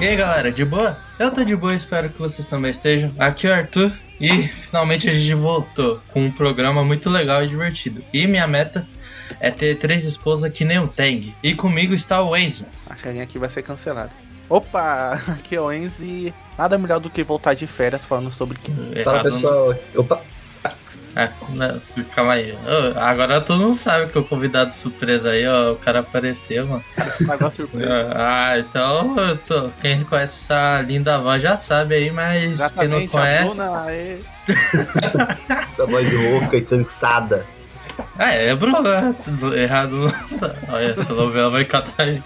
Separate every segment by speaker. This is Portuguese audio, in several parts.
Speaker 1: E aí galera, de boa? Eu tô de boa, espero que vocês também estejam. Aqui é o Arthur e finalmente a gente voltou com um programa muito legal e divertido. E minha meta é ter três esposas que nem o Tang. E comigo está o Enzo.
Speaker 2: Acho que alguém aqui vai ser cancelado. Opa, aqui é o Enzo e nada melhor do que voltar de férias falando sobre que.
Speaker 3: Fala
Speaker 1: né?
Speaker 3: pessoal, opa,
Speaker 1: É, né, calma aí. Agora todo mundo sabe que o convidado surpresa aí, ó, o cara apareceu, mano.
Speaker 2: Negócio surpresa.
Speaker 1: Ah, então eu tô- quem conhece essa linda voz já sabe aí, mas quem não
Speaker 2: Exatamente, a
Speaker 1: conhece.
Speaker 2: Bruna é.
Speaker 3: essa voz rouca e cansada.
Speaker 1: Ah, é, Bruna. Errado não tá. Olha, essa novela vai catar aí.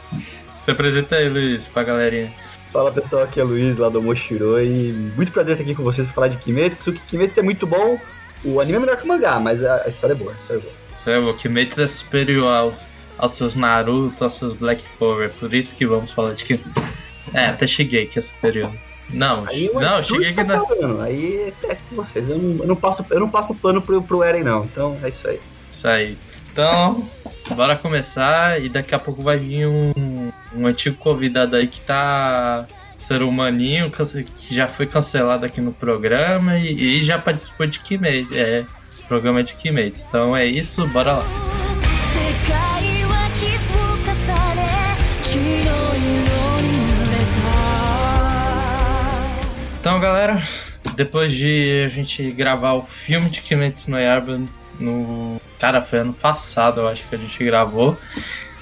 Speaker 1: Se apresenta aí, Luiz, pra galerinha.
Speaker 3: Fala pessoal, aqui é o Luiz lá do Moshiro e muito prazer estar aqui com vocês pra falar de Kimetsu, que Kimetsu é muito bom, o anime é melhor que o mangá, mas a, história é boa, a história é boa.
Speaker 1: É, o Kimetsu é superior aos, aos seus Naruto, aos seus Black Clover, é por isso que vamos falar de que. É, até cheguei que é superior. Não,
Speaker 3: Aí
Speaker 1: não, cheguei que
Speaker 3: tá
Speaker 1: não.
Speaker 3: falando, aí é com vocês, eu não, eu não passo, eu não passo pano pro, pro Eren não, então é isso aí.
Speaker 1: Isso aí. Então, bora começar e daqui a pouco vai vir um, um antigo convidado aí que tá ser humaninho que já foi cancelado aqui no programa e, e já participou de Kimetsu, é, programa de Kimetsu. Então é isso, bora lá. Então, galera, depois de a gente gravar o filme de Kimetsu no Yaiba no cara foi ano passado, eu acho que a gente gravou.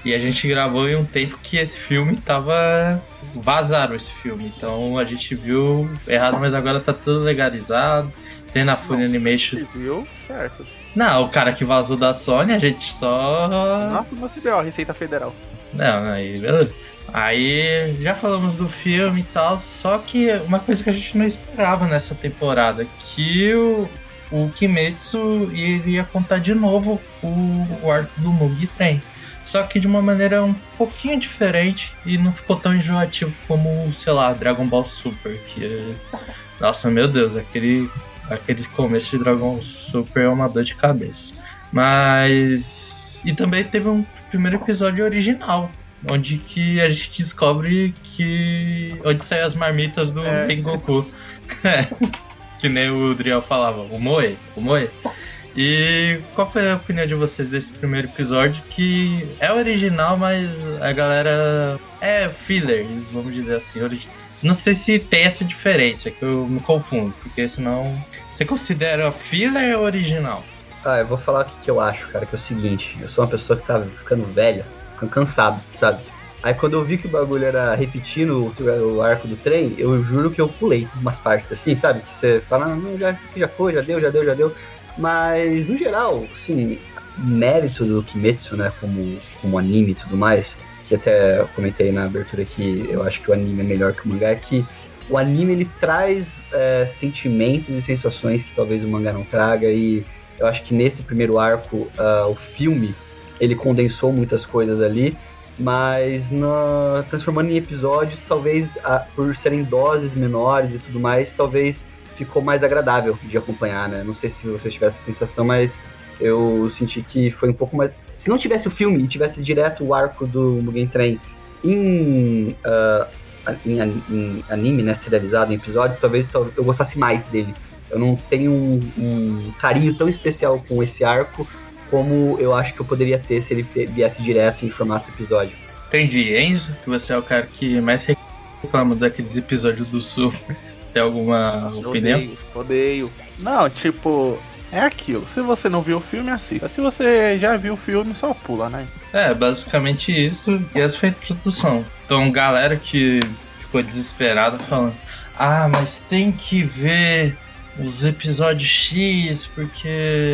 Speaker 1: E a gente gravou em um tempo que esse filme tava Vazaram esse filme, então a gente viu errado, mas agora tá tudo legalizado. Tem na Full Animation...
Speaker 2: Você viu? Certo.
Speaker 1: Não, o cara que vazou da Sony, a gente só...
Speaker 2: Nossa, não se viu, a Receita Federal.
Speaker 1: Não, aí, beleza. Aí já falamos do filme e tal, só que uma coisa que a gente não esperava nessa temporada, que o, o Kimetsu iria contar de novo o, o arco do Mugi Train. Só que de uma maneira um pouquinho diferente e não ficou tão enjoativo como, sei lá, Dragon Ball Super, que nossa, meu Deus, aquele aquele começo de Dragon Super é uma dor de cabeça. Mas e também teve um primeiro episódio original, onde que a gente descobre que onde saem as marmitas do
Speaker 2: É.
Speaker 1: Rengoku. É, que nem o Driel falava, o Moe, o Moe. E qual foi a opinião de vocês desse primeiro episódio? Que é original, mas a galera é filler, vamos dizer assim. Não sei se tem essa diferença, que eu me confundo, porque senão. Você considera filler ou original?
Speaker 3: Tá, eu vou falar o que, eu acho, cara, que é o seguinte, eu sou uma pessoa que tá ficando velha, ficando cansado, sabe? Aí quando eu vi que o bagulho era repetindo o, arco do trem, eu juro que eu pulei umas partes assim, sabe? Que você fala, não, não, já, já foi, já deu, já deu, já deu. Mas, no geral, assim, mérito do Kimetsu, né, como, como anime e tudo mais, que até eu comentei na abertura que eu acho que o anime é melhor que o mangá, é que o anime ele traz é, sentimentos e sensações que talvez o mangá não traga e eu acho que nesse primeiro arco ah, o filme ele condensou muitas coisas ali mas na- transformando em episódios talvez ah, por serem doses menores e tudo mais talvez ficou mais agradável de acompanhar né não sei se vocês tiveram essa sensação mas eu senti que foi um pouco mais se não tivesse o filme e tivesse direto o arco do Mugen Train em ah, em, em anime, né, serializado em episódios, talvez tal- eu gostasse mais dele. Eu não tenho um, um carinho tão especial com esse arco como eu acho que eu poderia ter se ele viesse direto em formato episódio.
Speaker 1: Entendi. Enzo, que você é o cara que mais reclama daqueles episódios do Sul. Tem alguma opinião?
Speaker 2: Odeio, odeio. Não, tipo, é aquilo. Se você não viu o filme, assista. Se você já viu o filme, só pula, né?
Speaker 1: É, basicamente isso. E essa foi a introdução. Então, galera que ficou desesperada falando: Ah, mas tem que ver os episódios X porque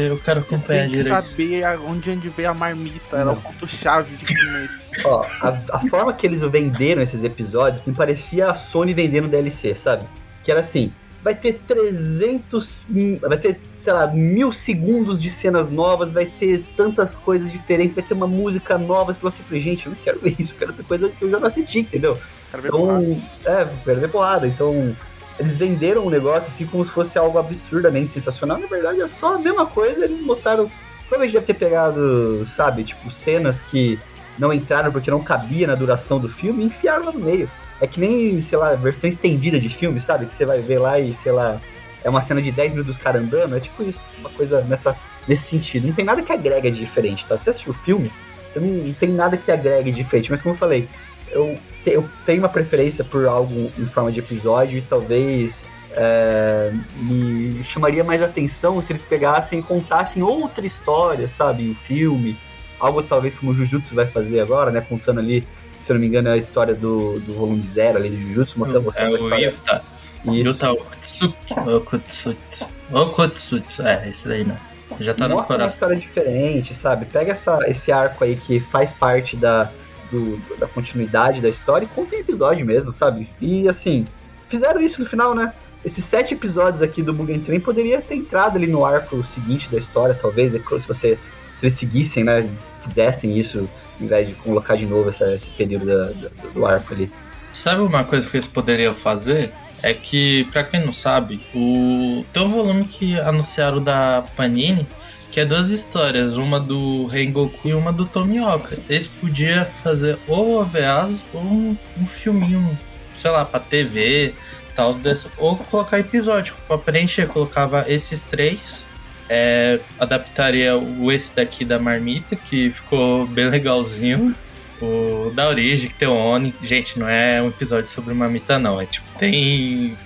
Speaker 1: eu quero acompanhar
Speaker 2: Tem que
Speaker 1: direito.
Speaker 2: saber a- onde onde veio a marmita. Era o ponto-chave de Kimetsu.
Speaker 3: Ó, a, a forma que eles venderam esses episódios me parecia a Sony vendendo DLC, sabe? Que era assim, vai ter 300, hum, vai ter, sei lá, mil segundos de cenas novas, vai ter tantas coisas diferentes, vai ter uma música nova, sei lá, eu falei, gente, eu não quero ver isso, eu quero ver coisa que eu já não assisti, entendeu?
Speaker 2: Quero ver porrada.
Speaker 3: Então, é, quero ver porrada. Então, eles venderam o negócio assim como se fosse algo absurdamente sensacional. Na verdade, é só a mesma coisa. Eles botaram. Provavelmente deve ter pegado, sabe, tipo, cenas que não entraram porque não cabia na duração do filme e enfiaram lá no meio. É que nem, sei lá, versão estendida de filme, sabe? Que você vai ver lá e, sei lá, é uma cena de 10 minutos dos caras andando. É tipo isso, uma coisa nessa, nesse sentido. Não tem nada que agrega de diferente, tá? Você assistiu o filme, você não, não tem nada que agregue de diferente. Mas como eu falei, eu, te- eu tenho uma preferência por algo em forma de episódio e talvez é, me chamaria mais atenção se eles pegassem e contassem outra história, sabe, em filme, algo talvez como o Jujutsu vai fazer agora, né, contando ali, se eu não me engano, a história do, do volume zero ali do Jujutsu, mostrando,
Speaker 1: É
Speaker 3: mostrando a
Speaker 1: o
Speaker 3: história.
Speaker 1: Yuta.
Speaker 3: Isso.
Speaker 1: Yuta Okutsuki. Okutsutsu. Okutsutsu, é, esse daí, né? Já tá no
Speaker 3: Mostra uma
Speaker 1: coração.
Speaker 3: história diferente, sabe? Pega essa, esse arco aí que faz parte da, do- da continuidade da história e conta em episódio mesmo, sabe? E assim, fizeram isso no final, né? Esses sete episódios aqui do Mugen Train poderia ter entrado ali no arco seguinte da história, talvez, é se você se eles seguissem, né? Fizessem isso, ao invés de colocar de novo essa- esse período da- da- do arco ali.
Speaker 1: Sabe uma coisa que eles poderiam fazer? É que, pra quem não sabe, o tem um volume que anunciaram da Panini, que é duas histórias, uma do Rengoku e uma do Tomioka. Eles podiam fazer ou OVAs ou um, um filminho, sei lá, pra TV, tal, ou colocar episódio pra preencher. Colocava esses três, é, adaptaria o esse daqui da Marmita, que ficou bem legalzinho. O da origem, que tem o Oni. Gente, não é um episódio sobre Mamita, não. É tipo, tem,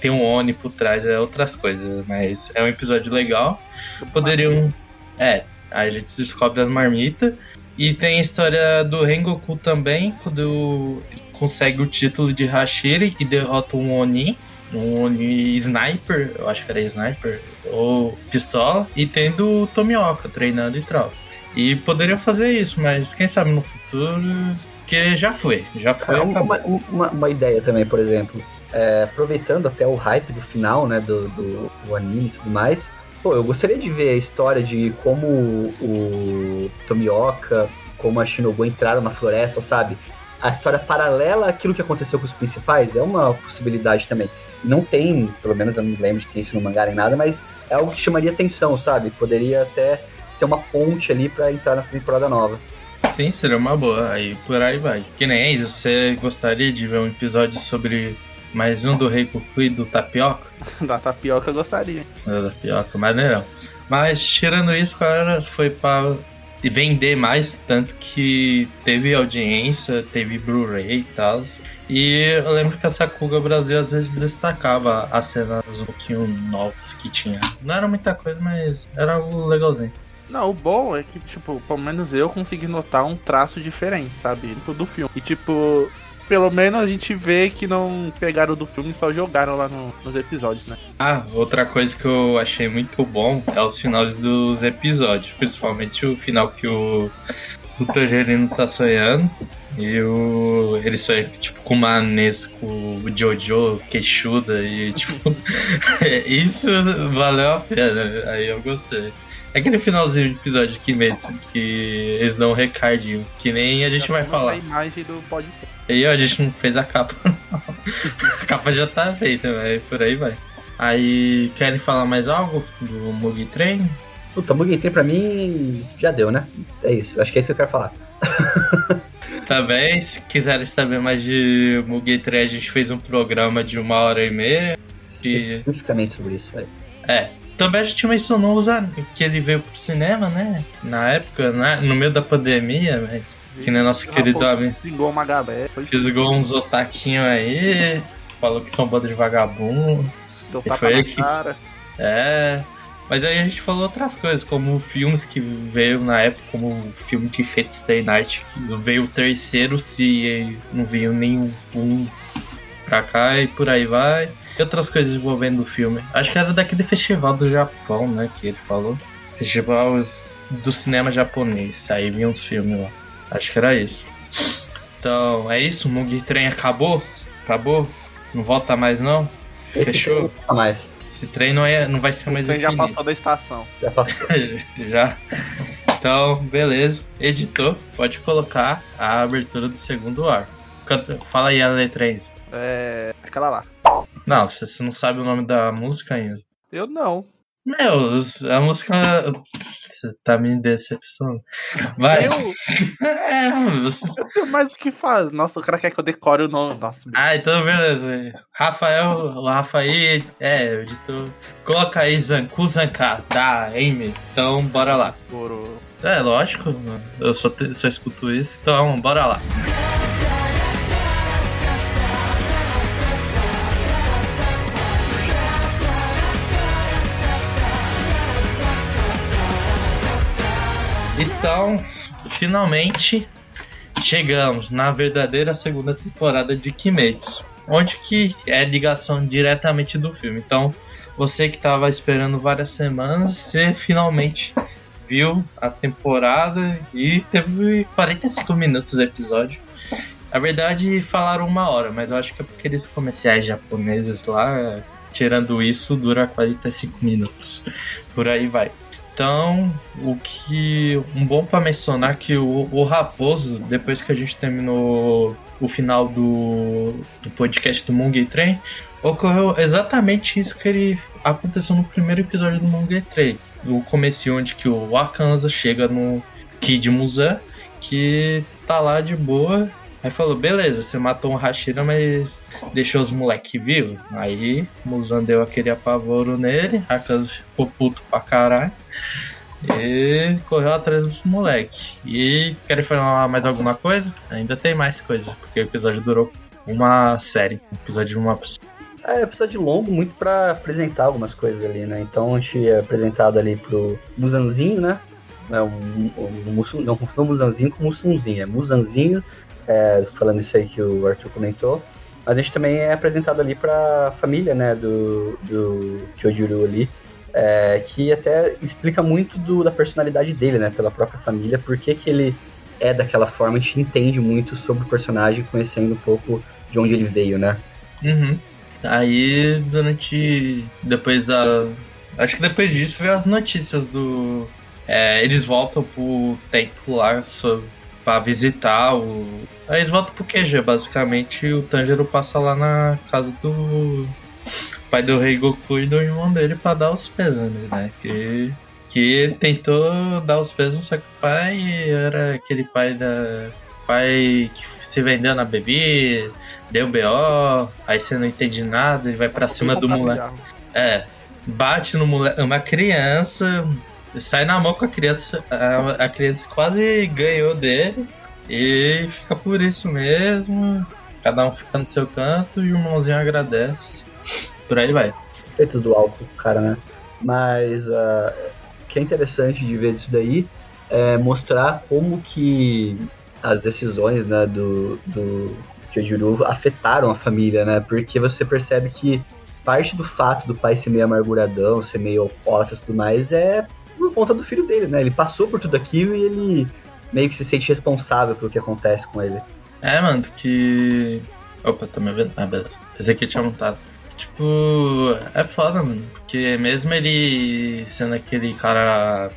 Speaker 1: tem um Oni por trás, é outras coisas, mas é um episódio legal. Poderiam. É, a gente descobre a marmita. E tem a história do Rengoku também, quando consegue o título de Hashiri e derrota um Oni. Um Sniper, eu acho que era Sniper, ou Pistola. E tem do Tomioka treinando e tal. E poderiam fazer isso, mas quem sabe no futuro. Que já foi, já foi.
Speaker 3: É, uma, uma- uma- ideia também, por exemplo. É, aproveitando até o hype do final, né, do, do, do anime e tudo mais. Pô, eu gostaria de ver a história de como o Tomioka, como a Shinobu entraram na floresta, sabe? A história paralela àquilo que aconteceu com os principais é uma possibilidade também. Não tem, pelo menos eu não lembro de ter isso no mangá nem nada, mas é algo que chamaria atenção, sabe? Poderia até ser uma ponte ali pra entrar nessa temporada nova.
Speaker 1: Sim, seria uma boa. Aí por aí vai. Que nem Enzo, você gostaria de ver um episódio sobre mais um do Rei Cucu e do Tapioca?
Speaker 2: Da tapioca eu gostaria.
Speaker 1: Do Tapioca, maneirão. Mas tirando isso, cara, foi pra vender mais, tanto que teve audiência, teve Blu-ray e tal. E eu lembro que a Sakuga Brasil às vezes destacava as cenas um pouquinho novas que tinha. Não era muita coisa, mas era algo legalzinho.
Speaker 2: Não, o bom é que, tipo, pelo menos eu consegui notar um traço diferente, sabe? Tipo, do filme. E, tipo, pelo menos a gente vê que não pegaram do filme e só jogaram lá no- nos episódios, né?
Speaker 1: Ah, outra coisa que eu achei muito bom é os finais dos episódios, principalmente o final que o, o Tangerino tá sonhando. E o. Ele sonha tipo, com uma Nesco, o Jojo, queixuda e tipo. isso valeu a pena. Aí eu gostei. Aquele finalzinho de episódio Kimetsu que eles dão um recadinho, que nem a gente vai falar.
Speaker 2: A imagem do podcast.
Speaker 1: E a gente não fez a capa, não. A capa já tá feita, mas por aí vai. Aí, querem falar mais algo do Mugi Train?
Speaker 3: Puta, Mugen Train pra mim já deu, né? É isso, acho que é isso que eu quero falar.
Speaker 1: Também, se quiserem saber mais de Train, a gente fez um programa de uma hora e meia. E-
Speaker 3: Especificamente sobre isso. aí.
Speaker 1: É, também a gente mencionou os an- que ele veio pro cinema, né? Na época, né? no meio da pandemia, né? que nem nosso querido amigo.
Speaker 2: Pingou uma
Speaker 1: Fisgou uns otaquinhos aí, falou que são banda de vagabundo.
Speaker 2: deu
Speaker 1: E
Speaker 2: tapa
Speaker 1: foi
Speaker 2: na
Speaker 1: que-
Speaker 2: cara.
Speaker 1: É. Mas aí a gente falou outras coisas, como filmes que veio na época, como o filme de Fate Stay Night, que veio o terceiro se não veio nenhum um pra cá e por aí vai. E outras coisas envolvendo o filme. Acho que era daquele festival do Japão, né, que ele falou. Festival do cinema japonês. Aí vinha uns filmes lá. Acho que era isso. Então, é isso? O Mugi Train acabou? Acabou? Não volta mais não? Fechou?
Speaker 3: trem não tá mais.
Speaker 1: Esse trem não, é, não vai ser mais
Speaker 2: Você já passou da estação.
Speaker 3: Já passou.
Speaker 1: Já. Então, beleza. Editor, pode colocar a abertura do segundo ar. Canta- Fala aí a letra aí.
Speaker 2: É. Aquela lá.
Speaker 1: Não, você você não sabe o nome da música ainda.
Speaker 2: Eu não.
Speaker 1: Meu, a música. Você tá me decepcionando. Vai.
Speaker 2: Eu,
Speaker 1: É, você-
Speaker 2: eu tenho mais o que faz. Nossa, o cara quer que eu decore o nome. Nossa,
Speaker 1: Ah, então beleza. Rafael, o Rafael, é, o editor. Coloca aí Zanku Zanka, da Amy. Então, bora lá. É, lógico, eu só, te- só escuto isso, então bora lá. Então, finalmente chegamos na verdadeira segunda temporada de Kimetsu, onde que é ligação diretamente do filme. Então, você que estava esperando várias semanas, você finalmente viu a temporada e teve 45 minutos o episódio. Na verdade, falaram uma hora, mas eu acho que é porque aqueles comerciais japoneses lá, tirando isso, dura 45 minutos. Por aí vai. Então, o que. Um bom para mencionar que o, o Raposo, depois que a gente terminou o final do, do podcast do Monkey Train, ocorreu exatamente isso que ele aconteceu no primeiro episódio do Monkey Train. No começo onde que o Akanza chega no Kid Musan, que tá lá de boa. Aí falou, beleza, você matou um Hashira, mas deixou os moleque vivos. Aí Musan deu aquele apavoro nele, Akanza ficou puto pra caralho. E correu atrás dos moleque. E querem falar mais alguma coisa? Ainda tem mais coisa, porque o episódio durou uma série, um episódio de uma
Speaker 3: É, episódio longo, muito pra apresentar algumas coisas ali, né? Então a gente é apresentado ali pro Musanzinho, né? É um, um, Musu- não confundam Musanzinho com Musunzinho, é Musanzinho, é, falando isso aí que o Arthur comentou. Mas a gente também é apresentado ali pra família, né, do, do Kyojuru ali, é, que até explica muito do- da personalidade dele, né, pela própria família, por que que ele é daquela forma, a gente entende muito sobre o personagem, conhecendo um pouco de onde ele veio, né?
Speaker 1: Uhum. Aí, durante. Depois da. Acho que depois disso veio as notícias do. é, eles voltam pro templo lá so, pra visitar o. Aí eles voltam pro QG, basicamente. O Tanjiro passa lá na casa do. Pai do Rei Goku e do irmão dele pra dar os pêsames, né? Que. Que ele tentou dar os pêsames, só que o pai era aquele pai da. pai que se vendeu na bebida deu BO, aí você não entende nada e vai pra cima do moleque.
Speaker 2: cigarro.
Speaker 1: É, bate no moleque, uma criança, sai na mão com a criança, a, a criança quase ganhou dele e fica por isso mesmo. Cada um fica no seu canto e o irmãozinho agradece. Por aí vai.
Speaker 3: feitos do álcool, cara, né? Mas ah, o que é interessante de ver isso daí é mostrar como que as decisões né, do, do Kyojuru afetaram a família, né? Porque você percebe que parte do fato do pai ser meio amarguradão, ser meio alcoólatra e tudo mais é por conta do filho dele, né? Ele passou por tudo aquilo e ele meio que se sente responsável pelo que acontece com ele.
Speaker 1: É, mano, que. Opa, tá me vendo? Ah, beleza. Pensei que tinha montado. Tipo, é foda, mano. Porque mesmo ele sendo aquele cara.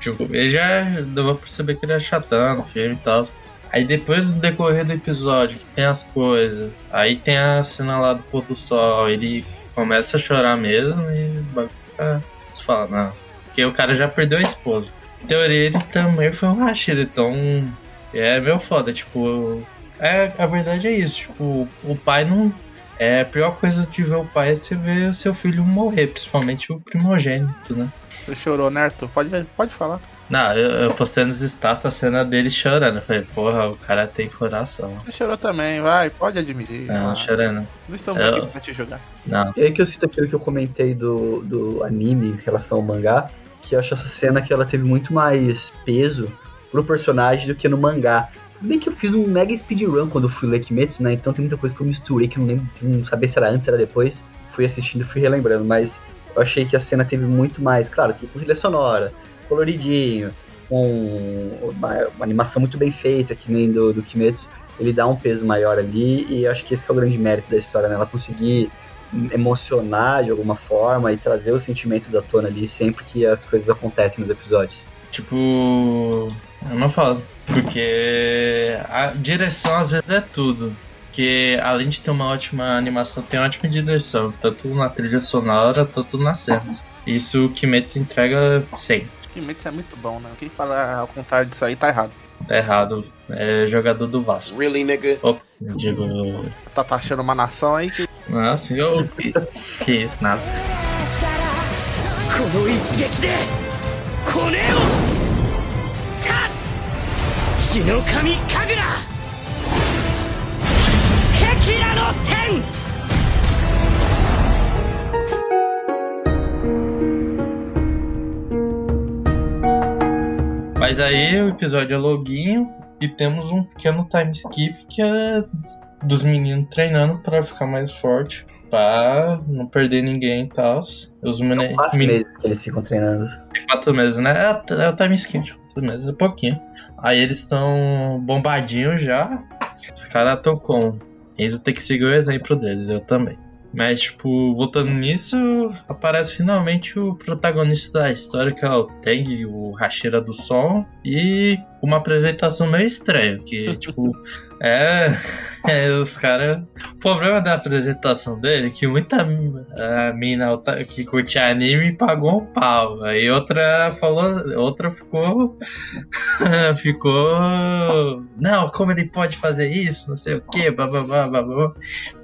Speaker 1: Tipo, ele já deu pra perceber que ele é chatão no filme e tal. Aí depois do decorrer do episódio, que tem as coisas. Aí tem a cena lá do pôr do sol. Ele começa a chorar mesmo e fica- Você fala, não. Porque o cara já perdeu a esposa. Em teoria, ele também foi um Rashida, então. É meio foda, tipo. É, a verdade é isso, tipo, o pai não. É a pior coisa de ver o pai é você ver o seu filho morrer, principalmente o primogênito, né?
Speaker 2: Você chorou, né, Arthur? Pode, pode falar.
Speaker 1: Não, eu, eu postei nos status a cena dele chorando. Eu falei, porra, o cara tem coração.
Speaker 2: Você chorou também, vai, pode admitir.
Speaker 1: Não,
Speaker 2: Ah,
Speaker 1: chorando.
Speaker 2: não estamos
Speaker 1: Eu-
Speaker 2: aqui pra te jogar.
Speaker 1: Não.
Speaker 3: E aí que eu cito aquilo que eu comentei do, do anime em relação ao mangá, que eu acho essa cena que ela teve muito mais peso pro personagem do que no mangá. Bem que eu fiz um mega speedrun quando fui ler Kimetsu, né? Então tem muita coisa que eu misturei que eu não lembro, não sabia se era antes, se era depois. Fui assistindo fui relembrando, mas eu achei que a cena teve muito mais, claro, tipo trilha sonora, coloridinho, com uma, uma animação muito bem feita, que nem do, do Kimetsu. Ele dá um peso maior ali e acho que esse que é o grande mérito da história, né? Ela conseguir emocionar de alguma forma e trazer os sentimentos da tona ali sempre que as coisas acontecem nos episódios.
Speaker 1: Tipo. Eu não falo. Porque a direção às vezes é tudo. Porque além de ter uma ótima animação, tem uma ótima direção. Tanto na trilha sonora, tanto nas cenas. Isso o Kimetsu entrega sempre.
Speaker 2: Kimetsu é muito bão, né? Quem fala ao contrário disso aí tá errado.
Speaker 1: Tá errado. É jogador do Vasco.
Speaker 4: Really, nigga?
Speaker 1: Oh, eu digo.
Speaker 2: Tá taxando uma nação aí que
Speaker 1: Nossa, eu. Que, que isso, nada.
Speaker 5: この一撃で骨を断 つ日の神神楽壁ラの天
Speaker 1: Mas aí o episódio é loguinho e temos um pequeno time skip que é dos meninos treinando pra ficar mais forte, pra não perder ninguém e tal. Os
Speaker 3: São
Speaker 1: meni-
Speaker 3: quatro
Speaker 1: meni-
Speaker 3: meses que eles ficam treinando.
Speaker 1: quatro meses, né? É, é o time skip, meses é pouquinho. Aí eles estão bombadinhos já. Os caras estão com. Eles têm que seguir o exemplo deles, eu também. Mas, tipo, voltando nisso, aparece finalmente o protagonista da história, que é o Teng, o Hashira do som, e uma apresentação meio estranha, que, tipo, é, é os caras. O problema da apresentação dele é que muita a mina que curte anime pagou um pau. Aí outra falou, outra ficou. ficou. Não, como ele pode fazer isso? Não sei o que, blá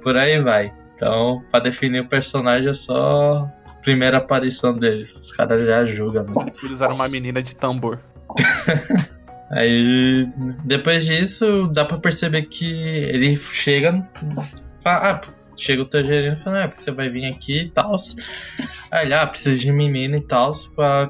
Speaker 1: Por aí vai. Então, pra definir o personagem é só a primeira aparição deles. Os caras já julgam, né?
Speaker 2: eles usaram uma menina de tambor.
Speaker 1: Aí, depois disso, dá pra perceber que ele chega. Fala, ah, chega o teu gerente e fala, ah, porque você vai vir aqui e tal. Aí ele, ah, preciso de menina e tal,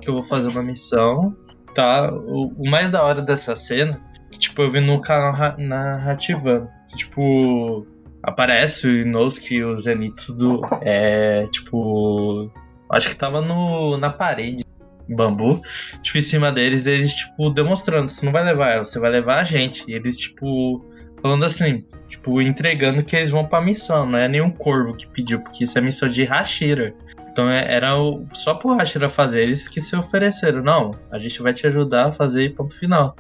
Speaker 1: que eu vou fazer uma missão. Tá? O, o mais da hora dessa cena, que tipo, eu vi no canal Ra- narrativando. Que, tipo, aparece o Inosuke e o Zenitsu. É, tipo. Acho que tava no, na parede bambu, tipo, em cima deles, eles, tipo, demonstrando, você não vai levar ela, você vai levar a gente. E eles, tipo, falando assim, tipo, entregando que eles vão pra missão, não é nenhum corvo que pediu, porque isso é missão de Hashira. Então é- era o, só pro Hashira fazer, eles que se ofereceram. Não, a gente vai te ajudar a fazer ponto final.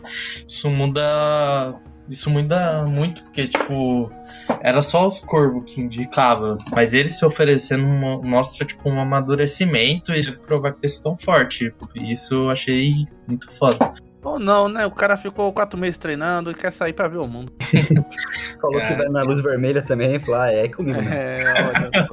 Speaker 1: Isso muda. Isso muda muito, porque, tipo, era só os corvos que indicava, mas eles se oferecendo mo- mostra, tipo, um amadurecimento e provar que eles estão fortes. E Isso eu achei muito foda.
Speaker 2: Ou não, né? O cara ficou quatro meses treinando e quer sair pra ver o mundo.
Speaker 3: Falou
Speaker 1: Cara.
Speaker 3: que vai na luz vermelha também, falou, ah, é comigo, né?
Speaker 2: É, olha.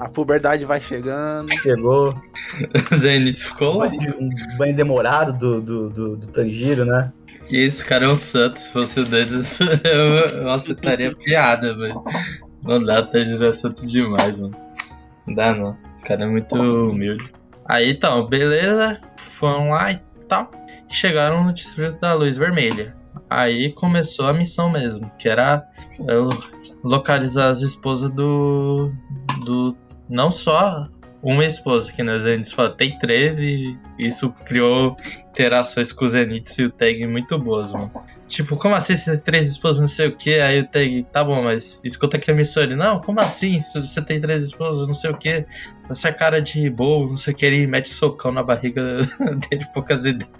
Speaker 2: A puberdade vai chegando.
Speaker 3: Chegou,
Speaker 1: Zenith ficou
Speaker 3: um banho demorado do, do, do, do Tanjiro, né?
Speaker 1: Que esse cara é um santo, se fosse o deles, eu, eu aceitaria piada, velho. Não dá, tá girando santo demais, mano. Não dá não. O cara é muito humilde. Aí então, beleza, foram lá e tal. Chegaram no Distrito da Luz Vermelha. Aí começou a missão mesmo, que era é, localizar as esposas do. do. não só uma esposa, que nos Zeniths fala, tem três e isso criou interações com o Zenitsu e o Tag muito boas, mano. Tipo, como assim você tem três esposas, não sei o que? Aí o Tag, tá bom, mas escuta aqui a missão. Ele, não, como assim? Você tem três esposas, não sei o que. Essa cara de bobo, não sei o que. Ele mete socão na barriga dele, poucas ideias.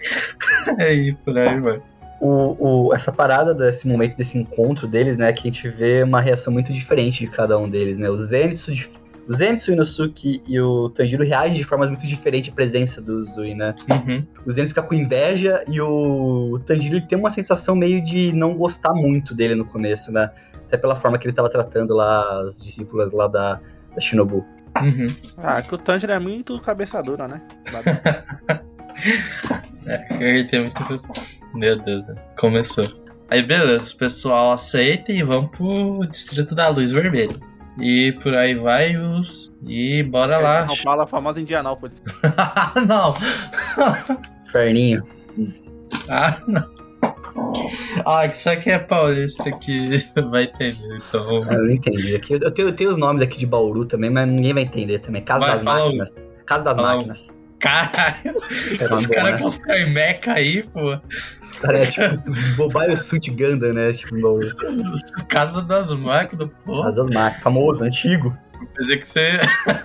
Speaker 1: aí, por aí, mano.
Speaker 3: O, o, essa parada desse momento, desse encontro deles, né? Que a gente vê uma reação muito diferente de cada um deles, né? O Zenitsu, de- o Zenitsu, o Inosuke e o Tanjiro reagem de formas muito diferentes à presença do Zui, né?
Speaker 1: Uhum.
Speaker 3: O Zenitsu fica com inveja e o Tanjiro tem uma sensação meio de não gostar muito dele no começo, né? Até pela forma que ele tava tratando lá as discípulas lá da, da Shinobu.
Speaker 1: Uhum.
Speaker 2: Ah, que o Tanjiro é muito cabeça dura, né?
Speaker 1: É, ele tem muito. Meu Deus, né? começou. Aí beleza, o pessoal aceita e vamos pro Distrito da Luz Vermelha. E por aí vai os. E bora lá.
Speaker 2: São Paulo, a famosa Indianópolis.
Speaker 1: não!
Speaker 3: Ferninho.
Speaker 1: Ah, não! Ah, que só que é paulista que vai entender, então.
Speaker 3: Ah, Eu não entendi. Aqui, eu, tenho, eu tenho os nomes aqui de Bauru também, mas ninguém vai entender também. Casa
Speaker 1: Vai,
Speaker 3: das
Speaker 1: fala.
Speaker 3: Máquinas. Casa das
Speaker 1: Fala.
Speaker 3: Máquinas.
Speaker 1: Caralho! Os caras
Speaker 3: né?
Speaker 1: constroem meca aí, pô.
Speaker 3: Os caras é tipo Mobile Suit Gundam, né? Tipo, Bauru.
Speaker 1: Casa das máquinas, pô.
Speaker 3: Casa das Máquinas. Famoso, antigo.
Speaker 1: Quer dizer que você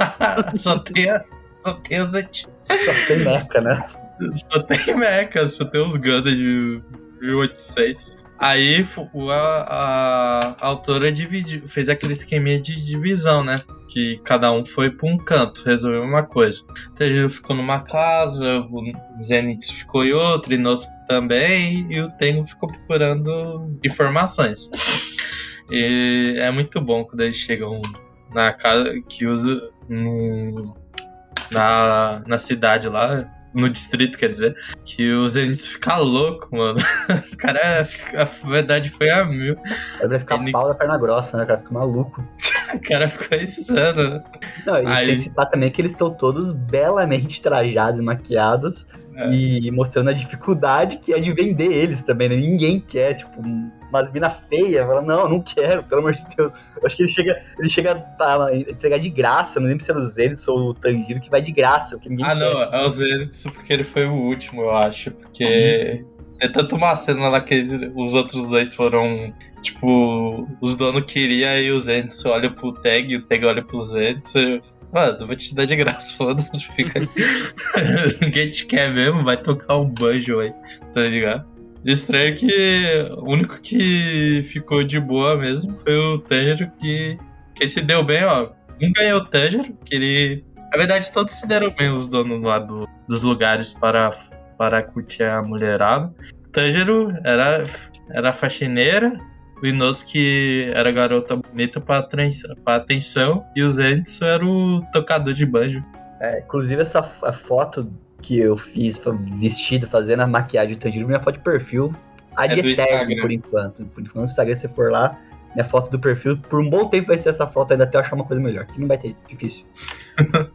Speaker 1: só tem, a- só tem os antigos.
Speaker 3: Só tem meca, né?
Speaker 1: Só tem mecha, só tem os Gundam de 1800. Aí a, a, a autora dividiu, fez aquele esqueminha de divisão, né? Que cada um foi pra um canto, resolveu uma coisa. O Tanjiro ficou numa casa, o Zenitsu ficou em outra, e Inosuke também, e o Tengu ficou procurando informações. E é muito bom quando eles chegam na casa que usa no, na, na cidade lá, no distrito, quer dizer, que o Zenitsu fica louco, mano. O cara, fica- a verdade foi a mil.
Speaker 3: Aí vai ficar
Speaker 1: Ele-
Speaker 3: pau da perna grossa, né? O cara fica maluco.
Speaker 1: O cara ficou insano.
Speaker 3: Não, e
Speaker 1: Aí-
Speaker 3: sem citar também que eles estão todos belamente trajados e maquiados
Speaker 1: É.
Speaker 3: e mostrando a dificuldade que é de vender eles também, né? Ninguém quer, tipo, umas mina feia, fala, não, não quero, pelo amor de Deus. Eu acho que ele chega, ele chega a entregar de graça, não lembro se era o Zenitsu ou o Tanjiro, que vai de graça, que ninguém
Speaker 1: Ah,
Speaker 3: quer.
Speaker 1: não, é o Zenitsu porque ele foi o último, eu acho. Porque é tanto uma cena lá que eles- os outros dois foram. Tipo, os donos queriam e o Zenitsu olha pro Tag e o Tag olha pro Zenitsu. Mano, vou te dar de graça, foda-se, fica aí. Ninguém te quer mesmo, vai tocar um banjo aí, tá ligado? Estranho que o único que ficou de boa mesmo foi o Tanjiro, que, que se deu bem, ó. Um ganhou o Tanjiro, que ele na verdade, todos se deram bem os donos lá do- dos lugares para, para curtir a mulherada. O Tanjiro era, era faxineira, o Inosuke era garota bonita para atenção, e o Zenitsu era o tocador de banjo.
Speaker 3: É, inclusive, essa foto que eu fiz vestido, fazendo a maquiagem do Tanjiro, minha foto de perfil, a
Speaker 1: É
Speaker 3: de
Speaker 1: do
Speaker 3: eterno, por enquanto. Por enquanto, no Instagram, se você for lá, minha foto do perfil, por um bom tempo vai ser essa foto, ainda até eu achar uma coisa melhor, que não vai ter, difícil.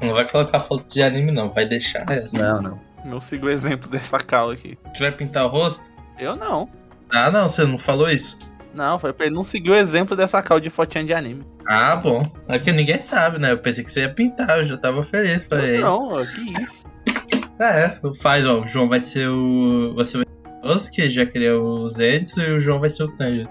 Speaker 1: Não vai colocar foto de anime, não, vai deixar essa.
Speaker 3: Não, não.
Speaker 2: Eu sigo o exemplo dessa cal aqui.
Speaker 1: Tu vai pintar o rosto?
Speaker 2: Eu não.
Speaker 1: Ah, não, você não falou isso.
Speaker 2: Não, foi pra ele não seguir o exemplo dessa cal de fotinha de anime.
Speaker 1: Ah, bom. É que ninguém sabe, né? Eu pensei que você ia pintar, eu já tava feliz. Falei,
Speaker 2: Não, ó, que isso.
Speaker 1: É, faz, ó. O João vai ser o. Você vai ser o Osuke, já que ele é o Zenitsu, e o João vai ser o Tanjiro.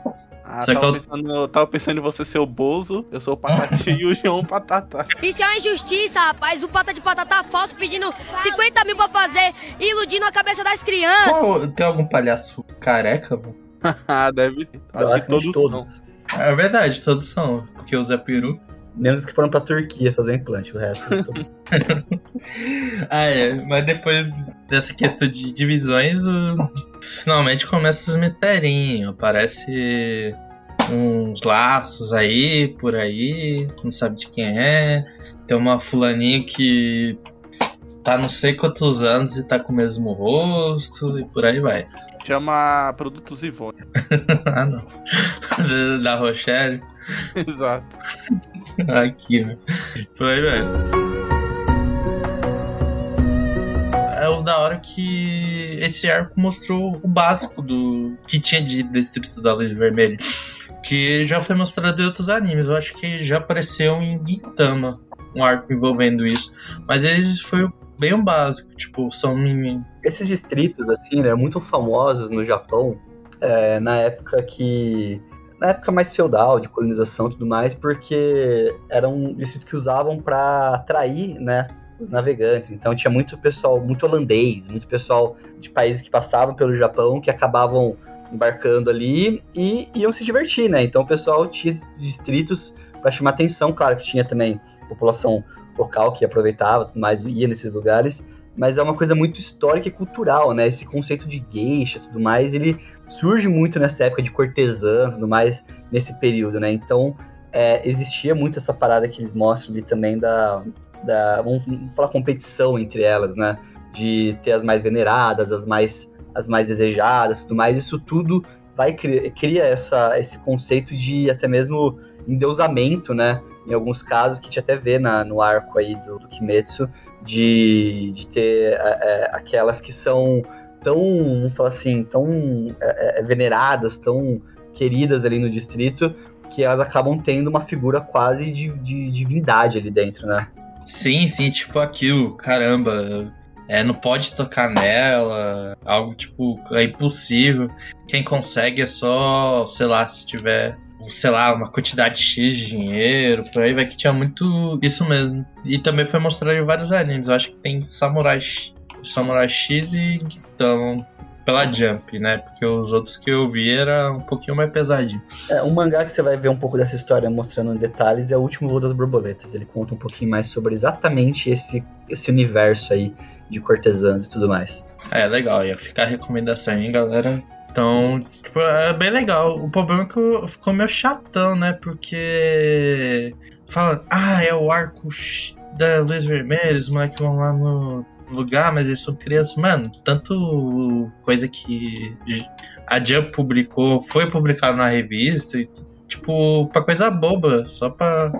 Speaker 2: Ah,
Speaker 1: Só que
Speaker 2: tava,
Speaker 1: eu-
Speaker 2: pensando, eu tava pensando em você ser o Bozo, eu sou o Patati e o João o Patata.
Speaker 4: Isso é uma injustiça, rapaz. O pata de patata falso pedindo 50 mil pra fazer e iludindo a cabeça das crianças.
Speaker 1: Qual- tem algum palhaço careca, mano?
Speaker 2: ah, deve ter. Acho que
Speaker 3: Basicamente
Speaker 2: todos, são.
Speaker 1: É verdade, todos são. Porque o Zé Peru.
Speaker 3: Menos que foram pra Turquia fazer implante, o resto.
Speaker 1: Ah, é. Mas depois dessa questão de divisões, o- finalmente começa os misterinhos. Aparece uns laços aí, por aí, não sabe de quem é. Tem uma fulaninha que tá não sei quantos anos e tá com o mesmo rosto, e por aí vai.
Speaker 2: Chama Produtos Ivone.
Speaker 1: ah, não. da Rochelle.
Speaker 2: Exato.
Speaker 1: Aqui, né? Por aí, velho. É o da hora que esse arco mostrou o básico do que tinha de Distrito da Luz Vermelha. Que já foi mostrado em outros animes. Eu acho que já apareceu em Gintama um arco envolvendo isso. Mas eles foi bem o básico. Tipo, são mini.
Speaker 3: Esses distritos, assim, né, muito famosos no Japão, é, na época que. Na época mais feudal, de colonização e tudo mais, porque eram distritos que usavam para atrair, né, os navegantes. Então tinha muito pessoal, muito holandês, muito pessoal de países que passavam pelo Japão que acabavam embarcando ali e iam se divertir, né? Então o pessoal tinha distritos para chamar atenção, claro que tinha também população local que aproveitava, mais, ia nesses lugares, mas é uma coisa muito histórica e cultural, né? Esse conceito de geisha e tudo mais, ele surge muito nessa época de cortesã e tudo mais, nesse período, né? Então, é, existia muito essa parada que eles mostram ali também da, da vamos, vamos falar, competição entre elas, né? De ter as mais veneradas, as mais, as mais desejadas tudo mais. Isso tudo vai cria, cria essa, esse conceito de até mesmo endeusamento, né? Em alguns casos, que a gente até vê na, no arco aí do, do Kimetsu, de, de ter é, é, aquelas que são tão, vamos falar assim, tão é, é, veneradas, tão queridas ali no distrito, que elas acabam tendo uma figura quase de, de divindade ali dentro, né?
Speaker 1: Sim, sim, tipo aquilo, caramba. É, não pode tocar nela, algo tipo, é impossível. Quem consegue é só, sei lá, se tiver, sei lá, uma quantidade X de dinheiro, por aí vai que tinha muito isso mesmo. E também foi mostrado em vários animes, eu acho que tem Samurai, Samurai X e Gintama. pela Jump, né? Porque os outros que eu vi era um pouquinho mais pesadinho.
Speaker 3: É, um mangá que você vai ver um pouco dessa história mostrando em detalhes é o último voo das borboletas. Ele conta um pouquinho mais sobre exatamente esse, esse universo aí de cortesãs e tudo mais.
Speaker 1: É, legal, ia ficar a recomendação aí, galera. Então, tipo, é bem legal. O problema é que ficou meio chatão, né? Porque. Falando, ah, é o arco da Luz Vermelha, os moleques vão lá no lugar, mas eles são crianças. Mano, tanto coisa que a Jump publicou, foi publicado na revista, tipo, pra coisa boba, só pra,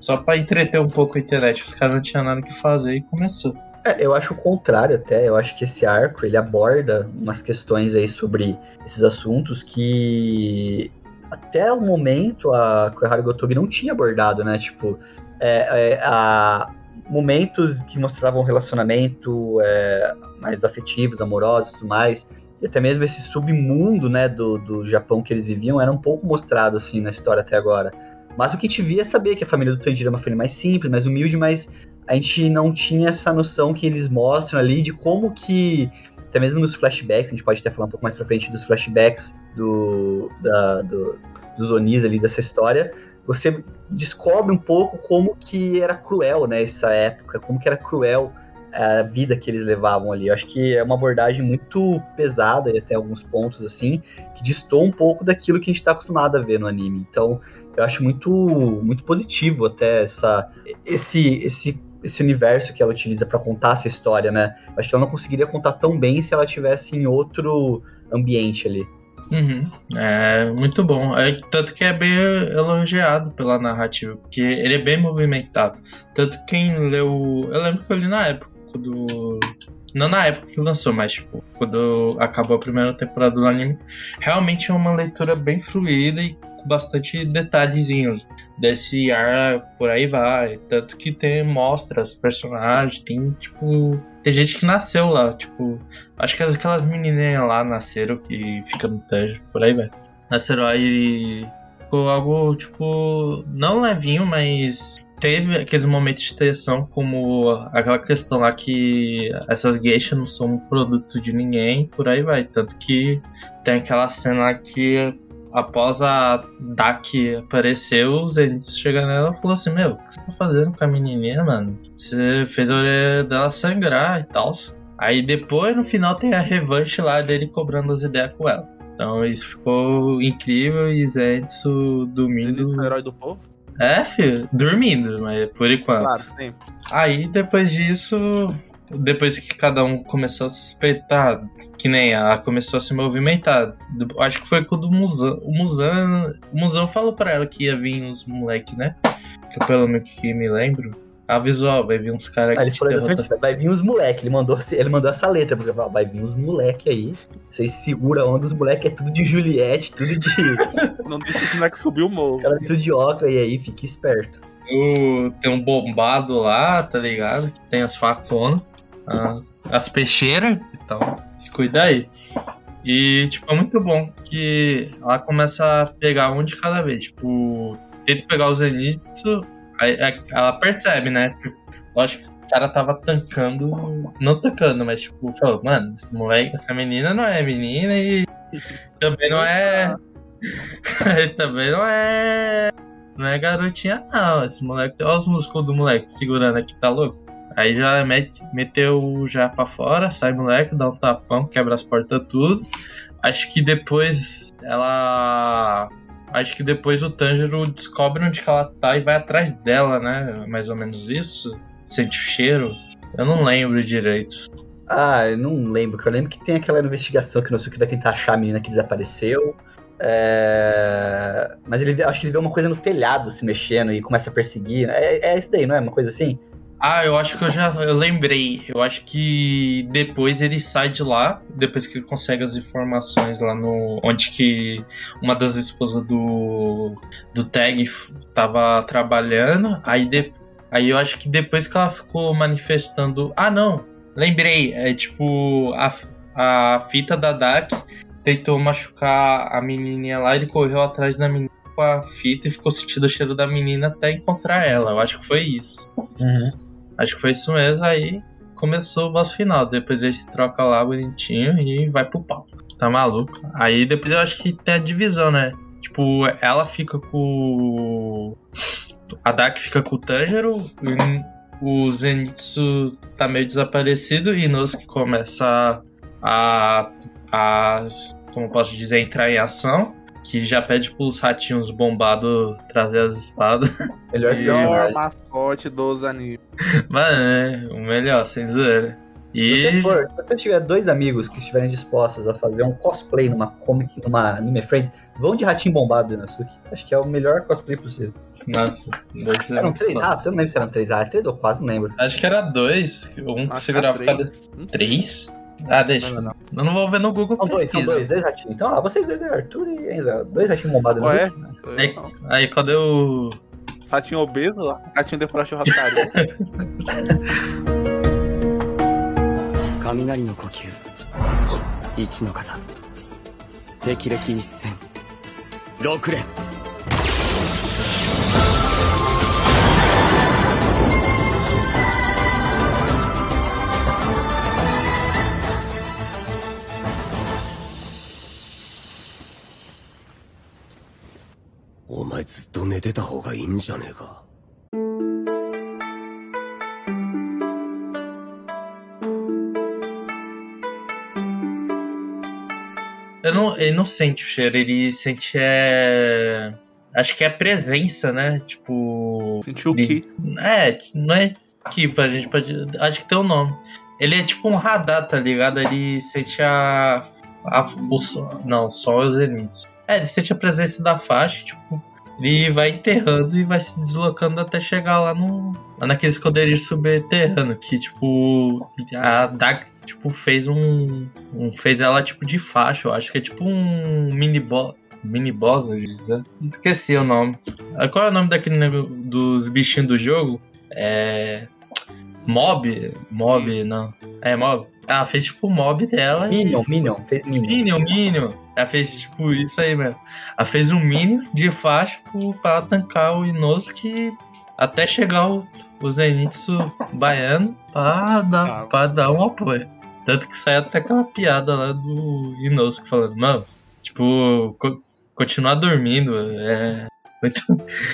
Speaker 1: só pra entreter um pouco a internet. Os caras não tinham nada que fazer e começou.
Speaker 3: É, eu acho o contrário até, eu acho que esse arco, ele aborda umas questões aí sobre esses assuntos que até o momento a Koihara Gotogi não tinha abordado, né, tipo, é, é, a, momentos que mostravam relacionamento é, mais afetivos, amorosos e tudo mais, e até mesmo esse submundo, né, do, do Japão que eles viviam, era um pouco mostrado, assim, na história até agora. Mas o que a gente via é saber que a família do Tanjiro é uma família mais simples, mais humilde, mas a gente não tinha essa noção que eles mostram ali de como que, até mesmo nos flashbacks, a gente pode até falar um pouco mais pra frente dos flashbacks do, da, do, dos Onis ali dessa história, você descobre um pouco como que era cruel, né, essa época, como que era cruel a vida que eles levavam ali. Eu acho que é uma abordagem muito pesada e até alguns pontos assim, que distou um pouco daquilo que a gente está acostumado a ver no anime. Então, eu acho muito muito positivo até essa esse esse esse universo que ela utiliza para contar essa história, né? Acho que ela não conseguiria contar tão bem se ela tivesse em outro ambiente ali.
Speaker 1: Uhum. É muito bom. É, tanto que é bem elogiado pela narrativa, porque ele é bem movimentado. Tanto quem leu. Eu lembro que eu li na época do. Não na época que lançou, mas tipo, quando acabou a primeira temporada do anime. Realmente é uma leitura bem fluida e com bastante detalhezinhos desse ar por aí vai. Tanto que tem mostra os personagens, tem tipo. Tem gente que nasceu lá, tipo. Acho que aquelas menininhas lá nasceram que fica no Tanjo, por aí vai. Nasceram aí. Ficou algo, tipo. Não levinho, mas. Teve aqueles momentos de tensão, como aquela questão lá que essas geishas não são um produto de ninguém, por aí vai. Tanto que tem aquela cena que após a Dak aparecer, o Zenith chega nela e falou assim: Meu, o que você tá fazendo com a menininha, mano? Você fez a orelha dela sangrar e tal. Aí depois, no final, tem a revanche lá dele cobrando as ideias com ela. Então isso ficou incrível e Zenitsu dormindo.
Speaker 2: Ele é o herói do povo?
Speaker 1: É, filho, dormindo, mas por enquanto.
Speaker 2: Claro, sempre.
Speaker 1: Aí depois disso, depois que cada um começou a suspeitar, que nem ela começou a se movimentar. Acho que foi quando o Musan. O Musan, o Musan falou pra ela que ia vir os moleques, né? Que eu, pelo menos que me lembro. Avisou, vai vir uns caras
Speaker 3: Ah,
Speaker 1: aqui.
Speaker 3: ele falou vai vir os moleque. Ele mandou, ele mandou essa letra, porque falou, vai vir os moleque aí. Vocês segura a onda, os moleque é tudo de Juliette, tudo de.
Speaker 2: Não deixa esse moleque subir o morro.
Speaker 3: cara, tudo de óculos e aí, fique esperto.
Speaker 1: O- Tem um bombado lá, tá ligado? Que tem as faconas, a- as peixeiras e tal. Se cuida aí. E, tipo, é muito bom que ela começa a pegar um de cada vez. Tipo, tenta pegar o Zenitsu, aí aí ela percebe, né? Lógico que o cara tava tancando. Não tancando, mas, tipo, falou, mano, esse moleque, essa menina não é menina e também não é. também não é. Não é garotinha, não. Esse moleque. Olha os músculos do moleque segurando aqui, tá louco? Aí já mete, meteu já pra fora, sai moleque, dá um tapão, quebra as portas tudo. Acho que depois ela. Acho que depois o Tanjiro descobre onde que ela tá e vai atrás dela, né? Mais ou menos isso. Sente o cheiro. Eu não lembro direito.
Speaker 3: Ah, eu não lembro, que eu lembro que tem aquela investigação que o Nosuke vai tentar achar a menina que desapareceu. É... Mas ele acho que ele vê uma coisa no telhado se mexendo e começa a perseguir. É, é isso daí, não é? Uma coisa assim?
Speaker 1: Ah, eu acho que eu já eu lembrei. Eu acho que depois ele sai de lá, depois que ele consegue as informações lá no onde que uma das esposas do do Tag tava trabalhando. Aí de, aí eu acho que depois que ela ficou manifestando, ah não, lembrei, é tipo a, a fita da Dark tentou machucar a menininha lá, ele correu atrás da menina com a fita e ficou sentindo o cheiro da menina até encontrar ela. Eu acho que foi isso. Acho que foi isso mesmo. Aí começou o boss final. Depois ele se troca lá bonitinho e vai pro pau. Tá maluco? Aí depois eu acho que tem a divisão, né? Tipo, ela fica com. A Dak fica com o Tanjiro, o Zenitsu tá meio desaparecido e Inosuke começa a, a. Como posso dizer, entrar em ação que já pede pros ratinhos bombados trazer as espadas.
Speaker 2: Melhor Melhor mascote dos animes.
Speaker 1: Mano, é o melhor, sem zoeira.
Speaker 3: E... Se, você for, se você tiver dois amigos que estiverem dispostos a fazer um cosplay numa comic, numa Anime Friends, vão de ratinho bombado, Nasuki. Acho que é o melhor cosplay possível.
Speaker 1: Nossa,
Speaker 3: dois Eram três ratos? Eu não lembro se eram três ratos, três ou quatro, não lembro.
Speaker 1: Acho que era dois. Um que segurava cada. Três? Ah, deixa. Não, não. Eu não vou ver no Google
Speaker 3: são pesquisa. Dois, são dois, dois ratinhos. Então, ah, vocês dois é Arthur e Enzo. Dois ratinhos bombados.
Speaker 2: Qual é?
Speaker 1: Aí, aí, quando eu...
Speaker 2: Ratinho obeso, ratinho depois da churrascaria. 雷の呼吸一の型敵歴一戦六連 お前ずっと寝てた方がいいんじゃねえか。
Speaker 1: Eu não, ele não sente o cheiro, ele sente é. Acho que é a presença, né? Tipo.
Speaker 2: Sentiu o que?
Speaker 1: É, não é que a gente pode. Acho que tem um nome. Ele é tipo um radar, tá ligado? Ele sente a. a o, não, só os elites. É, ele sente a presença da faixa, tipo. Ele vai enterrando e vai se deslocando até chegar lá no. Lá naquele esconderijo subterrâneo. Que, tipo. A Dark tipo, fez um, um, Fez ela tipo de faixa, eu acho que é tipo um mini boss. Mini boss, né? Esqueci o nome. Qual é o nome daquele dos bichinhos do jogo? É. Mob? Mob, não. É Mob. Ela fez tipo o mob dela.
Speaker 3: Minion, e... Minion, fez Minion.
Speaker 1: Minion, Minion. Ela fez tipo isso aí mesmo. Ela fez um Minion de faixa pra tancar o Inosuke até chegar o, o Zenitsu baiano pra dar, ah. pra dar um apoio. Tanto que saiu até aquela piada lá do Inosuke falando, mano, tipo, co continuar dormindo é muito.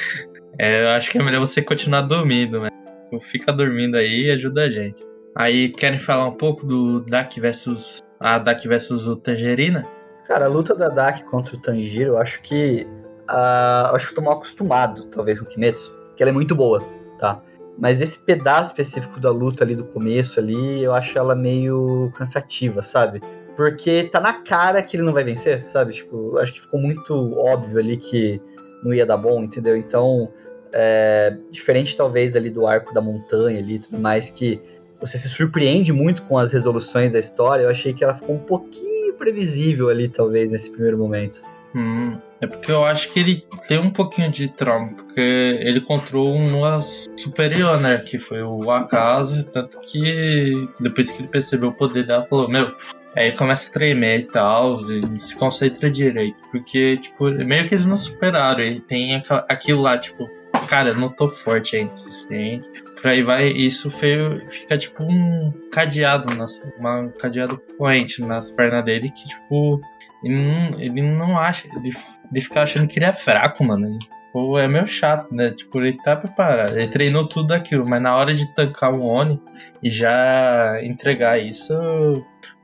Speaker 1: é, eu acho que é melhor você continuar dormindo, né? Fica dormindo aí e ajuda a gente. Aí querem falar um pouco do Dak versus. A Dak versus o Tangerina?
Speaker 3: Cara, a luta da Dak contra o Tanjiro, eu acho que. Uh, acho que eu tô mal acostumado, talvez, com o Kimetsu, que ela é muito boa, tá? Mas esse pedaço específico da luta ali do começo ali, eu acho ela meio cansativa, sabe? Porque tá na cara que ele não vai vencer, sabe? Tipo, acho que ficou muito óbvio ali que não ia dar bom, entendeu? Então, é, diferente talvez ali do arco da montanha ali tudo mais, que você se surpreende muito com as resoluções da história, eu achei que ela ficou um pouquinho previsível ali, talvez, nesse primeiro momento.
Speaker 1: Hum, é porque eu acho que ele tem um pouquinho de trauma, porque ele encontrou uma superior, né? Que foi o Akazu, tanto que depois que ele percebeu o poder dela, falou, meu, Aí começa a tremer e tal, e se concentra direito. Porque, tipo, meio que eles não superaram. Ele tem aquilo lá, tipo, cara, não tô forte ainda o suficiente. Por aí vai, isso feio, fica tipo um cadeado, nas, uma cadeado corrente nas pernas dele que, tipo, ele não, ele não acha. Ele, ele fica achando que ele é fraco, mano. Pô, é meio chato, né? Tipo, ele tá preparado. Ele treinou tudo aquilo, mas na hora de tancar um Oni e já entregar isso.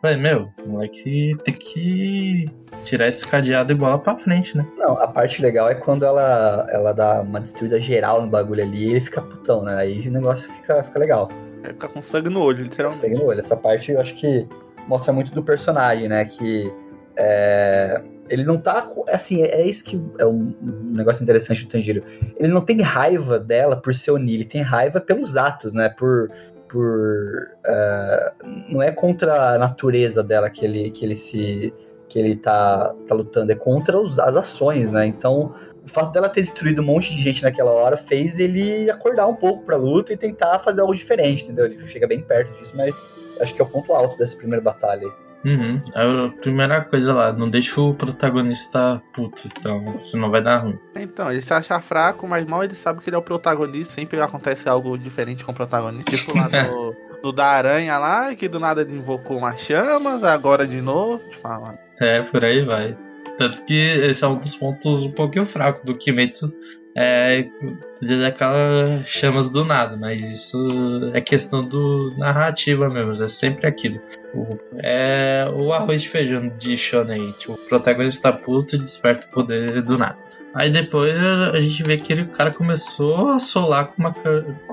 Speaker 1: Falei, meu, o moleque tem que tirar esse cadeado e bola pra frente, né?
Speaker 3: Não, a parte legal é quando ela, ela dá uma destruída geral no bagulho ali e ele fica putão, né? Aí o negócio fica, fica legal.
Speaker 2: É ficar com sangue no olho, literalmente.
Speaker 3: Sangue no olho. Essa parte eu acho que mostra muito do personagem, né? Que é, ele não tá. Assim, é, é isso que é um, um, negócio interessante do Tanjiro. Ele não tem raiva dela por ser Oni, ele tem raiva pelos atos, né? Por. Por uh, não é contra a natureza dela que ele, que ele se. que ele tá, tá lutando, é contra os, as ações, né? Então. O fato dela ter destruído um monte de gente naquela hora fez ele acordar um pouco pra luta e tentar fazer algo diferente, entendeu? Ele chega bem perto disso, mas acho que é o ponto alto dessa primeira batalha
Speaker 1: Uhum. A primeira coisa lá, não deixa o protagonista puto, então senão vai dar ruim.
Speaker 2: Então, ele se acha fraco, mas mal ele sabe que ele é o protagonista, sempre acontece algo diferente com o protagonista. Tipo lá do da aranha lá, que do nada ele invocou umas chamas, agora de novo. Fala.
Speaker 1: É, por aí vai. Tanto que esse é um dos pontos um pouquinho fracos do Kimetsu. É daquelas chamas do nada, mas isso é questão do narrativa mesmo, é sempre aquilo. O, é o arroz de feijão de Shonen, tipo, o protagonista tá puto e desperta o poder do nada. Aí depois a gente vê que ele, o cara começou a solar com uma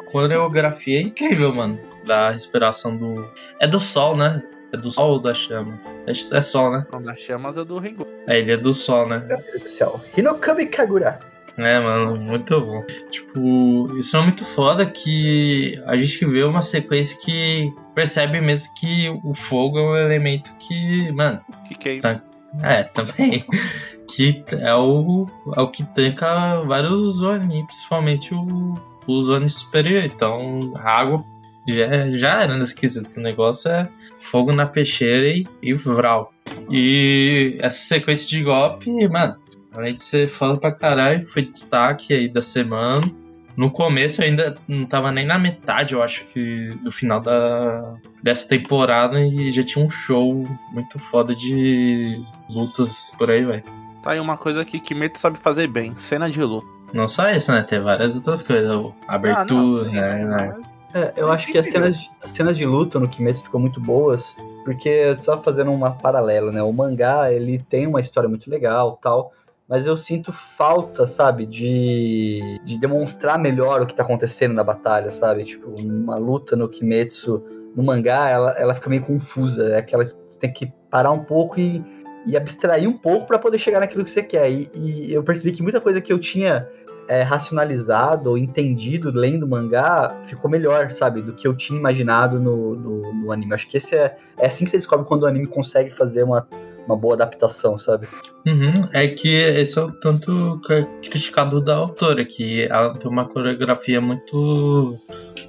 Speaker 1: coreografia incrível, mano. Da respiração do. É do sol, né? É do sol ou das chamas? É, é sol, né?
Speaker 2: Não, das chamas é do Ringo.
Speaker 1: É, ele é do sol, né?
Speaker 3: Meu Deus do céu. Hinokami Kagura.
Speaker 1: É, mano, muito bom. Tipo, isso é muito foda que a gente vê uma sequência que percebe mesmo que o fogo é um elemento que, mano.
Speaker 2: Que queima.
Speaker 1: Tá, é, também. que é o, é o que tanca vários zones, principalmente o, o zone superior. Então, a água já, já era no esquisito. O negócio é fogo na peixeira e, e vral. E essa sequência de golpe, mano, além de ser foda pra caralho, foi destaque aí da semana. No começo eu ainda não tava nem na metade, eu acho que do final da, dessa temporada e já tinha um show muito foda de lutas por aí, velho.
Speaker 2: Tá aí uma coisa que Kimetsu sabe fazer bem, cena de luta.
Speaker 1: Não só isso, né? Tem várias outras coisas. Abertura,
Speaker 2: Ah, não, sim,
Speaker 1: né?
Speaker 2: né?
Speaker 3: É, eu acho que as cenas, de- as cenas de luta no Kimetsu ficam muito boas, porque só fazendo uma paralela, né? O mangá, ele tem uma história muito legal, tal, mas eu sinto falta, sabe, de, de demonstrar melhor o que tá acontecendo na batalha, sabe? Tipo, uma luta no Kimetsu, no mangá, ela, ela fica meio confusa, é aquela tem que parar um pouco e, e abstrair um pouco pra poder chegar naquilo que você quer. E, e eu percebi que muita coisa que eu tinha é, racionalizado ou entendido lendo o mangá ficou melhor, sabe? Do que eu tinha imaginado no, no, no anime. Acho que esse é, é assim que você descobre quando o anime consegue fazer uma, uma boa adaptação, sabe?
Speaker 1: Uhum, é que esse é o tanto é criticado da autora, que ela tem uma coreografia muito.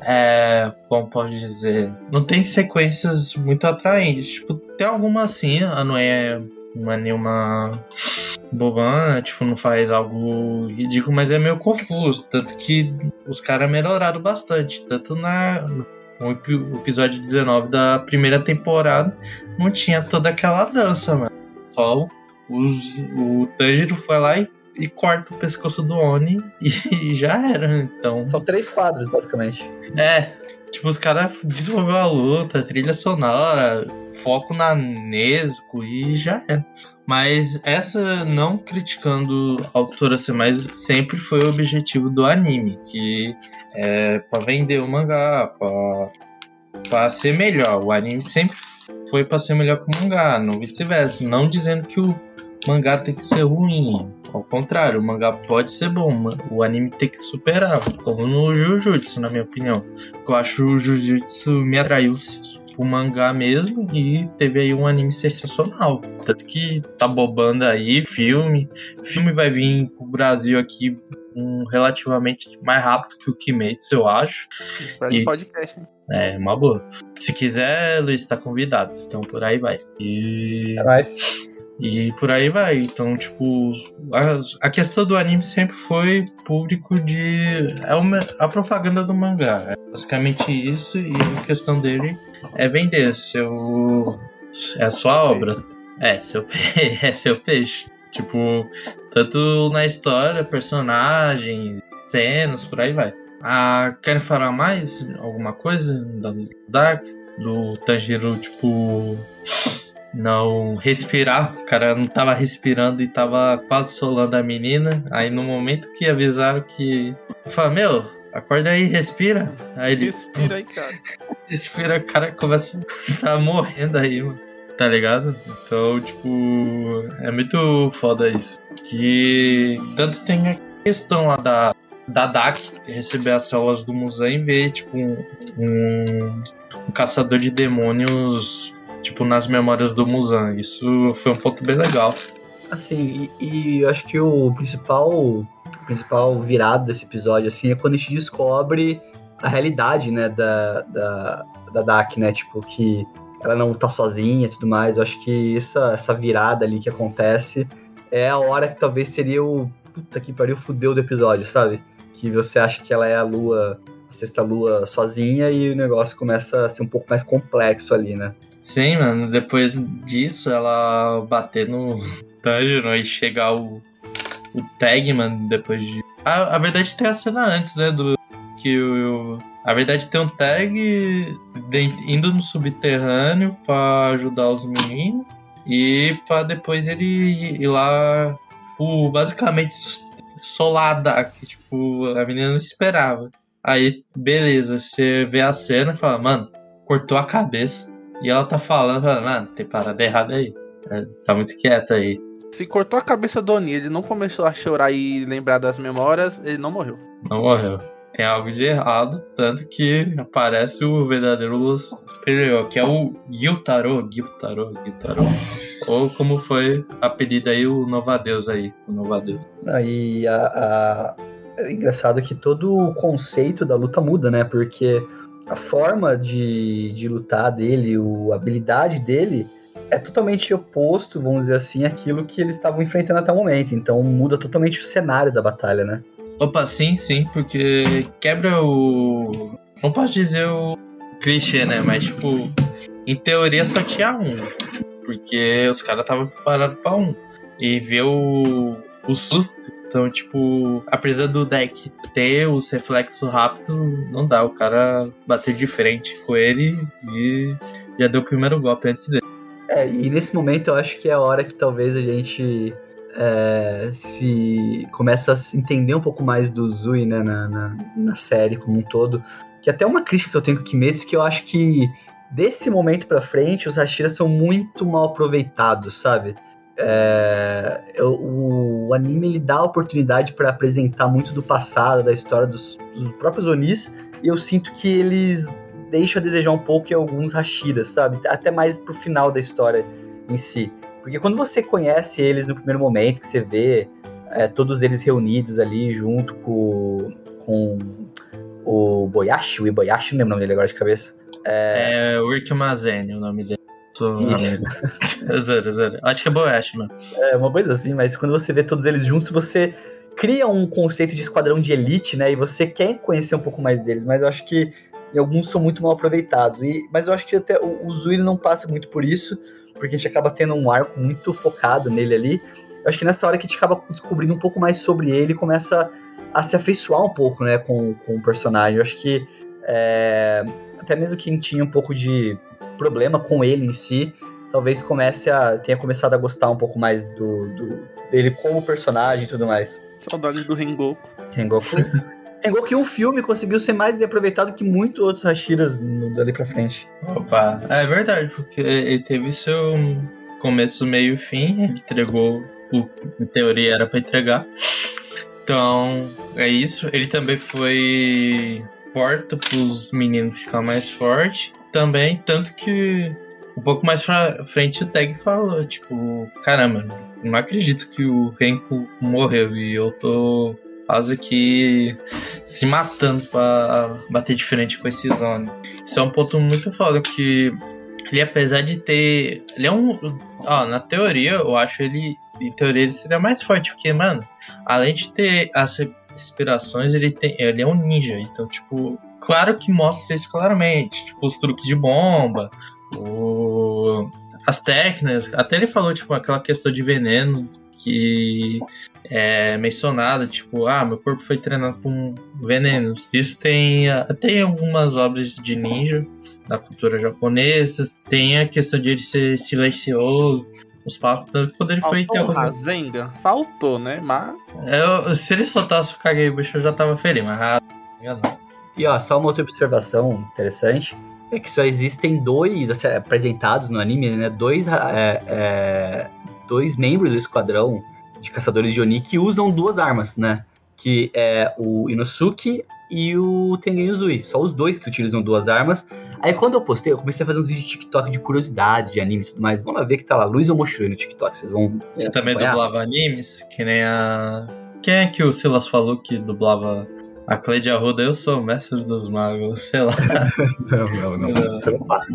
Speaker 1: É, como pode dizer? Não tem sequências muito atraentes. Tipo, tem alguma assim, ela não é, é nenhuma bobana, tipo, não faz algo ridículo, mas é meio confuso. Tanto que os caras melhoraram bastante. Tanto na. Epi- episódio 19 da primeira temporada, não tinha toda aquela dança, mano. Só os, o Tanjiro foi lá e, e corta o pescoço do Oni e, já era. Então,
Speaker 3: São três quadros, basicamente.
Speaker 1: é. Tipo, os caras desenvolveu a luta, trilha sonora, foco na Nesco e já era. Mas essa, não criticando a autora ser mais, sempre foi o objetivo do anime, que é pra vender o mangá, pra ser melhor. O anime sempre foi pra ser melhor que o mangá, não vice-versa. Não dizendo que o mangá tem que ser ruim. Ao contrário, o mangá pode ser bom, o anime tem que superar, como no Jujutsu, na minha opinião. Eu acho o Jujutsu me atraiu o mangá mesmo e teve aí um anime sensacional. Tanto que tá bobando aí, filme. Filme vai vir pro Brasil aqui um, relativamente mais rápido que o Kimetsu, eu acho.
Speaker 2: Espera
Speaker 1: E-
Speaker 2: podcast, hein?
Speaker 1: É, uma boa. Se quiser, Luiz, tá convidado. Então por aí vai. E.
Speaker 3: Mas
Speaker 1: E por aí vai. Então, tipo, a, a questão do anime sempre foi público de. É uma, a propaganda do mangá. É basicamente isso. E a questão dele é vender seu. É a sua obra. É, seu, pe- é seu peixe. Tipo, tanto na história, personagens, cenas, por aí vai. Ah, querem falar mais alguma coisa da Dark? Do Tanjiro, tipo não respirar. O cara não tava respirando e tava quase solando a menina. Aí no momento que avisaram que. Fala, meu, acorda aí, respira. Aí ele
Speaker 2: Respira aí, cara.
Speaker 1: respira, o cara começa a tá morrendo aí, mano. Tá ligado? Então, tipo, é muito foda isso. Que tanto tem a questão lá da, da DAC, receber as células do Musan e ver, tipo, um, um, um caçador de demônios, tipo, nas memórias do Musan. Isso foi um ponto bem legal.
Speaker 3: Assim, e, e eu acho que o principal, principal virado desse episódio, assim, é quando a gente descobre a realidade, né, da, da, da Dak, né, tipo, que ela não tá sozinha e tudo mais. Eu acho que essa, essa virada ali que acontece é a hora que talvez seria o, puta que pariu, fudeu do episódio, sabe? Que você acha que ela é a lua, a sexta lua sozinha e o negócio começa a ser um pouco mais complexo ali, né?
Speaker 1: Sim, mano. Depois disso, ela bater no dungeon e chegar o, o tag, mano, depois de. A, verdade tem a cena antes, né? Do. Que o. A verdade tem um tag de- indo no subterrâneo pra ajudar os meninos. E pra depois ele ir lá. Tipo, basicamente solada, que tipo, a menina não esperava. Aí, beleza, você vê a cena e fala, mano, cortou a cabeça. E ela tá falando, fala, mano, tem parada errada aí. É, Tá muito quieta aí.
Speaker 2: Se cortou a cabeça do Oni, ele não começou a chorar e lembrar das memórias, ele não morreu.
Speaker 1: Não morreu. Tem algo de errado, tanto que aparece o verdadeiro Luz Superior, que é o Gyutaro, Gyutaro, Gyutaro. Ou como foi apelido aí o Novadeus aí, o Novadeus.
Speaker 3: Aí a, a- é engraçado que todo o conceito da luta muda, né? Porque a forma de, de lutar dele, o, a habilidade dele é totalmente oposto, vamos dizer assim, àquilo que eles estavam enfrentando até o momento. Então muda totalmente o cenário da batalha, né?
Speaker 1: Opa, sim, sim, porque quebra o. Não posso dizer o clichê, né? Mas, tipo, em teoria só tinha um. Porque os caras estavam preparados pra um. E ver o, o susto. Então, tipo, apesar do deck ter os reflexos rápidos, não dá. O cara bater de frente com ele e já deu o primeiro golpe antes dele.
Speaker 3: É, e nesse momento eu acho que é a hora que talvez a gente é, se começa a entender um pouco mais do Zui, né, na, na, na série como um todo. Que até uma crítica que eu tenho com o Kimetsu que eu acho que desse momento pra frente os Hashiras são muito mal aproveitados, sabe? É, o, o anime ele dá a oportunidade pra apresentar muito do passado, da história dos, dos próprios Onis, e eu sinto que eles deixam a desejar um pouco em alguns Hashiras, sabe? Até mais pro final da história em si. Porque quando você conhece eles no primeiro momento, que você vê é, todos eles reunidos ali junto com, com o Boyashi, o Iboyashi, não lembro o nome dele agora de cabeça.
Speaker 1: É, o Rick Mazene, o nome dele.
Speaker 3: Ih.
Speaker 1: zero, zero. Acho que é Boash, mano.
Speaker 3: É uma coisa assim, mas quando você vê todos eles juntos, você cria um conceito de esquadrão de elite, né? E você quer conhecer um pouco mais deles, mas eu acho que alguns são muito mal aproveitados. E, mas eu acho que até o, o Zui não passa muito por isso, porque a gente acaba tendo um arco muito focado nele ali. Eu acho que nessa hora que a gente acaba descobrindo um pouco mais sobre ele, começa a se afeiçoar um pouco, né, com, com o personagem. Eu acho que é, até mesmo quem tinha um pouco de problema com ele em si, talvez comece a tenha começado a gostar um pouco mais do, do- dele como personagem e tudo mais.
Speaker 2: Saudades do Rengoku.
Speaker 3: Rengoku. Rengoku e o filme conseguiu ser mais bem aproveitado que muitos outros Hashiras no- dali pra frente.
Speaker 1: Opa, é verdade, porque ele teve seu começo, meio e fim, ele entregou o em teoria era pra entregar. Então, é isso. Ele também foi porta pros meninos ficar mais forte. Também, tanto que um pouco mais pra frente o Tag falou, tipo, caramba, não acredito que o Renko morreu e eu tô quase aqui se matando pra bater de frente com esse Zone. Isso é um ponto muito foda que ele apesar de ter, ele é um, ó, na teoria eu acho ele, em teoria ele seria mais forte porque, mano, além de ter as inspirações, ele tem, ele é um ninja, então tipo, claro que mostra isso claramente, tipo os truques de bomba, o as técnicas, até ele falou tipo aquela questão de veneno que é mencionada, tipo, ah, meu corpo foi treinado com venenos. Isso tem até algumas obras de ninja da cultura japonesa. Tem a questão de ele ser silencioso, os passos, tanto quando ele foi
Speaker 2: Faltou o
Speaker 1: interrogado.
Speaker 2: Faltou, né? Mas
Speaker 1: Eu, se ele soltasse o Kagebushi, eu já tava feliz, mas ah, não.
Speaker 3: E ó, só uma outra observação interessante é que só existem dois assim, apresentados no anime, né? Dois, é, é, dois membros do esquadrão de caçadores de Oni que usam duas armas, né? Que é o Inosuke e o Tengen Uzui. Só os dois que utilizam duas armas. Aí quando eu postei, eu comecei a fazer uns vídeos de TikTok de curiosidades de anime e tudo mais. Vamos lá ver que tá lá, Luiz Omoshiro no TikTok. Vocês vão.
Speaker 1: Você também dublava animes? Que nem a. Quem é que o Silas falou que dublava a Cleide Arruda? Eu sou o mestre dos magos, sei lá.
Speaker 3: Não, não, não. Isso não passa.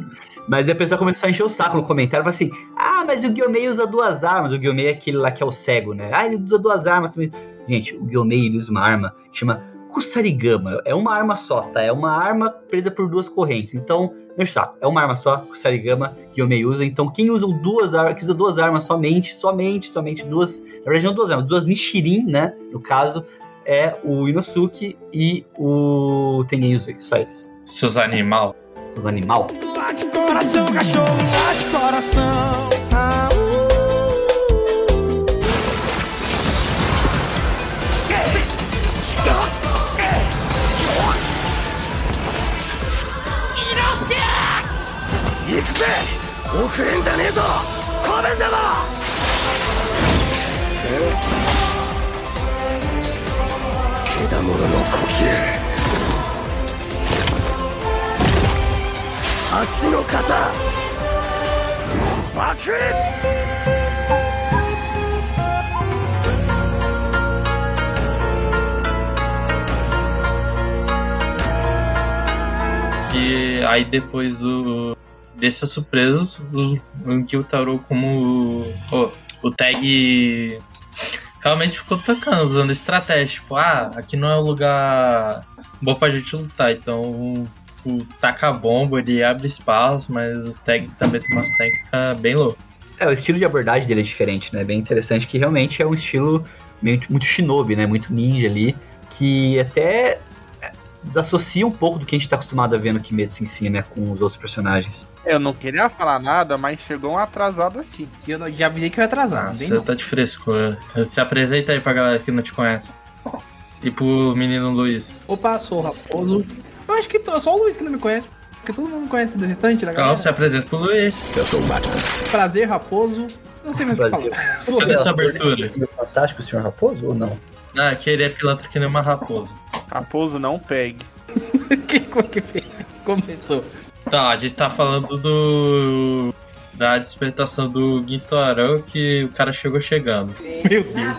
Speaker 3: Mas aí a pessoa começou a encher o saco no comentário, falou assim: Ah, mas o Guiomei usa duas armas. O Guiomei é aquele lá que é o cego, né? Ah, ele usa duas armas. Gente, o Guiomei ele usa uma arma que chama Kusarigama. É uma arma só, tá? É uma arma presa por duas correntes. Então, meu saco, é uma arma só, Kusarigama, que o Mei usa. Então, quem usa duas armas, que usa duas armas somente, somente, somente duas, na verdade não duas armas, duas Nishirin, né? No caso, é o Inosuke e o Tengen Yuzui, só eles.
Speaker 1: Seus animal.
Speaker 3: Seus animal.
Speaker 6: Bate coração, cachorro, bate coração.
Speaker 1: E aí depois do dessas surpresas, o o Gyutaro como o, o tag realmente ficou tocando, usando estratégia. Tipo, ah, aqui não é um lugar bom pra gente lutar, então o taca bomba, ele abre espaço, mas o tag também tem umas técnicas bem loucas.
Speaker 3: É, o estilo de abordagem dele é diferente, né? Bem interessante, que realmente é um estilo meio, muito shinobi, né? Muito ninja ali, que até desassocia um pouco do que a gente tá acostumado a ver no Kimetsu em si, né? Com os outros personagens.
Speaker 2: Eu não queria falar nada, mas chegou um atrasado aqui.
Speaker 7: E eu já avisei que eu ia atrasar.
Speaker 1: Você
Speaker 7: não.
Speaker 1: tá de frescura. Se apresenta aí pra galera que não te conhece. E pro menino Luiz.
Speaker 7: Opa, sou o Raposo. Eu acho que tô- só o Luiz que não me conhece. Porque todo mundo me conhece do restante da
Speaker 1: Calma,
Speaker 7: galera.
Speaker 1: se apresenta pro Luiz.
Speaker 7: Prazer, Raposo. Não sei mais o que falar. Sou
Speaker 1: Cadê sua abertura?
Speaker 3: É fantástico, senhor Raposo, ou não?
Speaker 1: Ah, que ele é pilantra que nem uma raposa.
Speaker 2: Raposo não pegue.
Speaker 7: que, que começou?
Speaker 1: Tá, a gente tá falando do. Da despertação do Gintorão que o cara chegou chegando.
Speaker 7: Meu Deus.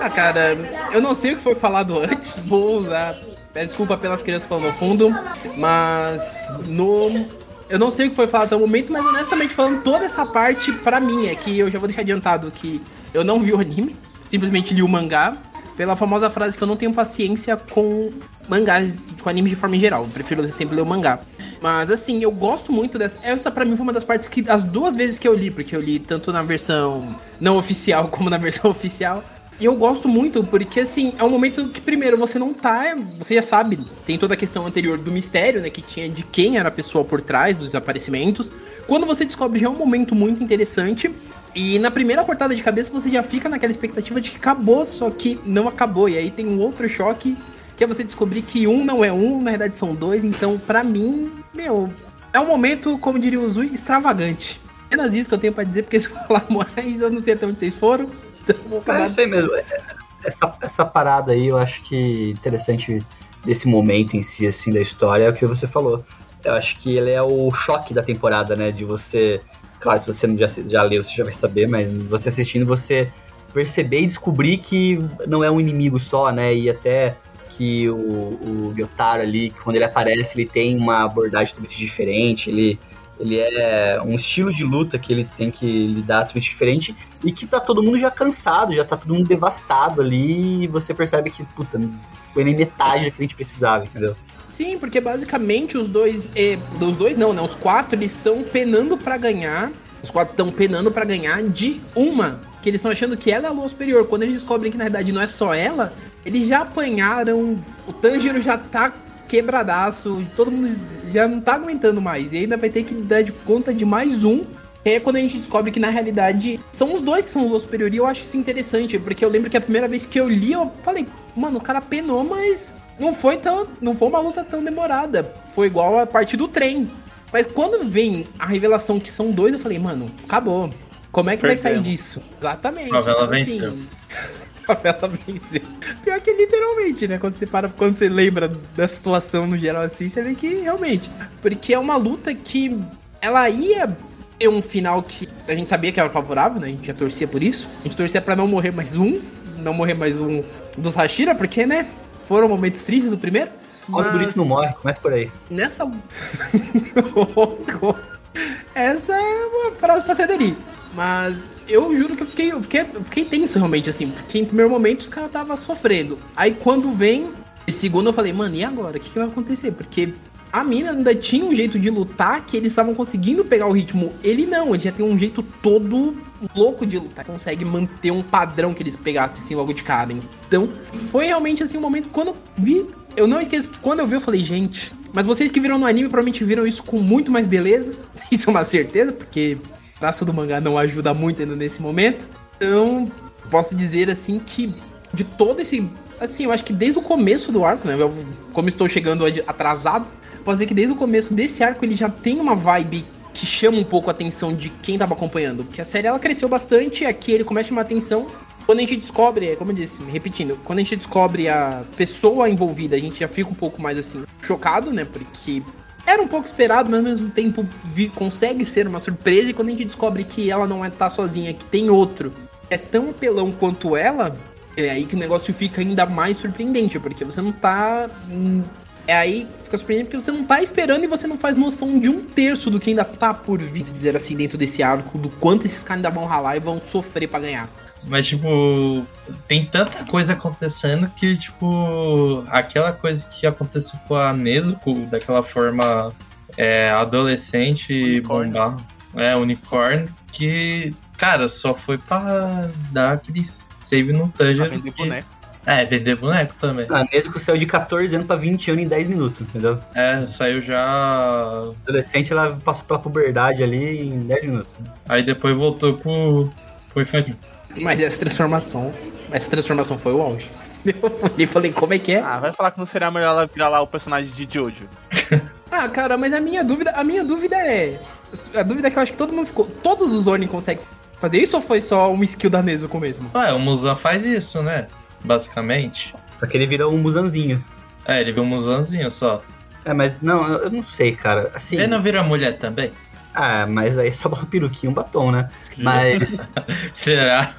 Speaker 7: Ah, cara, eu não sei o que foi falado antes. Vou usar. Peço desculpa pelas crianças falando no fundo. Mas no. Eu não sei o que foi falado até o momento, mas honestamente falando, toda essa parte pra mim é que eu já vou deixar adiantado que eu não vi o anime, simplesmente li o mangá, pela famosa frase que eu não tenho paciência com mangás, com anime de forma em geral. Eu prefiro sempre ler o mangá. Mas assim, eu gosto muito dessa. Essa pra mim foi uma das partes que. As duas vezes que eu li, porque eu li tanto na versão não oficial como na versão oficial. E eu gosto muito, porque assim, é um momento que, primeiro, você não tá. Você já sabe, tem toda a questão anterior do mistério, né? Que tinha de quem era a pessoa por trás dos desaparecimentos. Quando você descobre, já é um momento muito interessante. E na primeira cortada de cabeça você já fica naquela expectativa de que acabou, só que não acabou. E aí tem um outro choque, que é você descobrir que um não é um, na verdade são dois. Então, pra mim, meu, é um momento, como diria o Zui, extravagante. Apenas isso que eu tenho pra dizer, porque se eu falar mais, eu não sei até onde vocês foram. Então, vou
Speaker 3: É
Speaker 7: acabar
Speaker 3: isso aí mesmo. É- Essa, essa parada aí eu acho que interessante desse momento em si, assim, da história, é o que você falou. Eu acho que ele é o choque da temporada, né? De você. Claro, se você já, já leu, você já vai saber, mas você assistindo, você perceber e descobrir que não é um inimigo só, né? E até que o, o Gyotaro ali, quando ele aparece, ele tem uma abordagem totalmente diferente, ele, ele é um estilo de luta que eles têm que lidar totalmente diferente e que tá todo mundo já cansado, já tá todo mundo devastado ali e você percebe que, puta, não foi nem metade do que a gente precisava, entendeu?
Speaker 7: Sim, porque basicamente os dois. eh, os dois não, né? Os quatro eles estão penando pra ganhar. Os quatro estão penando pra ganhar de uma. Que eles estão achando que ela é a lua superior. Quando eles descobrem que na verdade não é só ela, eles já apanharam. O Tanjiro já tá quebradaço. Todo mundo já não tá aguentando mais. E ainda vai ter que dar de conta de mais um. É quando a gente descobre que na realidade são os dois que são lua superior. E eu acho isso interessante, porque eu lembro que a primeira vez que eu li, eu falei, mano, o cara penou, mas não foi tão. Não foi uma luta tão demorada. Foi igual a parte do trem. Mas quando vem a revelação que são dois, eu falei, mano, acabou. Como é que vai sair
Speaker 2: Perdemos.
Speaker 7: disso? Exatamente.
Speaker 1: Favela
Speaker 7: Então,
Speaker 1: venceu.
Speaker 7: Favela venceu. Pior que literalmente, né? Quando você para, quando você lembra da situação no geral assim, você vê que realmente. Porque é uma luta que ela ia ter um final que a gente sabia que era favorável, né? A gente já torcia por isso. A gente torcia pra não morrer mais um. Não morrer mais um dos Hashira, porque, né? Foram momentos tristes do primeiro.
Speaker 3: Mas... O bonito não morre, começa por aí.
Speaker 7: Nessa. Essa é uma frase pra cederir. Mas eu juro que eu fiquei, eu fiquei, eu fiquei tenso realmente, assim, porque em primeiro momento os caras estavam sofrendo. Aí quando vem E segundo eu falei, mano, e agora? O que, que vai acontecer? Porque a mina ainda tinha um jeito de lutar que eles estavam conseguindo pegar o ritmo. Ele não, ele já tem um jeito todo louco de lutar. Consegue manter um padrão que eles pegassem assim logo de cara. Então, foi realmente assim um momento quando eu vi. Eu não esqueço que quando eu vi, eu falei, gente. Mas vocês que viram no anime provavelmente viram isso com muito mais beleza. Isso é uma certeza, porque o traço do mangá não ajuda muito ainda nesse momento. Então, posso dizer assim que de todo esse. Assim, eu acho que desde o começo do arco, né? Eu, como estou chegando atrasado, posso dizer que desde o começo desse arco ele já tem uma vibe que chama um pouco a atenção de quem tava acompanhando. Porque a série ela cresceu bastante, aqui ele começa a chamar atenção. Quando a gente descobre, como eu disse, repetindo, quando a gente descobre a pessoa envolvida, a gente já fica um pouco mais assim, chocado, né? Porque era um pouco esperado, mas ao mesmo tempo consegue ser uma surpresa. E quando a gente descobre que ela não é tá sozinha, que tem outro, é tão pelão quanto ela, é aí que o negócio fica ainda mais surpreendente, porque você não tá. É aí fica surpreendente porque você não tá esperando e você não faz noção de um terço do que ainda tá por vir, se dizer assim, dentro desse arco, do quanto esses caras ainda vão ralar e vão sofrer pra ganhar.
Speaker 1: Mas, tipo, tem tanta coisa acontecendo que, tipo, aquela coisa que aconteceu com a Nezuko, daquela forma é, adolescente e
Speaker 2: Unicórnio.
Speaker 1: bombar, é, unicórnio, que, cara, só foi pra dar aquele save no
Speaker 2: Pra
Speaker 1: Tanjiro.
Speaker 2: vender
Speaker 1: que-
Speaker 2: boneco.
Speaker 1: É, vender boneco também.
Speaker 3: A Nezuko saiu de 14 anos pra 20 anos em 10 minutos, entendeu?
Speaker 1: É, saiu já.
Speaker 3: Adolescente, ela passou pela puberdade ali em 10 minutos.
Speaker 1: Aí depois voltou pro, pro infantil.
Speaker 7: Mas essa transformação. Essa transformação foi o auge. Eu e falei, como é que é?
Speaker 2: Ah, vai falar que não seria melhor ela virar lá o personagem de Jojo.
Speaker 7: Ah, cara, mas a minha dúvida, a minha dúvida é. A dúvida é que eu acho que todo mundo ficou. Todos os Oni conseguem fazer isso ou foi só uma skill da Nezuko mesmo?
Speaker 1: Ué, o Musan faz isso, né? Basicamente.
Speaker 3: Só que ele vira um musanzinho.
Speaker 1: É, ele viu um Musanzinho só.
Speaker 3: É, mas não, eu não sei, cara. Assim.
Speaker 1: Ele não vira mulher também?
Speaker 3: Ah, mas aí é só uma peruquinha e um batom, né? Mas
Speaker 1: Será?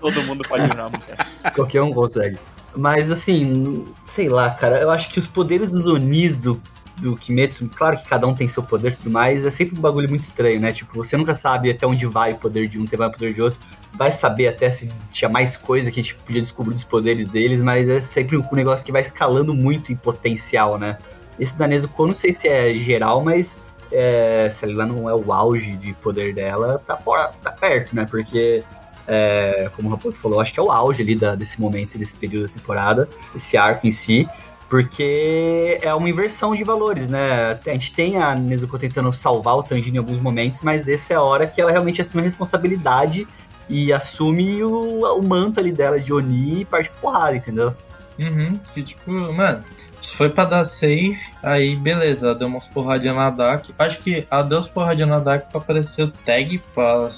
Speaker 2: Todo mundo pode virar mulher.
Speaker 3: qualquer um consegue. Mas assim, sei lá, cara, eu acho que os poderes dos Onis do, do Kimetsu, claro que cada um tem seu poder e tudo mais, é sempre um bagulho muito estranho, né? Tipo, você nunca sabe até onde vai o poder de um, até vai o poder de outro. Vai saber até se tinha mais coisa que a gente podia descobrir dos poderes deles, mas é sempre um negócio que vai escalando muito em potencial, né? Esse da Nezuko, não sei se é geral, mas é, se ela não é o auge de poder dela, tá, fora, tá perto, né? Porque é, como o Raposo falou, acho que é o auge ali da- desse momento, desse período da temporada, esse arco em si, porque é uma inversão de valores, né? A gente tem a Nezuko tentando salvar o Tanjiro em alguns momentos, mas essa é a hora que ela realmente assume a responsabilidade e assume o, o manto ali dela de Oni e parte porrada, entendeu?
Speaker 1: Uhum. Que tipo, mano, se foi pra dar safe, aí beleza, deu umas porradinhas na Dak. Acho que ela deu umas porradinhas na Dak pra aparecer o tag pra,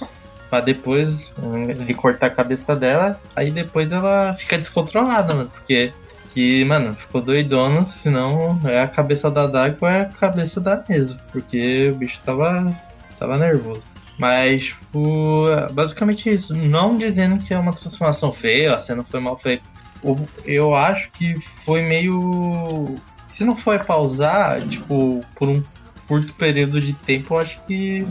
Speaker 1: pra depois hum, ele cortar a cabeça dela. Aí depois ela fica descontrolada, mano. Porque, que, mano, ficou doidona, senão é a cabeça da Dak ou é a cabeça da mesa. Porque o bicho tava, tava nervoso. Mas, tipo, basicamente isso. Não dizendo que é uma transformação feia, a cena foi mal feita. Eu acho que foi meio. Se não for pausar, tipo, por um curto período de tempo, eu acho que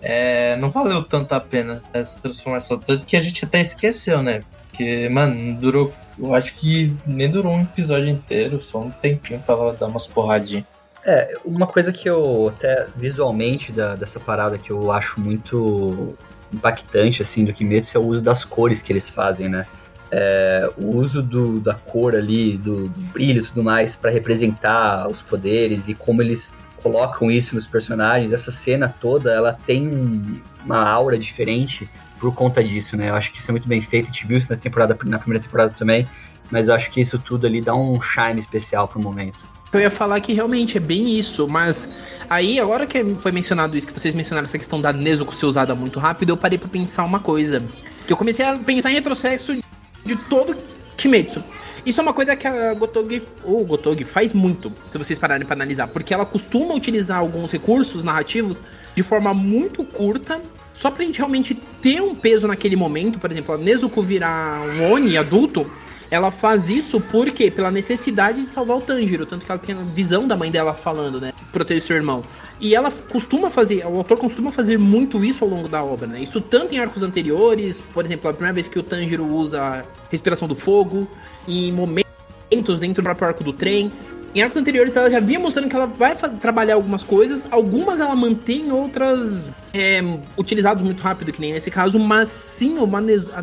Speaker 1: é, não valeu tanto a pena essa transformação. Tanto que a gente até esqueceu, né? Porque, mano, durou. Eu acho que nem durou um episódio inteiro, só um tempinho pra dar umas porradinhas.
Speaker 3: É, uma coisa que eu, até visualmente da- dessa parada que eu acho muito impactante, assim, do Kimetsu é o uso das cores que eles fazem, né? É, o uso do, da cor ali, do, do brilho e tudo mais, pra representar os poderes e como eles colocam isso nos personagens. Essa cena toda, ela tem uma aura diferente por conta disso, né? Eu acho que isso é muito bem feito, a gente viu isso na, temporada, na primeira temporada também, mas eu acho que isso tudo ali dá um shine especial pro momento.
Speaker 7: Eu ia falar que realmente é bem isso, mas aí, agora que foi mencionado isso, que vocês mencionaram essa questão da Nezuko ser usada muito rápido, eu parei pra pensar uma coisa. Eu comecei a pensar em retrocesso de todo Kimetsu. Isso é uma coisa que a Gotogi, ou Gotogi faz muito, se vocês pararem pra analisar, porque ela costuma utilizar alguns recursos narrativos de forma muito curta, só pra gente realmente ter um peso naquele momento, por exemplo, a Nezuko virar um Oni adulto, ela faz isso porque pela necessidade de salvar o Tanjiro, tanto que ela tem a visão da mãe dela falando, né, proteger seu irmão. E ela costuma fazer, o autor costuma fazer muito isso ao longo da obra, né? Isso tanto em arcos anteriores, por exemplo, a primeira vez que o Tanjiro usa a respiração do fogo, em momentos dentro do próprio arco do trem. Em arcos anteriores ela já vinha mostrando que ela vai trabalhar algumas coisas, algumas ela mantém, outras é, utilizadas muito rápido, que nem nesse caso, mas sim, uma Nezu- a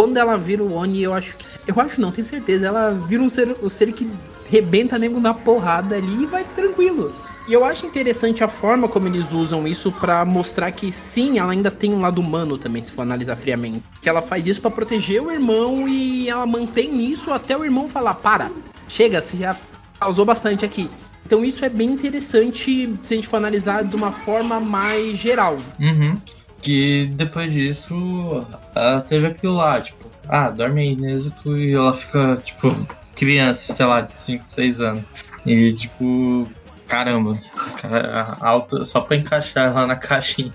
Speaker 7: quando ela vira o Oni, eu acho que. Eu acho não, tenho certeza, ela vira um ser, um ser que rebenta nego na porrada ali e vai tranquilo. E eu acho interessante a forma como eles usam isso pra mostrar que sim, ela ainda tem um lado humano também, se for analisar friamente. Que ela faz isso pra proteger o irmão e ela mantém isso até o irmão falar: para, chega, você já causou bastante aqui. Então isso é bem interessante se a gente for analisar de uma forma mais geral.
Speaker 1: Uhum. Que depois disso, ela teve aquilo lá, tipo, ah, dorme aí, Nezuko, e ela fica, tipo, criança, sei lá, de 5, 6 anos. E, tipo, caramba, cara, alta, só pra encaixar ela na caixinha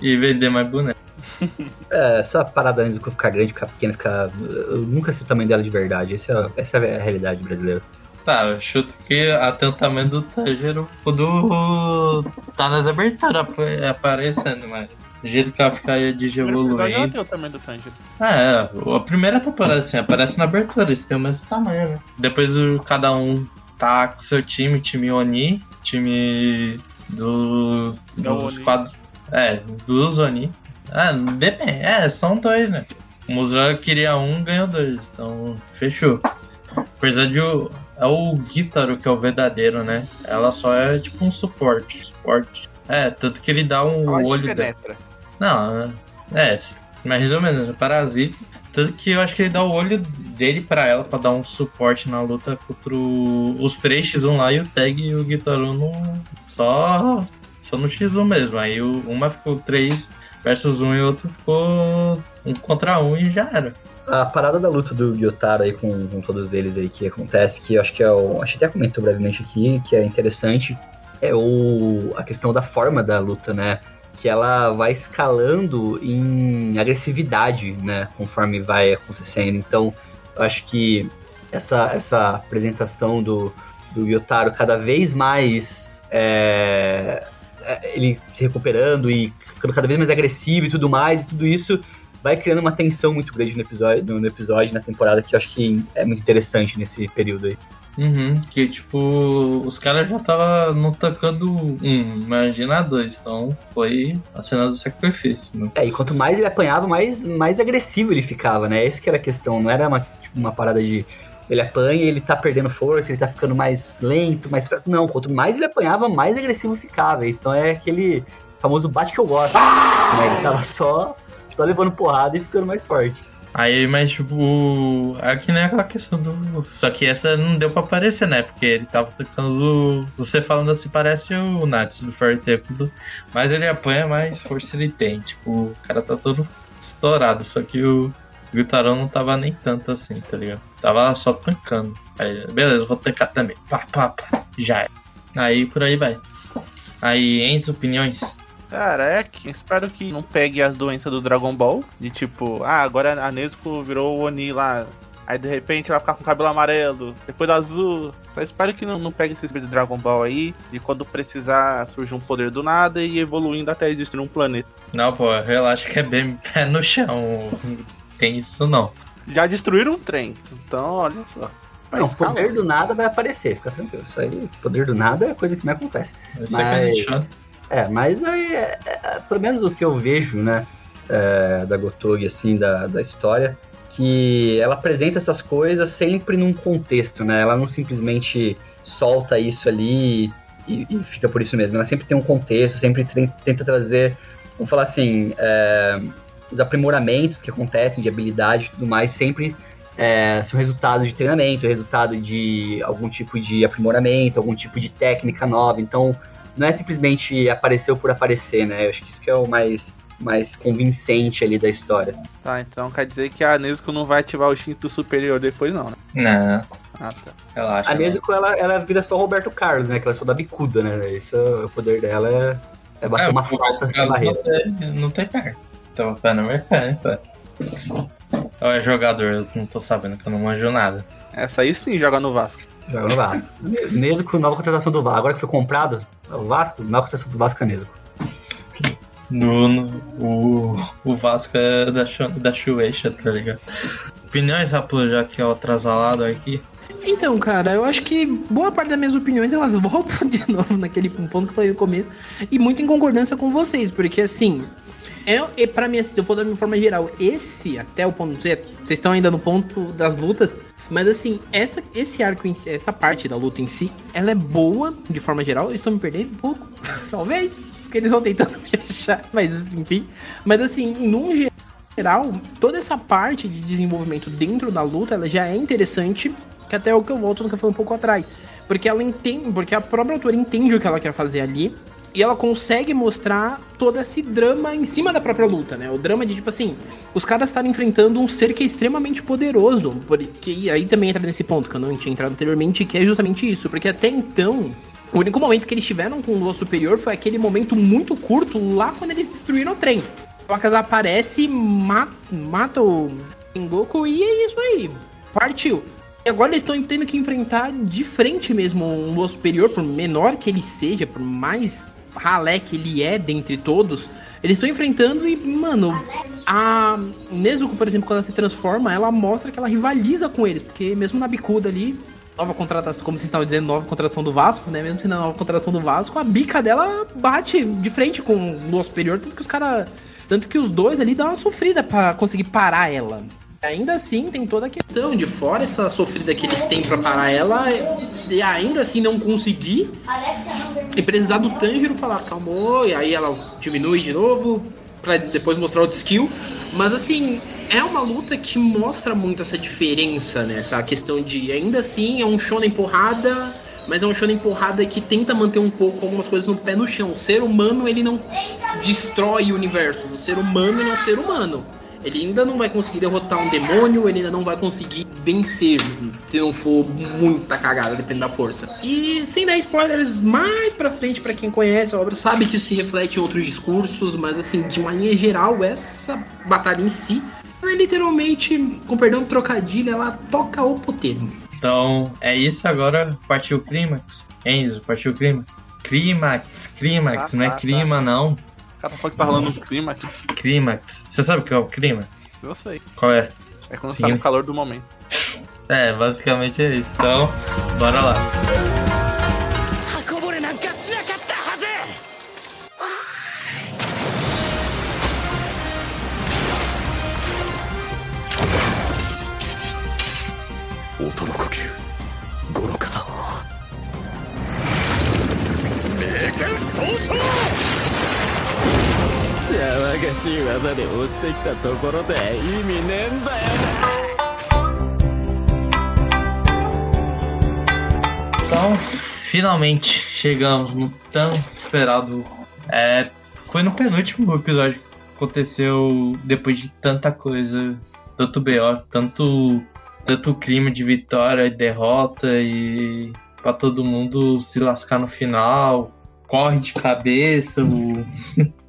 Speaker 1: e vender mais boneco.
Speaker 3: É, essa parada antes do ficar grande, ficar pequena, ficar. Eu nunca sei o tamanho dela de verdade. Essa é, essa é a realidade brasileira.
Speaker 1: Tá, eu chuto que até o tamanho do Tanjiro quando tá nas aberturas ap- aparecendo, mas do jeito que ela fica digievoluindo.
Speaker 2: tem o tamanho do Tanjiro.
Speaker 1: É, a primeira temporada assim, aparece na abertura, eles têm o mesmo tamanho, né? Depois o, cada um tá com seu time, time Oni, time do.
Speaker 2: Da
Speaker 1: dos quadros. É, dos Oni. É, depende. É, são dois, né? O Musra queria um, ganhou dois. Então, fechou. Apesar de o. É o Guitaro que é o verdadeiro, né? Ela só é tipo um suporte. Suporte. É, tanto que ele dá um
Speaker 2: Ela te
Speaker 1: olho dela. Não, é, mais ou menos, é parasita. Tanto que eu acho que ele dá o olho dele pra ela pra dar um suporte na luta contra o- os 3x1 lá e o Tag e o Guitaru no, só, só no x1 mesmo. Aí o, uma ficou 3 versus 1 e o outro ficou um contra um e já era.
Speaker 3: A parada da luta do Gyotaro aí com, com todos eles aí que acontece, que eu acho que é o. A até comentou brevemente aqui, que é interessante, é o, a questão da forma da luta, né? Que ela vai escalando em agressividade, né? Conforme vai acontecendo. Então, eu acho que essa, essa apresentação do, do Gyotaro cada vez mais. é, é, ele se recuperando e ficando cada vez mais agressivo e tudo mais, e tudo isso vai criando uma tensão muito grande no episódio, no episódio, na temporada, que eu acho que é muito interessante nesse período aí.
Speaker 1: Uhum, que tipo, os caras já estavam não tacando um, imagina dois, então foi a cena do sacrifício. Né?
Speaker 3: É, e quanto mais ele apanhava, mais, mais agressivo ele ficava, né? Essa que era a questão, não era uma, tipo, uma parada de ele apanha ele tá perdendo força, ele tá ficando mais lento, mais fraco. Não, quanto mais ele apanhava, mais agressivo ficava. Então é aquele famoso bate que eu gosto. Né? Ele tava só, só levando porrada e ficando mais forte.
Speaker 1: Aí, mas tipo, é que nem aquela questão do. Só que essa não deu pra aparecer, né? Porque ele tava tocando. Você falando assim, parece o Natsu do Fairy Temple, mas ele apanha, mais força ele tem. Tipo, o cara tá todo estourado, só que o Guitarão não tava nem tanto assim, tá ligado? Tava só tancando. Aí, beleza, vou tancar também. Pá, pá, pá. Já é. Aí por aí vai. Aí, Enzo, opiniões?
Speaker 2: Cara, é que espero que não pegue as doenças do Dragon Ball. De tipo, ah, agora a Nezuko virou o Oni lá. Aí de repente ela ficar com cabelo amarelo, depois azul. Só espero que não, não pegue esse espírito do Dragon Ball aí. E quando precisar surgir um poder do nada e evoluindo até existir um planeta.
Speaker 1: Não, pô, relaxa que é bem pé no chão. Tem isso não.
Speaker 2: Já destruíram um trem. Então, olha só.
Speaker 3: Não,
Speaker 2: escalar.
Speaker 3: poder do nada vai aparecer, fica tranquilo. Isso aí, poder do nada é coisa que me acontece.
Speaker 1: Isso é
Speaker 3: É, mas aí, é, é, pelo menos o que eu vejo, né, é, da Gotogi, assim, da, da história, que ela apresenta essas coisas sempre num contexto, né? Ela não simplesmente solta isso ali e, e fica por isso mesmo. Ela sempre tem um contexto, sempre tenta trazer, vamos falar assim, é, os aprimoramentos que acontecem de habilidade e tudo mais, sempre é, são resultado de treinamento, resultado de algum tipo de aprimoramento, algum tipo de técnica nova. Então, não é simplesmente apareceu por aparecer, né? Eu acho que isso que é o mais, mais convincente ali da história.
Speaker 2: Tá, então quer dizer que a Nezuko não vai ativar o instinto superior depois, não, né?
Speaker 1: Não,
Speaker 2: Ah, tá.
Speaker 1: relaxa.
Speaker 3: A
Speaker 1: não.
Speaker 3: Nezuko, ela, ela vira só Roberto Carlos, né? Que ela é só da bicuda, né? Isso, o poder dela é, é bater
Speaker 1: É,
Speaker 3: uma falta sem
Speaker 1: Carlos
Speaker 3: barreira.
Speaker 1: Não tem, perna. Então o pé não é pé, né, pé? Ou é jogador, eu não tô sabendo que eu não manjo nada.
Speaker 2: Essa aí sim joga no Vasco.
Speaker 3: Joga no Vasco. Nezuko, nova contratação do Vasco. Agora que foi comprado, o Vasco, nova contratação do Vasco é Nezuko.
Speaker 1: No, no- o, o Vasco é da, da Shueisha, tá ligado? Opiniões, Rapo, já que é o atrasalado aqui.
Speaker 7: Então, cara, eu acho que boa parte das minhas opiniões elas voltam de novo naquele ponto que eu falei no começo e muito em concordância com vocês, porque assim, é, é para mim, se eu for da minha forma geral, esse até o ponto, vocês estão ainda no ponto das lutas, mas assim, essa, esse arco, si, essa parte da luta em si, ela é boa de forma geral. Eu estou me perdendo um pouco, talvez, porque eles estão tentando me achar, mas enfim. Mas assim, num geral, toda essa parte de desenvolvimento dentro da luta, ela já é interessante, que até é o que eu volto no que eu falei um pouco atrás. Porque ela entende, porque a própria autora entende o que ela quer fazer ali. E ela consegue mostrar todo esse drama em cima da própria luta, né? O drama de, tipo assim, os caras estarem enfrentando um ser que é extremamente poderoso. Porque aí também entra nesse ponto que eu não tinha entrado anteriormente, que é justamente isso. Porque até então, o único momento que eles tiveram com o Lua Superior foi aquele momento muito curto lá quando eles destruíram o trem. O Akaza aparece, mata, mata o Goku e é isso aí. Partiu. E agora eles estão tendo que enfrentar de frente mesmo um Lua Superior, por menor que ele seja, por mais ralé que ele é dentre todos, eles estão enfrentando e, mano, a Nezuko, por exemplo, quando ela se transforma, ela mostra que ela rivaliza com eles, porque mesmo na bicuda ali, nova contratação, como vocês estavam dizendo, nova contratação do Vasco, né? Mesmo sendo a nova contratação do Vasco, a bica dela bate de frente com o Lua Superior, tanto que os caras. Tanto que os dois ali dão uma sofrida para conseguir parar ela. Ainda assim, tem toda a questão de fora essa sofrida que eles têm pra parar ela e ainda assim não conseguir e precisar do Tanjiro falar calmou, e aí ela diminui de novo pra depois mostrar outro skill. Mas assim, é uma luta que mostra muito essa diferença, né? Essa questão de ainda assim é um shonen porrada, mas é um shonen porrada que tenta manter um pouco algumas coisas no pé no chão. O ser humano, ele não destrói o universo. O ser humano é um ser humano. Ele ainda não vai conseguir derrotar um demônio, ele ainda não vai conseguir vencer se não for muita cagada, dependendo da força. E sem dar spoilers, mais pra frente, para quem conhece a obra, sabe que isso se reflete em outros discursos, mas assim, de uma linha geral, essa batalha em si, ela é literalmente, com perdão do trocadilho, ela toca o poteiro.
Speaker 1: Então, é isso agora. Partiu o clímax. Enzo, partiu o clímax. Clímax, clímax,
Speaker 2: Ah,
Speaker 1: não é
Speaker 2: tá,
Speaker 1: clima, não.
Speaker 2: O cara tá rolando um clima aqui.
Speaker 1: Clímax. Você sabe o que é o clima?
Speaker 2: Eu sei.
Speaker 1: Qual é?
Speaker 2: É quando
Speaker 1: Sim.
Speaker 2: tá no calor do momento.
Speaker 1: É, basicamente é isso. Então, bora lá.
Speaker 5: し
Speaker 8: い技で押してきたところで意味ねえんだよ
Speaker 1: Então, finalmente chegamos no tão esperado. É, foi no penúltimo episódio que aconteceu depois de tanta coisa, tanto BO, tanto, tanto clima de vitória e derrota e pra todo mundo se lascar no final. Corre de cabeça, o...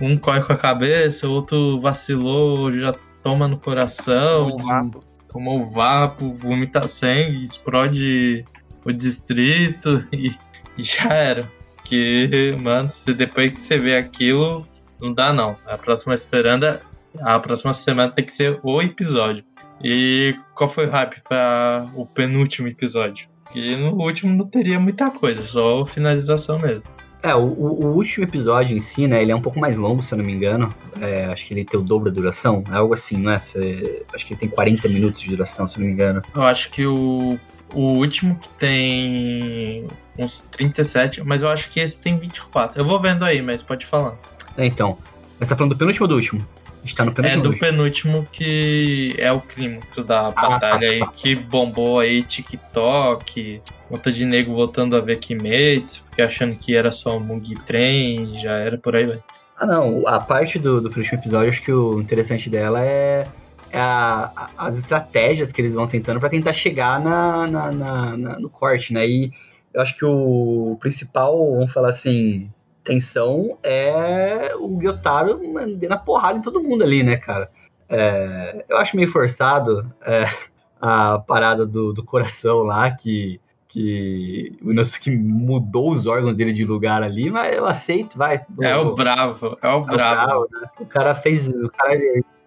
Speaker 1: um corre com a cabeça, o outro vacilou, já toma no coração,
Speaker 2: Um vapo.
Speaker 1: tomou vapo, vomita sangue, explode o distrito e, e já era. Que, mano, se depois que você vê aquilo, não dá não. A próxima esperando, a próxima semana tem que ser o episódio. E qual foi o hype para o penúltimo episódio? Que no último não teria muita coisa, só finalização mesmo.
Speaker 3: É, o, o- último episódio em si, né, ele é um pouco mais longo, se eu não me engano. É, acho que ele tem o dobro da duração, é algo assim, não é? Cê- acho que ele tem 40 minutos de duração, se eu não me engano.
Speaker 1: Eu acho que o, o último que tem uns 37, mas eu acho que esse tem 24. Eu vou vendo aí, mas pode falar.
Speaker 3: É, então, mas tá falando do penúltimo ou do último? A gente tá no
Speaker 1: É
Speaker 3: penúltimo.
Speaker 1: do
Speaker 3: ou último?
Speaker 1: penúltimo que é o clímax da batalha aí, que bombou aí TikTok, conta de nego voltando a ver Kimetsu, porque achando que era só um Mugi Trem, já era por aí, vai.
Speaker 3: Ah, não. A parte do, do penúltimo episódio, acho que o interessante dela é, é a- as estratégias que eles vão tentando pra tentar chegar na, na- na- na- no corte, né? E eu acho que o principal, vamos falar assim, tensão é o Gyotaro mandando a porrada em todo mundo ali, né, cara? É, eu acho meio forçado é, a parada do, do coração lá, que, que o Inosuke mudou os órgãos dele de lugar ali, mas eu aceito, vai.
Speaker 1: É
Speaker 3: vou-
Speaker 1: o bravo, é o
Speaker 3: é o
Speaker 1: bravo.
Speaker 3: bravo, né? O cara fez. O cara.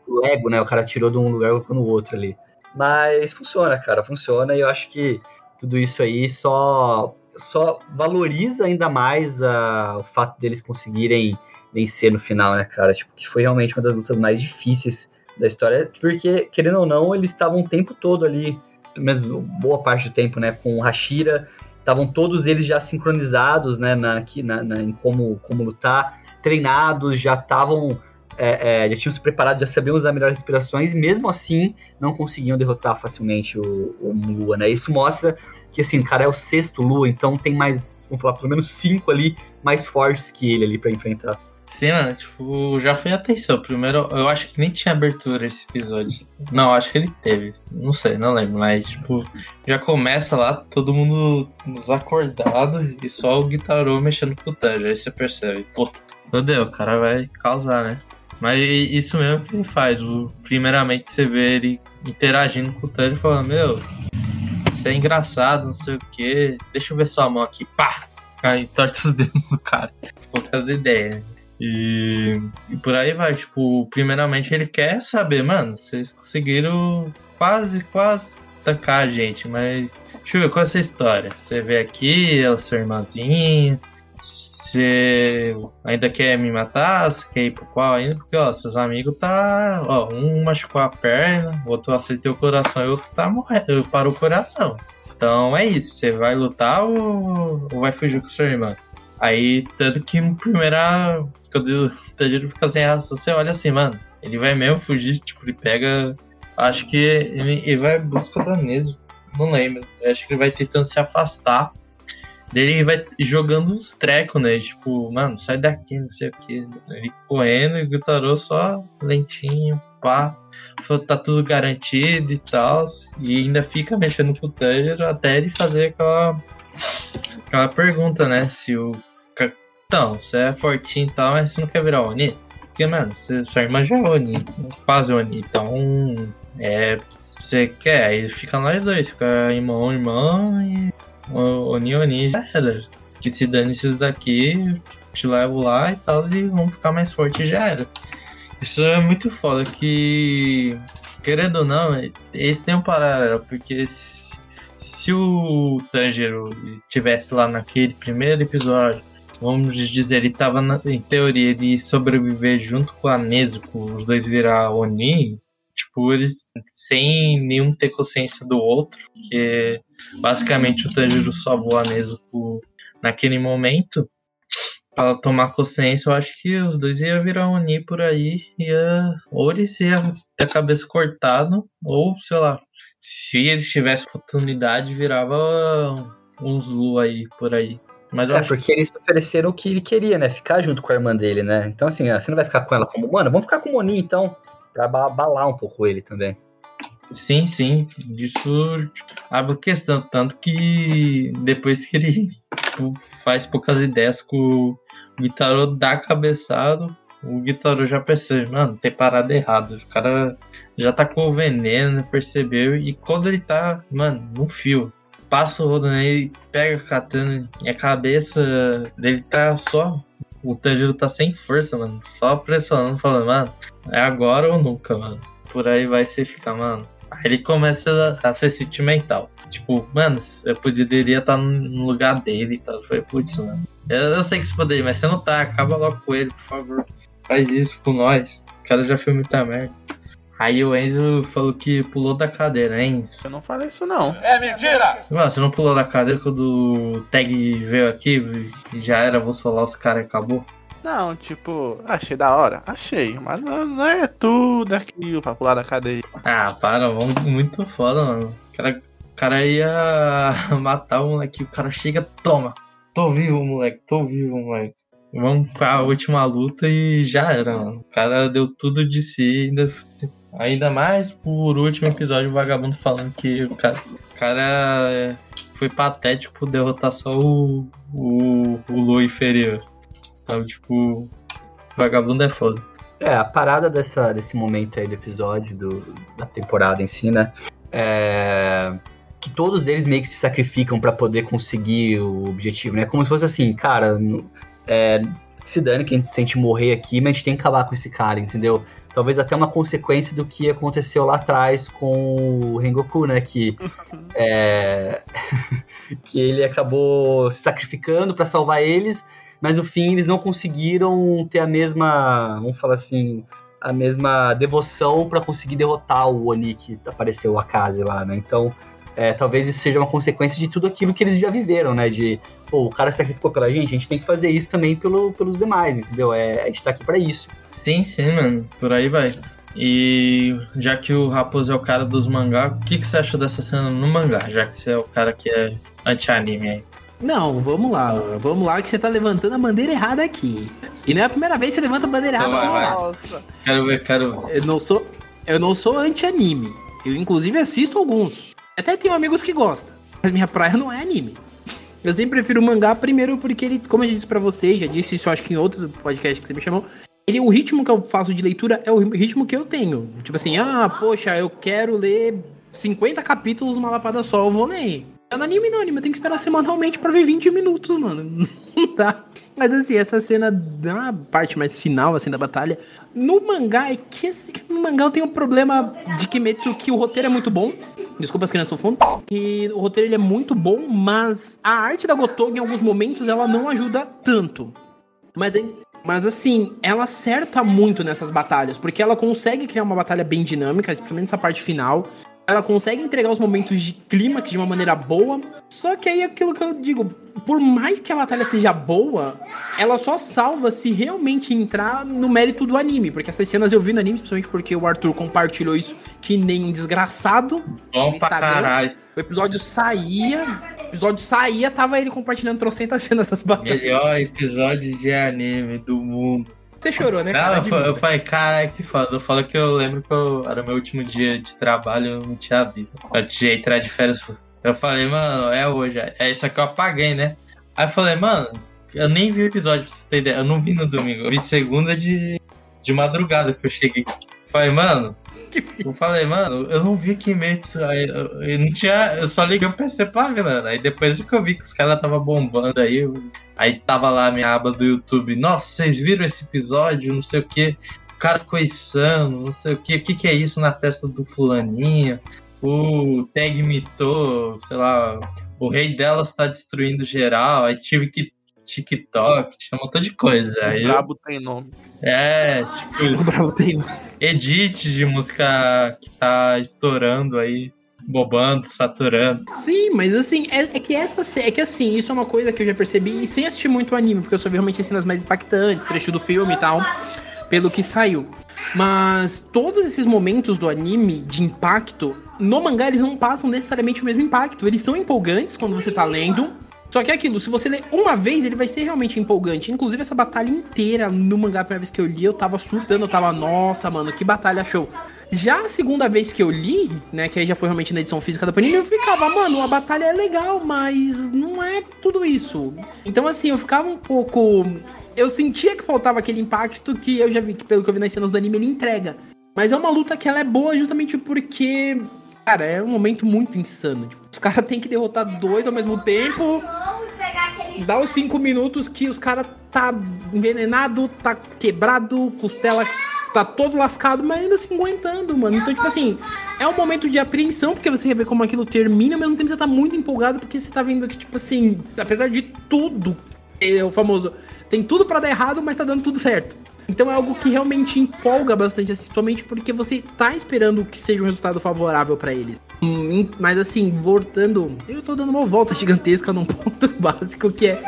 Speaker 3: O Lego, né? O cara tirou de um lugar e colocou no outro ali. Mas funciona, cara, funciona e eu acho que tudo isso aí só, só valoriza ainda mais a, o fato deles conseguirem vencer no final, né, cara? Tipo, que foi realmente uma das lutas mais difíceis da história, porque, querendo ou não, eles estavam o tempo todo ali, pelo menos boa parte do tempo, né, com o Hashira, estavam todos eles já sincronizados, né, na, aqui, na, na, em como, como lutar, treinados, já estavam é, é, já tinham se preparado, já sabiam usar melhores respirações, mesmo assim não conseguiam derrotar facilmente o, o Lua, né? Isso mostra que, assim, cara é o sexto Lua, então tem mais, vamos falar, pelo menos cinco ali mais fortes que ele ali para enfrentar.
Speaker 1: Sim, mano, tipo, já foi atenção. Primeiro, eu acho que nem tinha abertura esse episódio. Não, acho que ele teve. Não sei, não lembro, mas, tipo, já começa lá, todo mundo desacordado e só o guitarô mexendo com o Tanjo. Aí você percebe, pô, fodeu, o cara vai causar, né? Mas isso mesmo que ele faz. O, primeiramente você vê ele interagindo com o Tanjo e falando, meu, isso é engraçado, não sei o que. Deixa eu ver sua mão aqui. Pá! Aí torce os dedos do cara. Poucas ideias. E, e por aí vai, tipo, primeiramente ele quer saber, mano, vocês conseguiram quase, quase tancar a gente, mas deixa eu ver qual é essa história. Você vê aqui, é o seu irmãozinho, você ainda quer me matar? Você quer ir pro qual ainda? Porque, ó, seus amigos tá. Ó, um machucou a perna, o outro acertou o coração e o outro tá morrendo. Parou o coração. Então é isso. Você vai lutar ou, ou vai fugir com seu irmão? Aí, tanto que no primeira. Quando o Tanjiro fica sem reação, você olha assim, mano. Ele vai mesmo fugir, tipo, ele pega. Acho que ele, ele vai em busca da. Não lembro. Eu acho que ele vai tentando se afastar. Ele vai jogando uns trecos, né? Tipo, mano, sai daqui, não sei o que. Ele correndo e o Guitarô só lentinho, pá. Falou, tá tudo garantido e tal. E ainda fica mexendo com o Tanjiro até ele fazer aquela, aquela pergunta, né? Se o então, você é fortinho e tal, mas você não quer virar Oni? Porque, mano, você, sua irmã já é Oni, quase Oni. Então, é. Você quer, aí fica nós dois, fica irmão, irmã e. Oni, Oni já era. Que se dane esses daqui, te levo lá e tal, e vamos ficar mais forte já era. Isso é muito foda, que. Querendo ou não, esse tem um paralelo, porque se, se o Tanjiro tivesse lá naquele primeiro episódio vamos dizer, ele tava na, em teoria de sobreviver junto com a Nezuko, os dois virar Oni, tipo, eles sem nenhum ter consciência do outro, porque basicamente o Tanjiro salvou a Nezuko naquele momento. Para tomar consciência, eu acho que os dois iam virar Oni por aí, ia, ou eles iam ter a cabeça cortada, ou sei lá, se eles tivessem oportunidade, virava uns Lu aí por aí. Mas
Speaker 3: é, porque eles ofereceram o que ele queria, né? Ficar junto com a irmã dele, né? Então, assim, você não vai ficar com ela como humana? Vamos ficar com o Moninho, então. Pra abalar um pouco ele também.
Speaker 1: Sim, sim. Isso abre questão. Tanto que depois que ele tipo, faz poucas ideias com o Guitarô dá cabeçado, o Guitarô já percebe, mano, tem parada errada. O cara já tá com o veneno, percebeu. E quando ele tá, mano, no fio, passa o rodo nele, pega a katana e a cabeça dele tá só. O Tanjiro tá sem força, mano. Só pressionando, falando, mano, é agora ou nunca, mano. Por aí vai ser ficar, mano. Aí ele começa a, ser sentimental. Tipo, mano, eu poderia estar no lugar dele e tal. Foi, putz, mano. Eu, eu sei que você poderia, mas você não tá. Acaba logo com ele, por favor. Faz isso com nós. O cara já fez muita merda. Aí o Enzo falou que pulou da cadeira, hein?
Speaker 2: Eu não falei isso, não.
Speaker 6: É mentira!
Speaker 1: Mano, você não pulou da cadeira quando o tag veio aqui e já era, vou solar os caras e acabou?
Speaker 2: Não, tipo, achei da hora. Achei, mas não, é tudo aquilo pra pular da cadeira.
Speaker 1: Ah, para, vamos muito foda, mano. O cara, o cara ia matar o moleque, o cara chega, toma. Tô vivo, moleque, tô vivo, moleque. Vamos pra última luta e já era, mano. O cara deu tudo de si ainda Ainda mais por último episódio o vagabundo falando que o cara, o cara é, foi patético por derrotar só o, o, o inferior. Então, tipo, vagabundo é foda.
Speaker 3: É, a parada dessa, desse momento aí do episódio, do, da temporada em si, né? É que todos eles meio que se sacrificam para poder conseguir o objetivo, né? Como se fosse assim, cara, é, se dane quem sente morrer aqui, mas a gente tem que acabar com esse cara, entendeu? talvez até uma consequência do que aconteceu lá atrás com o Rengoku, né? Que, é, que ele acabou se sacrificando para salvar eles, mas no fim eles não conseguiram ter a mesma, vamos falar assim, a mesma devoção para conseguir derrotar o Oni que apareceu o Akaze lá, né? Então, é, talvez isso seja uma consequência de tudo aquilo que eles já viveram, né? De, pô, o cara sacrificou pela gente, a gente tem que fazer isso também pelo, pelos demais, entendeu? É, a gente tá aqui para isso.
Speaker 1: Sim, sim, mano. Por aí vai. E já que o Raposo é o cara dos mangá, o que, que você achou dessa cena no mangá? Já que você é o cara que é anti-anime aí.
Speaker 7: Não, vamos lá, vamos lá que você tá levantando a bandeira errada aqui. E não é a primeira vez que você levanta a bandeira
Speaker 1: Então
Speaker 7: errada.
Speaker 1: vai, vai.
Speaker 2: Nossa.
Speaker 1: Quero ver, quero ver.
Speaker 7: Eu não sou, eu não sou anti-anime. Eu inclusive assisto alguns. Até tenho amigos que gostam. Mas minha praia não é anime. Eu sempre prefiro mangá primeiro porque ele, como eu já disse pra vocês, já disse isso acho que em outro podcast que você me chamou, ele, o ritmo que eu faço de leitura é o ritmo que eu tenho. Tipo assim, ah, poxa, eu quero ler 50 capítulos numa lapada só, eu vou ler. É no anime não, anime eu tenho que esperar semanalmente pra ver 20 minutos, mano. Não dá. Mas assim, essa cena da parte mais final, assim, da batalha, no mangá é que assim, no mangá eu tenho um problema de Kimetsu que o roteiro é muito bom. Desculpa as crianças no fundo. Que o roteiro ele é muito bom, mas a arte da Gotoga em alguns momentos ela não ajuda tanto. Mas, mas assim, ela acerta muito nessas batalhas, porque ela consegue criar uma batalha bem dinâmica, principalmente nessa parte final. Ela consegue entregar os momentos de clímax de uma maneira boa. Só que aí é aquilo que eu digo, por mais que a batalha seja boa, ela só salva se realmente entrar no mérito do anime. Porque essas cenas eu vi no anime, principalmente porque o Arthur compartilhou isso que nem um desgraçado.
Speaker 1: Bom
Speaker 7: no
Speaker 1: pra caralho.
Speaker 7: O episódio saía, o episódio saía, tava ele compartilhando trocentas cenas das batalhas.
Speaker 1: Melhor episódio de anime do mundo.
Speaker 7: Você chorou, né,
Speaker 1: Não,
Speaker 7: cara?
Speaker 1: eu, fa- eu falei, caralho, que foda. Eu falo que eu lembro que eu, era meu último dia de trabalho, eu não tinha visto. Antes de entrar de férias, eu falei, mano, é hoje. É isso aqui eu apaguei, né? Aí eu falei, mano, eu nem vi o episódio, pra você ter ideia. Eu não vi no domingo, eu vi segunda de, de madrugada que eu cheguei. Falei, mano. Eu falei, mano, eu não vi Kimetsu. Aí eu, eu não tinha. Eu só liguei o PC mano. Aí depois que eu vi que os caras tava bombando aí, eu- aí tava lá a minha aba do YouTube. Nossa, vocês viram esse episódio? Não sei o que. O cara ficou insano, não sei o que. O que, que é isso na testa do fulaninho? O Tag mitou, sei lá. O rei delas tá destruindo geral. Aí tive que. TikTok, tinha um montão de coisa. Aí
Speaker 2: O
Speaker 1: eu-
Speaker 2: brabo tem nome.
Speaker 1: é, tipo,
Speaker 7: O Bravo tem.
Speaker 1: Edit de música que tá estourando aí, bobando, saturando.
Speaker 7: Sim, mas assim, é, é que essa é que assim, isso é uma coisa que eu já percebi sem assistir muito anime, porque eu só vi realmente as cenas mais impactantes, trecho do filme e tal, pelo que saiu. Mas todos esses momentos do anime de impacto, no mangá eles não passam necessariamente o mesmo impacto. Eles são empolgantes quando você tá lendo. Só que é aquilo, se você ler uma vez, ele vai ser realmente empolgante. Inclusive, essa batalha inteira no mangá, a primeira vez que eu li, eu tava surtando, eu tava, nossa, mano, que batalha show. Já a segunda vez que eu li, né, que aí já foi realmente na edição física da Panini, eu ficava, mano, a batalha é legal, mas não é tudo isso. Então, assim, eu ficava um pouco. Eu sentia que faltava aquele impacto que eu já vi, que pelo que eu vi nas cenas do anime, ele entrega. Mas é uma luta que ela é boa justamente porque, cara, é um momento muito insano. Tipo, os caras têm que derrotar dois ao mesmo tempo. Dá os cinco minutos que os caras tá envenenado, tá quebrado, costela tá todo lascado, mas ainda se aguentando, mano. Então, tipo assim, é um momento de apreensão, porque você vê como aquilo termina, ao mesmo tempo você tá muito empolgado, porque você tá vendo que, tipo assim, apesar de tudo, é o famoso, tem tudo pra dar errado, mas tá dando tudo certo. Então é algo que realmente empolga bastante, assim, porque você tá esperando que seja um resultado favorável pra eles. Hum, Mas assim, voltando, eu tô dando uma volta gigantesca num ponto básico que é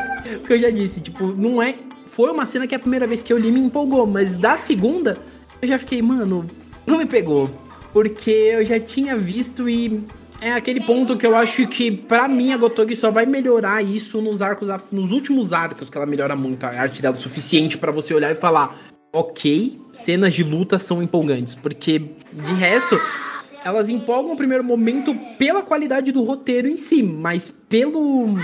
Speaker 7: que eu já disse, tipo, não é. Foi uma cena que a primeira vez que eu li me empolgou, mas da segunda eu já fiquei, mano, não me pegou. Porque eu já tinha visto e é aquele ponto que eu acho que, pra mim, a Gotogi só vai melhorar isso nos arcos, nos últimos arcos, que ela melhora muito a arte dela o suficiente pra você olhar e falar, ok, cenas de luta são empolgantes. Porque, de resto, elas empolgam no primeiro momento pela qualidade do roteiro em si, mas pelo,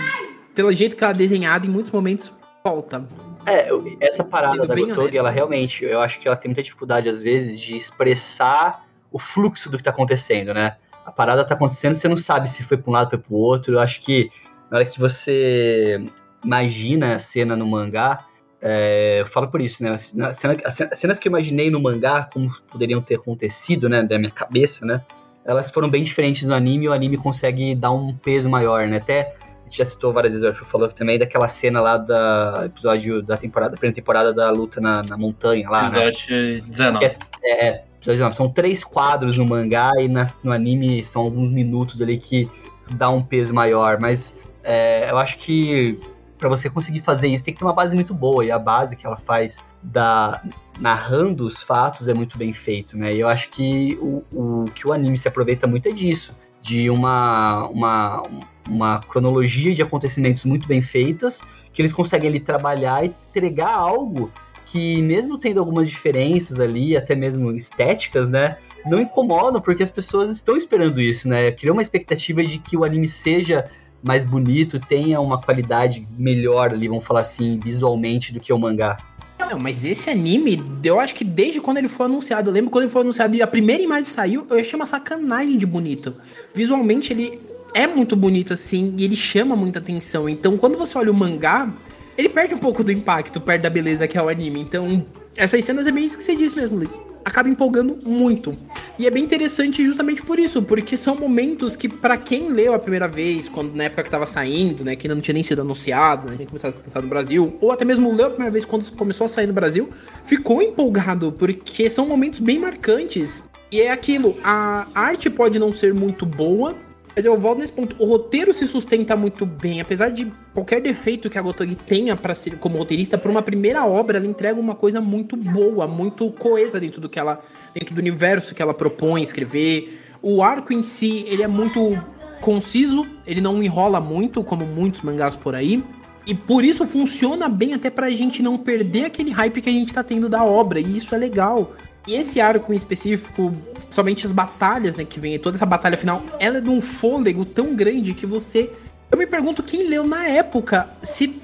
Speaker 7: pelo jeito que ela é desenhada, em muitos momentos, falta.
Speaker 3: É, essa parada da Gotogi, ela realmente, eu acho que ela tem muita dificuldade, às vezes, de expressar o fluxo do que tá acontecendo, né? A parada tá acontecendo, você não sabe se foi pra um lado, foi pro outro. Eu acho que na hora que você imagina a cena no mangá, É, eu falo por isso, né? As cenas, as cenas que eu imaginei no mangá, como poderiam ter acontecido, né? Da minha cabeça, né? Elas foram bem diferentes no anime e o anime consegue dar um peso maior, né? Até a gente já citou várias vezes, o falou também daquela cena lá da episódio da temporada, da primeira temporada da luta na, na montanha lá.
Speaker 1: Episódio
Speaker 3: né?
Speaker 1: 19.
Speaker 3: É, é, episódio 19. São três quadros no mangá e na, no anime são alguns minutos ali que dá um peso maior, mas é, eu acho que para você conseguir fazer isso tem que ter uma base muito boa e a base que ela faz da narrando os fatos é muito bem feito, né? E eu acho que o, o que o anime se aproveita muito é disso, de uma, uma, uma cronologia de acontecimentos muito bem feitas, que eles conseguem ali trabalhar e entregar algo que mesmo tendo algumas diferenças ali, até mesmo estéticas, né? Não incomodam, porque as pessoas estão esperando isso, né? Criou uma expectativa de que o anime seja mais bonito, tenha uma qualidade melhor ali, vamos falar assim, visualmente do que o mangá.
Speaker 7: Não, mas esse anime, eu acho que desde quando ele foi anunciado, eu lembro quando ele foi anunciado e a primeira imagem saiu, eu achei uma sacanagem de bonito. Visualmente ele é muito bonito assim e ele chama muita atenção. Então quando você olha o mangá, ele perde um pouco do impacto perto da beleza que é o anime. Então essas cenas é bem isso que você disse mesmo, acaba empolgando muito. E é bem interessante justamente por isso, porque são momentos que para quem leu a primeira vez, quando na época que tava saindo, né, que ainda não tinha nem sido anunciado, né, tinha começado a ser lançado no Brasil, ou até mesmo leu a primeira vez quando começou a sair no Brasil, ficou empolgado, porque são momentos bem marcantes. E é aquilo, a arte pode não ser muito boa, mas eu volto nesse ponto. O roteiro se sustenta muito bem, apesar de qualquer defeito que a Gotogi tenha para ser como roteirista, para uma primeira obra, ela entrega uma coisa muito boa, muito coesa dentro do que ela, dentro do universo que ela propõe escrever. O arco em si, ele é muito conciso, ele não enrola muito, como muitos mangás por aí. E por isso funciona bem até pra gente não perder aquele hype que a gente tá tendo da obra, e isso é legal. E esse arco em específico, somente as batalhas, né, que vem, toda essa batalha final, ela é de um fôlego tão grande que você. Eu me pergunto quem leu na época se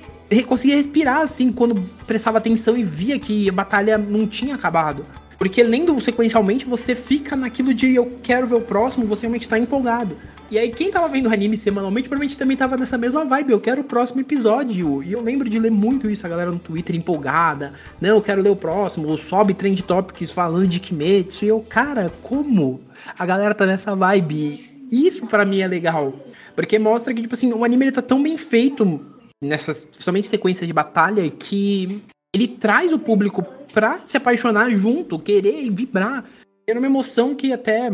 Speaker 7: conseguia respirar assim quando prestava atenção e via que a batalha não tinha acabado. Porque lendo sequencialmente, você fica naquilo de eu quero ver o próximo, você realmente tá empolgado. E aí, quem tava vendo o anime semanalmente, provavelmente também tava nessa mesma vibe. Eu quero o próximo episódio. E eu lembro de ler muito isso, a galera no Twitter empolgada. Não, eu quero ler o próximo. Sobe Trend Topics falando de Kimetsu. E eu, cara, como a galera tá nessa vibe? Isso para mim é legal. Porque mostra que, tipo assim, o anime ele tá tão bem feito nessas, principalmente sequências de batalha, que ele traz o público pra se apaixonar junto, querer vibrar. Era uma emoção que até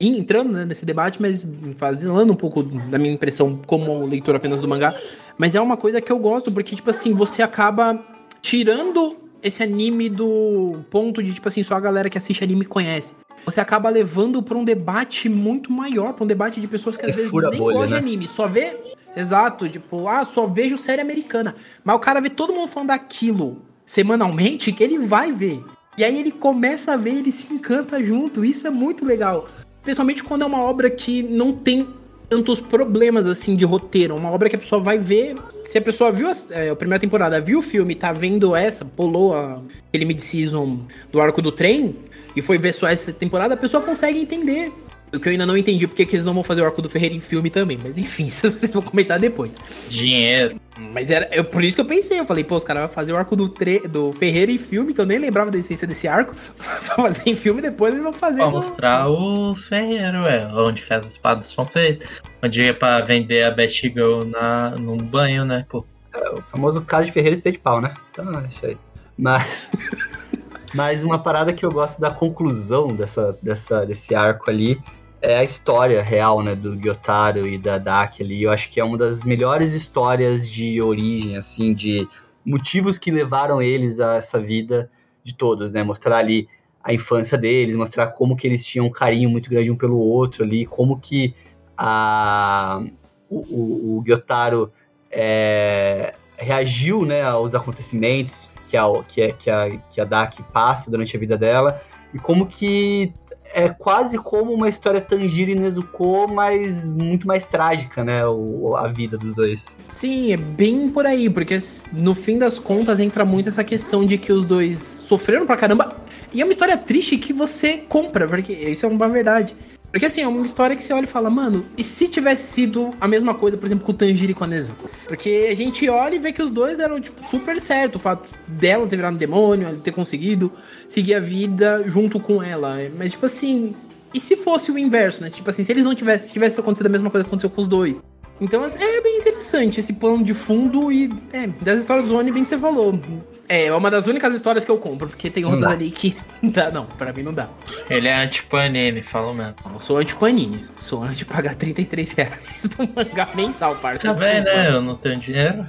Speaker 7: entrando né, nesse debate, mas falando um pouco da minha impressão como leitor apenas do mangá, mas é uma coisa que eu gosto, porque, tipo assim, você acaba tirando esse anime do ponto de, tipo assim, só a galera que assiste anime conhece. Você acaba levando para um debate muito maior, para um debate de pessoas que às
Speaker 3: É
Speaker 7: vezes nem
Speaker 3: bolha,
Speaker 7: gostam
Speaker 3: né?
Speaker 7: de anime, só vê. Exato, tipo, ah, só vejo série americana. Mas o cara vê todo mundo falando daquilo semanalmente que ele vai ver. E aí ele começa a ver, ele se encanta junto. Isso é muito legal. Principalmente quando é uma obra que não tem tantos problemas assim de roteiro. Uma obra que a pessoa vai ver. Se a pessoa viu a, é, a primeira temporada, viu o filme, tá vendo essa, pulou a, aquele mid-season do arco do trem e foi ver só essa temporada, a pessoa consegue entender. O que eu ainda não entendi porque que eles não vão fazer o arco do Ferreira em filme também. Mas enfim, isso vocês vão comentar depois.
Speaker 1: Dinheiro.
Speaker 7: Mas era eu, por isso que eu pensei. Eu falei, pô, os caras vão fazer o arco do, tre do Ferreira em filme, que eu nem lembrava da essência desse arco. pra fazer em filme, depois eles vão fazer.
Speaker 1: Pra
Speaker 7: no-
Speaker 1: mostrar os ferreiros, ué, onde que as espadas são feitas. Onde é pra vender a Best Girl na, num banho, né, pô.
Speaker 3: O famoso caso de Ferreira e de pau, né? Então é isso aí. Mas. Mas uma parada que eu gosto da conclusão dessa, dessa, desse arco ali é a história real, né, do Gyotaro e da Daki ali. Eu acho que é uma das melhores histórias de origem, assim, de motivos que levaram eles a essa vida de todos, né? Mostrar ali a infância deles, mostrar como que eles tinham um carinho muito grande um pelo outro ali, como que a, o, o, o Gyotaro é, reagiu né, aos acontecimentos que a, que, a, que, a, que a passa durante a vida dela, e como que é quase como uma história Tanjiro e Nezuko, mas muito mais trágica, né, o, a vida dos dois.
Speaker 7: Sim, é bem por aí, porque no fim das contas entra muito essa questão de que os dois sofreram pra caramba. E é uma história triste que você compra, porque isso é uma verdade. Porque assim, é uma história que você olha e fala, mano, e se tivesse sido a mesma coisa, por exemplo, com o Tanjiro e com a Nezuko? Porque a gente olha e vê que os dois deram, tipo, super certo. O fato dela ter virado um demônio, ela ter conseguido seguir a vida junto com ela. Mas, tipo assim, e se fosse o inverso, né? Tipo assim, se eles não tivessem, se tivesse acontecido a mesma coisa que aconteceu com os dois. Então assim, é bem interessante esse plano de fundo e é, das histórias do Oni, bem que você falou. É, é uma das únicas histórias que eu compro, porque tem outras ali que não dá, não, pra mim não dá.
Speaker 1: Ele é anti-panini, fala mesmo.
Speaker 7: Eu sou anti-panini, sou anti pagar 33 reais no mangá mensal, parça.
Speaker 1: Também,
Speaker 7: Desculpa.
Speaker 1: né? Eu não tenho dinheiro.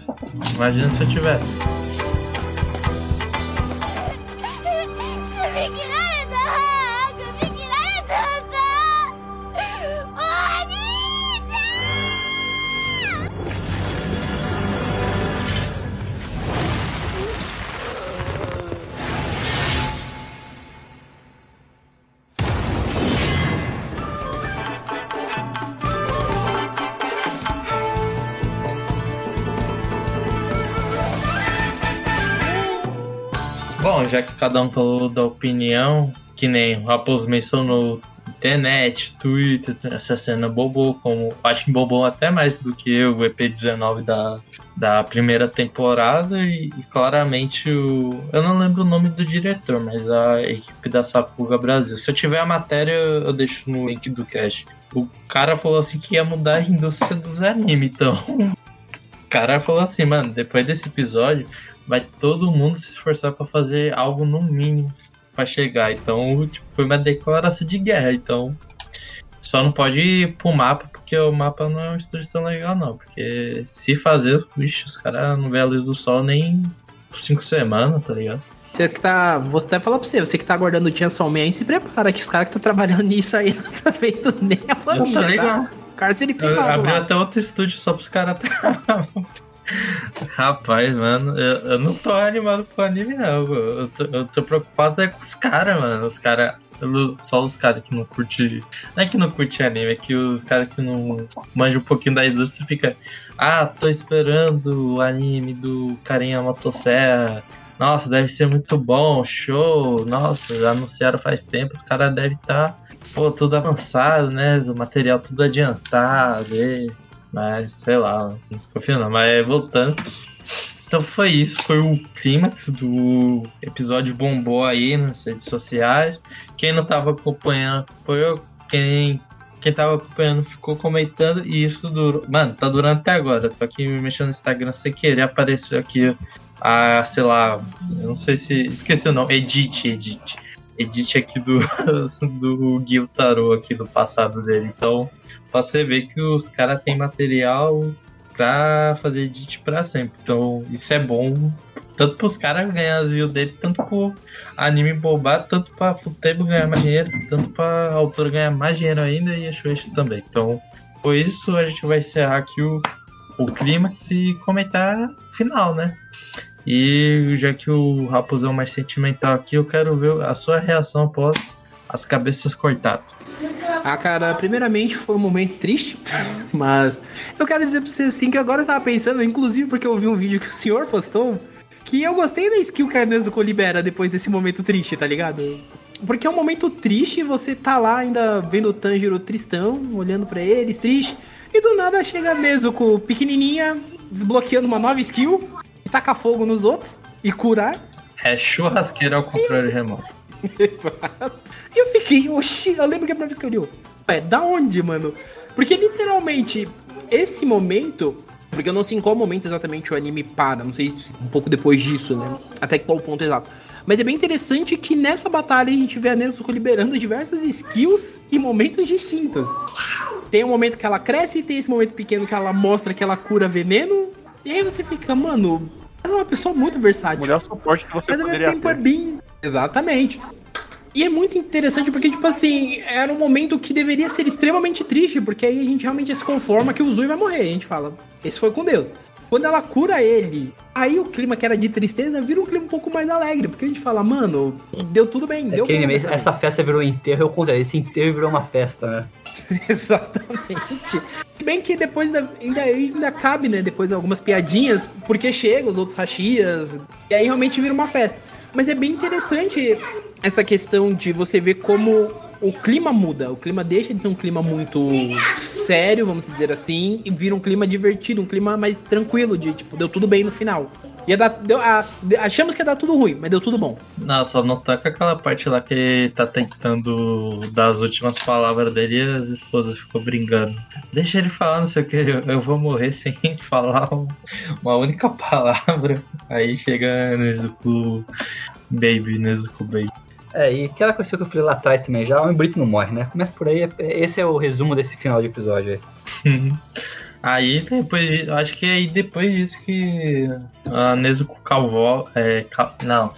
Speaker 1: Imagina se eu tivesse. Já que cada um falou da opinião, que nem o Raposo mencionou internet, Twitter, essa cena bobou, como acho que bobou até mais do que o EP19 da, da primeira temporada e, e claramente o. Eu não lembro o nome do diretor, mas a equipe da Sapuga Brasil. Se eu tiver a matéria, eu deixo no link do cast. O cara falou assim que ia mudar a indústria dos animes, então. O cara falou assim, mano, depois desse episódio, vai todo mundo se esforçar pra fazer algo no mínimo pra chegar. Então, tipo, foi uma declaração de guerra. Então, só não pode ir pro mapa, porque o mapa não é um estúdio tão legal, não. Porque se fazer, vixe, os caras não vê a luz do sol nem por cinco semanas, tá ligado?
Speaker 7: Você que tá. Vou até falar pra você, você que tá aguardando o Chainsaw Man aí, se prepara, que os caras que tá trabalhando nisso aí não tá vendo nem a família.
Speaker 1: tá ligado.
Speaker 7: Tá? Cárcere privado.
Speaker 1: abri
Speaker 7: lá.
Speaker 1: até outro estúdio só pros caras. Rapaz, mano, eu, eu não tô animado com o anime, não. Eu tô, eu tô preocupado é com os caras, mano. Os caras. Só os caras que não curte. Não é que não curte anime, é que os caras que não manjam um pouquinho da indústria fica. Ah, tô esperando o anime do Carinha Motosserra. Nossa, deve ser muito bom, show. Nossa, já anunciaram faz tempo, os caras devem estar. Pô, tudo avançado, né? Do material tudo adiantado. E... Mas, sei lá, não confio não. Mas voltando. Então foi isso, foi o clímax do episódio bombou aí nas redes sociais. Quem não tava acompanhando acompanhou, quem, quem tava acompanhando ficou comentando e isso durou. Mano, tá durando até agora. Tô aqui mexendo no Instagram sem querer, apareceu aqui a, sei lá, eu não sei se. Esqueci o nome, Edit, Edit. Edit aqui do, do Gil Tarô aqui do passado dele. Então, pra você ver que os caras têm material pra fazer edit pra sempre. Então, isso é bom. Tanto pros caras ganhar as views dele, tanto pro anime bombar, tanto pra Futebo ganhar mais dinheiro, tanto pra autora ganhar mais dinheiro ainda e a Shueisha também. Então, por isso a gente vai encerrar aqui o, o clímax e comentar final, né? E já que o Raposão é mais sentimental aqui, eu quero ver a sua reação após as cabeças cortadas.
Speaker 7: Ah, cara, primeiramente foi um momento triste, mas eu quero dizer pra você assim que agora eu tava pensando, inclusive porque eu vi um vídeo que o senhor postou, que eu gostei da skill que a Nezuko libera depois desse momento triste, tá ligado? Porque é um momento triste, você tá lá ainda vendo o Tanjiro tristão, olhando pra eles, triste, e do nada chega a Nezuko pequenininha, desbloqueando uma nova skill, e tacar fogo nos outros, e curar,
Speaker 1: É churrasqueira ao controle remoto.
Speaker 7: Exato. E eu fiquei, oxi, eu lembro que a primeira vez que eu li, é, da onde, mano? Porque literalmente, esse momento. Porque eu não sei em qual momento exatamente o anime para, não sei se um pouco depois disso, né? Até qual ponto exato. Mas é bem interessante que nessa batalha a gente vê a Nezuko liberando diversas skills em momentos distintos. Tem um momento que ela cresce e tem esse momento pequeno que ela mostra que ela cura veneno. E aí você fica, mano, ela é uma pessoa muito versátil.
Speaker 2: Mulher suporte que você
Speaker 7: Mas ao mesmo tempo é
Speaker 2: ter.
Speaker 7: bem. Exatamente. E é muito interessante porque, tipo assim, era um momento que deveria ser extremamente triste, porque aí a gente realmente se conforma que o Zui vai morrer. A gente fala, esse foi com Deus. Quando ela cura ele, aí o clima que era de tristeza vira um clima um pouco mais alegre, porque a gente fala, mano, deu tudo bem, deu
Speaker 3: Aquele
Speaker 7: bom
Speaker 3: mês,
Speaker 7: dessa
Speaker 3: essa festa virou enterro, é o contrário. Esse enterro virou uma festa, né?
Speaker 7: Exatamente. Se Bem que depois ainda, ainda, ainda cabe, né? Depois algumas piadinhas, porque chega os outros rachias, e aí realmente vira uma festa. Mas é bem interessante essa questão de você ver como o clima muda. O clima deixa de ser um clima muito sério, vamos dizer assim, e vira um clima divertido, um clima mais tranquilo, de tipo, deu tudo bem no final. Ia dar, deu, a- achamos que ia dar tudo ruim, mas deu tudo bom.
Speaker 1: Não, só não toca aquela parte lá que ele tá tentando dar as últimas palavras dele e as esposas ficou brincando. Deixa ele falar, não sei o que, eu, eu vou morrer sem falar um- uma única palavra. Aí chega Nezuko Baby, Nezuko Baby.
Speaker 3: É, e aquela coisa que eu falei lá atrás também, já o Brito não morre, né? Começa por aí, é- esse é o resumo desse final de episódio aí.
Speaker 1: Aí depois de, acho que é aí depois disso que a Nezuko Calvó, é, cal- não,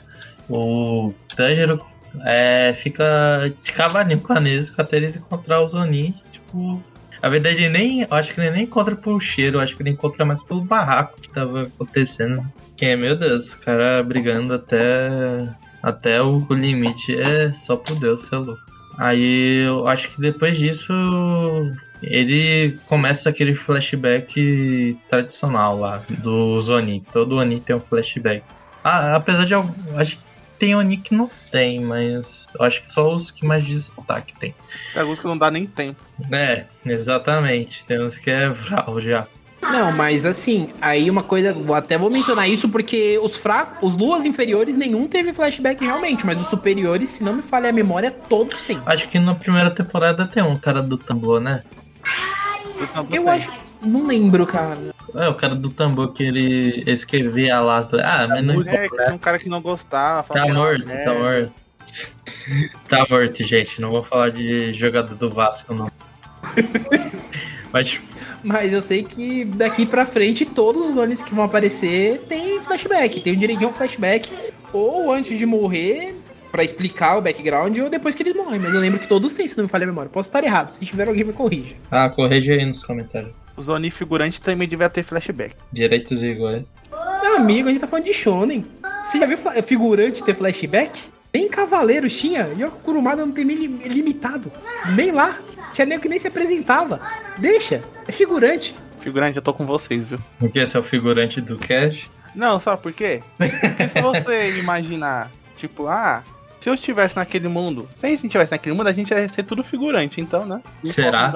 Speaker 1: o Tanjiro é, fica de cavalinho com a Nezuko até eles encontrar os Oni, tipo, a verdade nem, acho que ele nem encontra por cheiro, acho que ele encontra mais pelo barraco que tava acontecendo. Que é, meu Deus, os caras brigando até até o, o limite é só por Deus, você é louco. Aí eu acho que depois disso ele começa aquele flashback tradicional lá do Oni. Todo Oni tem um flashback. Ah, apesar de algum, acho que tem Oni que não tem, mas eu acho que só os que mais destaque tem.
Speaker 2: Tem alguns que não dá nem tempo.
Speaker 1: É, exatamente. Tem uns que é Vral já.
Speaker 7: Não, mas assim, aí uma coisa, até vou mencionar isso porque os fracos, os luas inferiores, nenhum teve flashback realmente, mas os superiores, se não me falha a memória, todos têm.
Speaker 1: Acho que na primeira temporada tem um cara do tambor, né?
Speaker 7: Eu acho. Não lembro, cara.
Speaker 1: É, o cara do tambor que ele escrevia lá. Ah, mas não
Speaker 2: Mulher,
Speaker 1: importa,
Speaker 2: que tinha um cara que não gostava.
Speaker 1: Tá morto, tá morto. Tá morto, gente. Não vou falar de jogador do Vasco, não. Mas,
Speaker 7: Mas eu sei que daqui pra frente todos os Onis que vão aparecer tem flashback, tem o um flashback, ou antes de morrer, pra explicar o background, ou depois que eles morrem. Mas eu lembro que todos têm, se não me falha a memória. Posso estar errado, se tiver alguém me corrija.
Speaker 1: ah, corrige aí nos comentários.
Speaker 2: Os Oni figurantes também devia ter flashback.
Speaker 1: Direitos iguais.
Speaker 7: Meu amigo, a gente tá falando de Shonen. Você já viu figurante ter flashback? Nem Cavaleiros tinha. Yoko Kurumada não tem nem lim- limitado. Nem lá. Tinha nego que nem se apresentava. Deixa. É figurante.
Speaker 2: Figurante, eu tô com vocês, viu?
Speaker 1: Porque esse é o figurante do Cash.
Speaker 2: Não, sabe por quê? Porque se você imaginar, tipo, ah, se eu estivesse naquele mundo, se a gente estivesse naquele mundo, a gente ia ser tudo figurante, então, né? Não
Speaker 1: Será?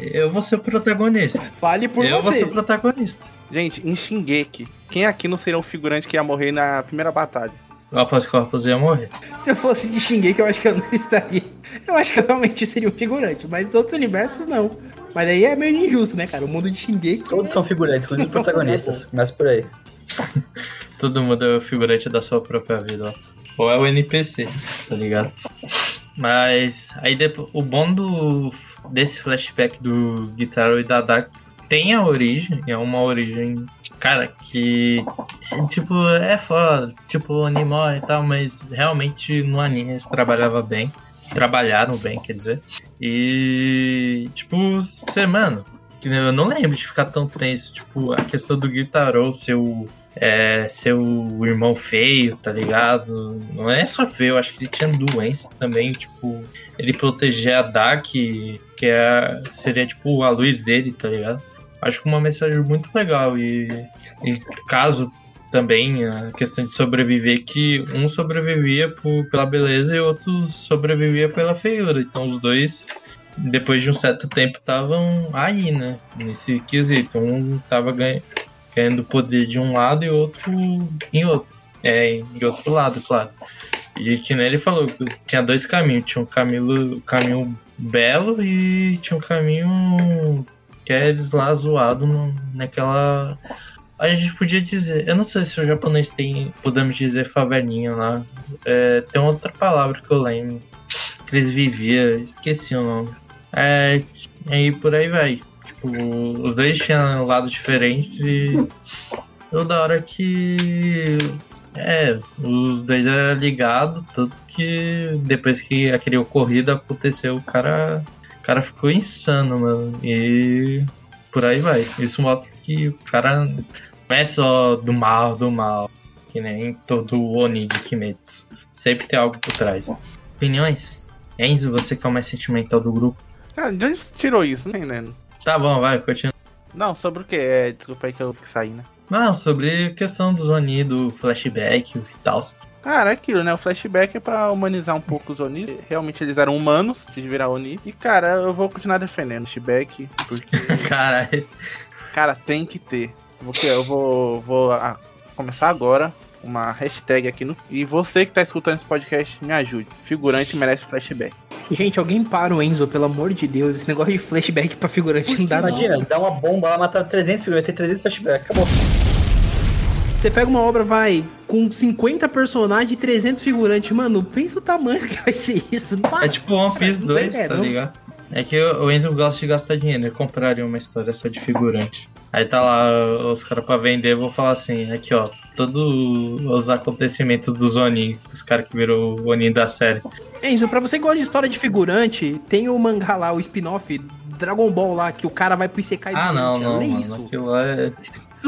Speaker 1: Eu vou ser o protagonista.
Speaker 7: Fale por
Speaker 1: eu vou
Speaker 7: você.
Speaker 1: ser o protagonista.
Speaker 2: Gente, em Shingeki, quem aqui não seria um figurante que ia morrer na primeira batalha?
Speaker 1: O Após Corpus ia morrer.
Speaker 7: Se eu fosse de Shingeki, eu acho que eu não estaria. Eu acho que eu realmente seria um figurante, mas os outros universos não. Mas aí é meio injusto, né, cara? O mundo de Shingeki.
Speaker 3: Todos são figurantes, inclusive protagonistas. Começa por aí.
Speaker 1: Todo mundo é o figurante da sua própria vida, ó. Ou é o NPC, tá ligado? Mas aí depois, o bom do desse flashback do Guitarro e da Dark tem a origem, é uma origem, cara, que tipo, é foda, tipo, animal e tal, mas realmente no anime eles trabalhavam bem. Trabalharam bem, quer dizer. E tipo, que eu não lembro de ficar tão tenso. Tipo, a questão do Guitarou ser o é, ser o irmão feio, tá ligado? Não é só feio, acho que ele tinha doença também, tipo, ele proteger a Dark, que é, seria tipo a luz dele, tá ligado? Acho que uma mensagem muito legal e, e caso também a questão de sobreviver que um sobrevivia por, pela beleza e outro sobrevivia pela feiura. Então os dois depois de um certo tempo estavam aí, né? Nesse quesito. Um tava ganhando ganhando poder de um lado e outro em outro. É, em outro lado, claro. E que nem ele falou, tinha dois caminhos. Tinha um caminho, caminho belo e tinha um caminho que é eles lá zoado no, naquela. A gente podia dizer, eu não sei se o japonês tem, podemos dizer favelinha lá. É, tem outra palavra que eu lembro. Que eles viviam, esqueci o nome. É, e por aí vai. Tipo, os dois tinham lados diferentes e. Eu da hora que. É, os dois eram ligados, tanto que depois que aquele ocorrido aconteceu, o cara. O cara ficou insano, mano. E por aí vai. Isso mostra que o cara não é só do mal, do mal. Que nem todo o Oni de Kimetsu. Sempre tem algo por trás. Opiniões? Enzo, você que é o mais sentimental do grupo.
Speaker 2: Cara, de onde você tirou isso, né, Neno?
Speaker 1: Tá bom, vai, continua.
Speaker 2: Não, sobre o que? É, desculpa aí que eu saí, né?
Speaker 1: Não, sobre a questão do Zoni, do flashback e tal.
Speaker 2: Cara, é aquilo, né? O flashback é pra humanizar um pouco os Onis. Realmente eles eram humanos antes de virar Oni. E, cara, eu vou continuar defendendo o flashback, porque,
Speaker 1: Caralho.
Speaker 2: cara, tem que ter. Vou, eu vou, vou ah, começar agora uma hashtag aqui no. E você que tá escutando esse podcast, me ajude. Figurante merece flashback.
Speaker 7: Gente, alguém para o Enzo, pelo amor de Deus. Esse negócio de flashback pra figurante não dá não.
Speaker 3: Imagina, dá uma bomba lá, matar 300 filmes, vai ter 300 flashbacks, acabou.
Speaker 7: Você pega uma obra, vai, com 50 personagens e 300 figurantes. Mano, pensa o tamanho que vai ser isso. Não
Speaker 1: É tipo One Piece
Speaker 7: Não
Speaker 1: 2,
Speaker 7: tem ideia,
Speaker 1: tá
Speaker 7: não.
Speaker 1: ligado? É que o Enzo gosta de gastar dinheiro, ele compraria uma história só de figurante. Aí tá lá os caras pra vender, eu vou falar assim, aqui ó, todos os acontecimentos do Zonin, os caras que viram o Onin da série.
Speaker 7: Enzo, pra você que gosta de história de figurante, tem o mangá lá, o spin-off Dragon Ball lá, que o cara vai pro Isekai
Speaker 1: Ah não,
Speaker 7: doente.
Speaker 1: não, mano,
Speaker 7: isso.
Speaker 1: aquilo lá é...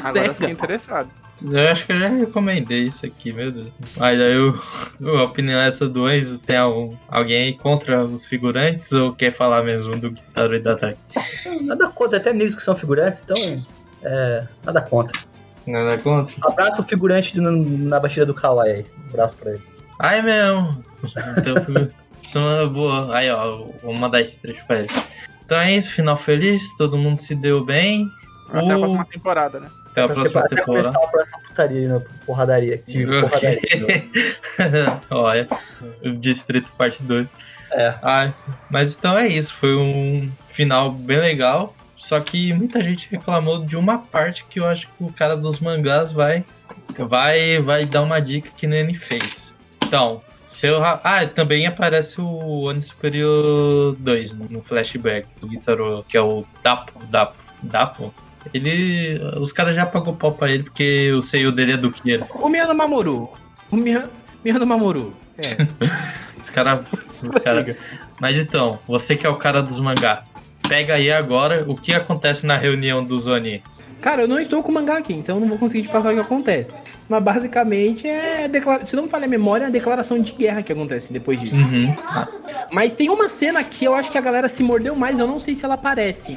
Speaker 2: Agora eu fiquei interessado.
Speaker 1: Eu acho que eu já recomendei isso aqui, meu Deus. Mas aí eu, a opinião é essa do Enzo, tem algum, alguém aí contra os figurantes ou quer falar mesmo do Guitarra e da Tech?
Speaker 3: Nada contra, até amigos que são figurantes, então. É, nada contra.
Speaker 1: Nada contra?
Speaker 3: Um abraço pro figurante do- na batida do Kawaii aí. Um abraço pra ele.
Speaker 1: Ai mesmo. Então, semana boa. Aí ó, vou mandar esse trecho pra ele. Então é isso, final feliz, todo mundo se deu bem.
Speaker 2: Até a
Speaker 1: O-
Speaker 2: próxima temporada, né?
Speaker 1: Até a
Speaker 3: que
Speaker 1: próxima
Speaker 3: até
Speaker 1: temporada.
Speaker 3: começar a próxima putaria aí, né? Porradaria. Que porradaria.
Speaker 1: Olha, o Distrito Parte 2.
Speaker 3: É.
Speaker 1: Mas então é isso, foi um final bem legal. Só que muita gente reclamou de uma parte que eu acho que o cara dos mangás vai vai vai dar uma dica que nem ele fez. Então, seu ah, também aparece o Oni Superior 2 no no flashback do Guitaro, que é o Dapo, Dapo, Dapo. Ele, os caras já pagou pau pra ele porque o seio dele é do Kira.
Speaker 7: O Miyano Mamoru. O Miya- Miyano Mamoru. É.
Speaker 1: Os caras. Cara... Mas então, você que é o cara dos mangá, pega aí agora o que acontece na reunião do Zoni.
Speaker 7: Cara, eu não estou com o mangá aqui, então eu não vou conseguir te passar o que acontece. Mas basicamente é. Declara... Se não me falha a memória, é a declaração de guerra que acontece depois disso.
Speaker 1: Uhum. Ah,
Speaker 7: Mas tem uma cena que eu acho que a galera se mordeu mais, eu não sei se ela aparece.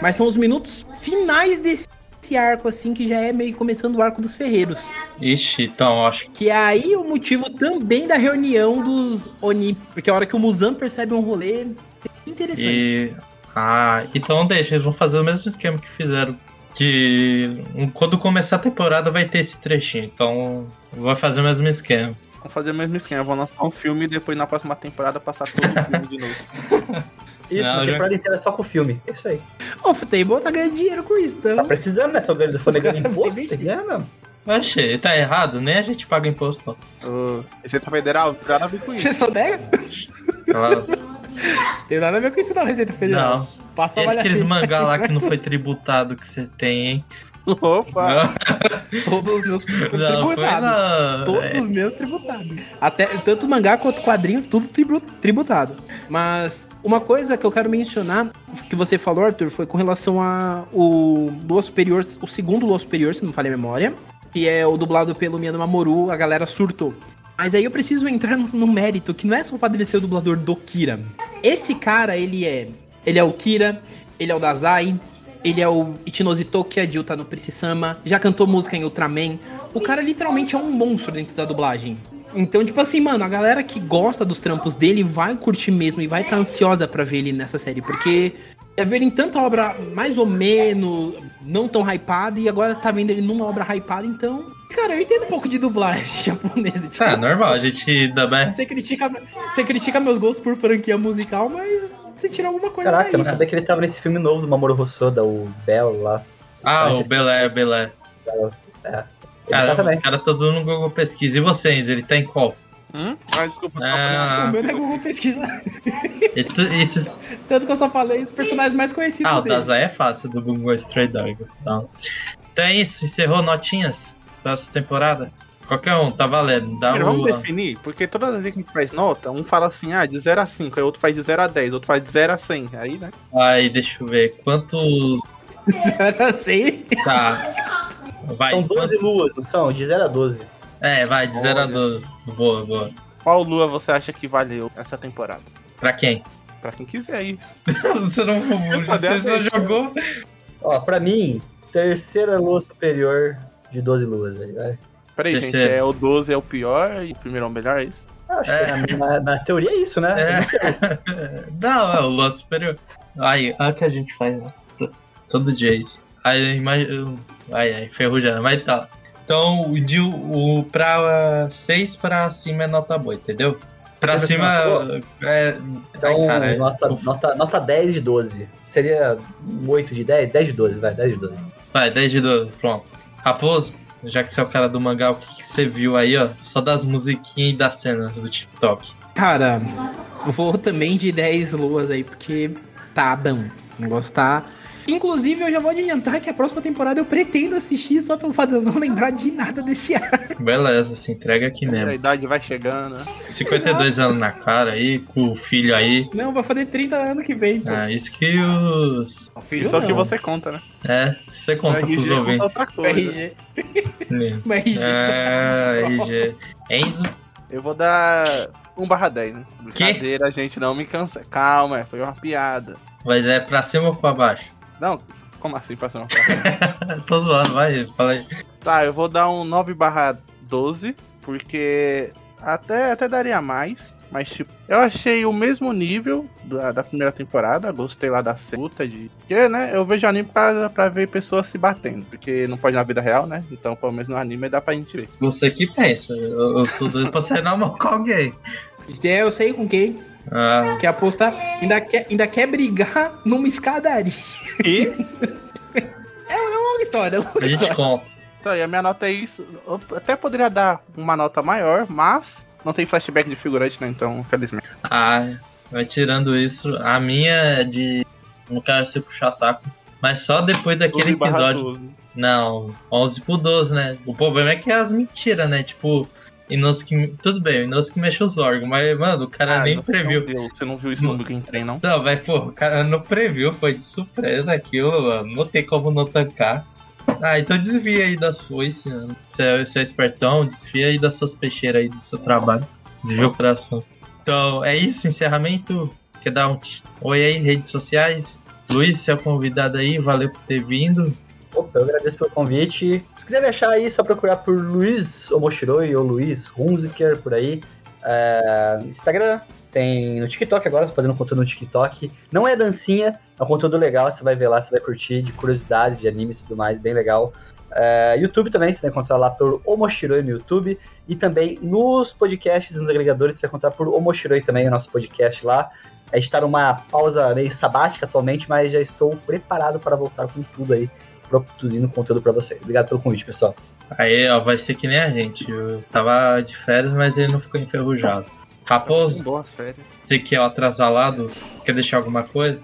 Speaker 7: Mas são os minutos finais desse arco, assim, que já é meio começando o arco dos ferreiros.
Speaker 1: Ixi, então acho que.
Speaker 7: Que é aí o motivo também da reunião dos Oni. Porque a hora que o Muzan percebe um rolê. É interessante.
Speaker 1: E... Ah, então deixa, eles vão fazer o mesmo esquema que fizeram. Que quando começar a temporada vai ter esse trechinho. Então vai fazer o mesmo esquema.
Speaker 2: Vamos fazer o mesmo esquema. Vou lançar um filme e depois na próxima temporada passar todo o filme de novo.
Speaker 3: Isso,
Speaker 1: Não, já-
Speaker 3: temporada inteira só com o filme. É isso aí.
Speaker 7: O Futebol tá ganhando dinheiro com isso, então.
Speaker 3: Tá precisando, né? Tô ganhando, tô
Speaker 7: caras
Speaker 3: imposto. ganhar mesmo.
Speaker 1: Achei, tá errado, nem a gente paga imposto. não.
Speaker 2: Ô, Receita Federal, não tem nada a ver com isso.
Speaker 7: Você só nega?
Speaker 1: Ela-
Speaker 7: Tem nada a ver com isso, não, Receita Federal.
Speaker 1: Não.
Speaker 7: Passa
Speaker 1: E
Speaker 7: a
Speaker 1: aqueles mangá lá que não foi tributado que você tem, hein?
Speaker 2: Opa!
Speaker 7: Todos os meus
Speaker 1: Não,
Speaker 7: tributados. Todos
Speaker 1: é,
Speaker 7: os meus tributados. Até, tanto mangá quanto quadrinho, tudo tribu- tributado. Mas uma coisa que eu quero mencionar, que você falou, Arthur, foi com relação a o Lua Superior, o segundo Lua Superior, se não falha a memória, que é o dublado pelo Miyano Mamoru, a galera surtou. Mas aí eu preciso entrar no, no mérito, que não é só o fato ser o dublador do Kira. Esse cara, ele é. Ele é o Kira, ele é o Dazai, ele é o Ichinozi Tokia de Uta no Priscisama, já cantou música em Ultraman. O cara literalmente é um monstro dentro da dublagem. Então, tipo assim, mano, a galera que gosta dos trampos dele vai curtir mesmo e vai estar ansiosa pra ver ele nessa série, porque é ver ele em tanta obra mais ou menos não tão hypada e agora tá vendo ele numa obra hypada, então. Cara, eu entendo um pouco de dublagem japonesa.
Speaker 1: Ah, é normal, a gente também.
Speaker 7: Você critica, você critica meus gostos por franquia musical, mas você tira alguma coisa
Speaker 3: Caraca, eu
Speaker 7: daí.
Speaker 3: não sabia que ele tava nesse filme novo do Mamoru Hosoda, o Bell lá.
Speaker 1: Ah, o Belé, Belé.
Speaker 3: É.
Speaker 1: Cara,
Speaker 3: tá também.
Speaker 1: os caras estão dando no Google Pesquisa. E vocês, ele tá em qual?
Speaker 2: Hum? Ah, desculpa.
Speaker 7: O
Speaker 1: Ah,
Speaker 7: meu não é Google pesquisar.
Speaker 1: tu- isso,
Speaker 7: Tanto que eu só falei os personagens mais conhecidos
Speaker 1: ah, o
Speaker 7: dele.
Speaker 1: Dazai é fácil do Google Stray Dogs. Então. então é isso, encerrou notinhas pra essa temporada. Qualquer um, tá valendo. Dá
Speaker 2: Primeiro,
Speaker 1: o.
Speaker 2: vamos definir, porque todas as vezes que a gente faz nota, um fala assim, ah, de 0 a 5, aí outro faz de 0 a 10, outro faz de 0 a 100. Aí, né?
Speaker 1: Aí, deixa eu ver. Quantos.
Speaker 7: Era assim.
Speaker 1: Tá. Vai,
Speaker 3: São 12
Speaker 1: quantos-
Speaker 3: luas, não são? De 0 a 12.
Speaker 1: É, vai, de 0 a
Speaker 2: Olha.
Speaker 1: 12. Boa, boa.
Speaker 2: Qual lua você acha que valeu essa temporada?
Speaker 1: Pra quem?
Speaker 2: Pra quem quiser aí.
Speaker 1: Você não. Você só jogou.
Speaker 3: Ó, pra mim, terceira lua superior de 12 luas aí, vai.
Speaker 2: Peraí, gente,
Speaker 1: Terceiro.
Speaker 2: é o 12 é o pior e o primeiro é o melhor, é isso?
Speaker 3: Eu Acho que na, na teoria é isso, né?
Speaker 1: Não, é o Lost Superior. Aí, olha o que a gente faz né? Todo dia isso. Aí, imagina. Ai, ai, ferrujando, mas tá. Então, o, de, o pra 6 pra cima é nota boa, entendeu? Pra
Speaker 3: Pra
Speaker 1: cima.
Speaker 3: cima
Speaker 1: É,
Speaker 3: Então,
Speaker 1: ai, cara, é-
Speaker 3: nota, nota, nota 10 de 12. Seria um 8 de 10? 10 de 12, vai, 10 de 12.
Speaker 1: Vai, 10 de 12, pronto. Raposo, já que você é o cara do mangá, o que, que você viu aí, ó? Só das musiquinhas e das cenas do TikTok.
Speaker 7: Cara, vou também de 10 luas aí, porque tá bom. O negócio tá. Inclusive, eu já vou adiantar que a próxima temporada eu pretendo assistir só pelo fato de eu não lembrar de nada desse ar.
Speaker 1: Beleza, se entrega aqui
Speaker 2: A
Speaker 1: mesmo.
Speaker 2: idade vai chegando, né?
Speaker 1: 52 anos na cara aí, com o filho aí.
Speaker 7: Não, vai fazer 30 anos que vem, pô.
Speaker 1: É, isso que os.
Speaker 7: Filho
Speaker 2: Isso é o que você conta, né?
Speaker 1: É, você conta
Speaker 2: O
Speaker 1: pros
Speaker 2: RG conta
Speaker 1: ouvintes.
Speaker 2: outra coisa.
Speaker 7: RG. Mas RG.
Speaker 1: É, RG. Enzo,
Speaker 2: Eu vou dar 1 barra 10, né? Brincadeira, gente, não me cansa. Calma, foi uma piada.
Speaker 1: mas é pra cima ou pra baixo?
Speaker 2: Não, como assim, passou uma
Speaker 1: Tô zoando, vai, fala aí.
Speaker 2: Tá, eu vou dar um 9 barra 12, porque até, até daria mais. Mas, tipo, eu achei o mesmo nível da, da primeira temporada. Gostei lá da luta de. Porque, né, eu vejo anime pra, pra ver pessoas se batendo. Porque não pode na vida real, né? Então, pelo menos no anime dá pra gente ver.
Speaker 1: Você que pensa, eu, eu tô doido pra sair na mão com alguém.
Speaker 7: É, eu sei com quem.
Speaker 1: Ah,
Speaker 7: Quer apostar. Ainda quer, ainda quer brigar numa escadaria.
Speaker 2: E.
Speaker 7: É uma longa história, é uma longa
Speaker 1: a gente
Speaker 7: história.
Speaker 1: conta.
Speaker 2: Então, e a minha nota é isso. Eu até poderia dar uma nota maior, mas não tem flashback de figurante, né? Então, felizmente.
Speaker 1: Ah, mas tirando isso, a minha é de. Não quero se puxar saco. Mas só depois daquele
Speaker 2: 12 barra
Speaker 1: episódio.
Speaker 2: 12.
Speaker 1: Não, 11 por 12, né? O problema é que é as mentiras, né? Tipo, Inosuke. Tudo bem, o Inosuke mexe os órgãos, mas, mano, o cara
Speaker 2: Ah,
Speaker 1: nem
Speaker 2: você
Speaker 1: previu.
Speaker 2: Não você não viu isso no Train, não?
Speaker 1: Não, mas, pô, o cara não previu, foi de surpresa aquilo, mano. Não tem como não tancar. Ah, então desvia aí das foices, mano. Você é, você é espertão, desvia aí das suas peixeiras aí do seu trabalho. Desvia o coração. Então, é isso, encerramento. Quer dar um oi aí, redes sociais? Luiz, é o convidado aí, valeu por ter vindo.
Speaker 3: Opa, eu agradeço pelo convite. Se quiser me achar aí, é só procurar por Luiz Omoshiroi ou Luiz Hunziker por aí. É, Instagram, tem no TikTok agora, tô fazendo conteúdo no TikTok. Não é dancinha, é um conteúdo legal, você vai ver lá, você vai curtir, de curiosidades, de animes e tudo mais, bem legal. É, YouTube também, você vai encontrar lá por Omoshiroi no YouTube. E também nos podcasts, nos agregadores, você vai encontrar por Omoshiroi também, o nosso podcast lá. A gente tá numa pausa meio sabática atualmente, mas já estou preparado para voltar com tudo aí, produzindo conteúdo para vocês. Obrigado pelo convite, pessoal.
Speaker 1: Aí, ó, vai ser que nem a gente. Eu tava de férias, mas ele não ficou enferrujado. Raposo,
Speaker 2: Boas férias.
Speaker 1: você que é o atrasalado, quer deixar alguma coisa?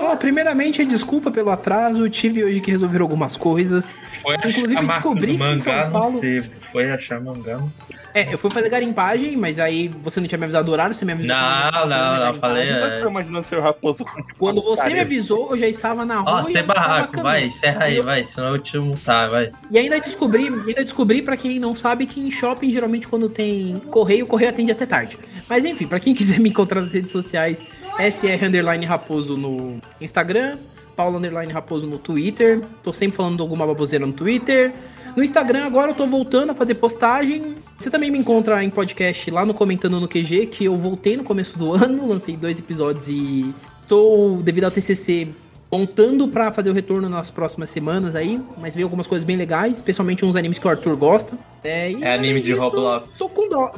Speaker 7: Ó, primeiramente, desculpa pelo atraso. Tive hoje que resolver algumas coisas.
Speaker 1: Foi
Speaker 7: Inclusive, descobri que em São Paulo-
Speaker 1: sebo. Foi achar mangá sebo.
Speaker 7: É, eu fui fazer garimpagem, mas aí você não tinha me avisado do horário, você me avisou. quando
Speaker 1: Não, não, não, falei.
Speaker 2: Sabe
Speaker 1: É...
Speaker 2: que eu imaginando seu raposo com
Speaker 7: Quando você me avisou, eu já estava na rua.
Speaker 1: Ó, sem
Speaker 7: eu
Speaker 1: barraco, vai, encerra aí,
Speaker 7: Eu-
Speaker 1: vai, senão eu te multar, vai.
Speaker 7: E ainda descobri, ainda descobri para quem não sabe que em shopping geralmente quando tem correio, o correio atende até tarde. Mas enfim, pra quem quiser me encontrar nas redes sociais, SR underline Raposo no Instagram, Paulo underline Raposo no Twitter. Tô sempre falando de alguma baboseira no Twitter. No Instagram agora eu tô voltando a fazer postagem. Você também me encontra em podcast lá no Comentando no QG, que eu voltei no começo do ano, lancei dois episódios e tô, devido ao TCC, contando pra fazer o retorno nas próximas semanas aí, mas veio algumas coisas bem legais, especialmente uns animes que o Arthur gosta. É, e
Speaker 1: É anime de
Speaker 7: disso,
Speaker 1: Roblox.
Speaker 7: Tô com dó.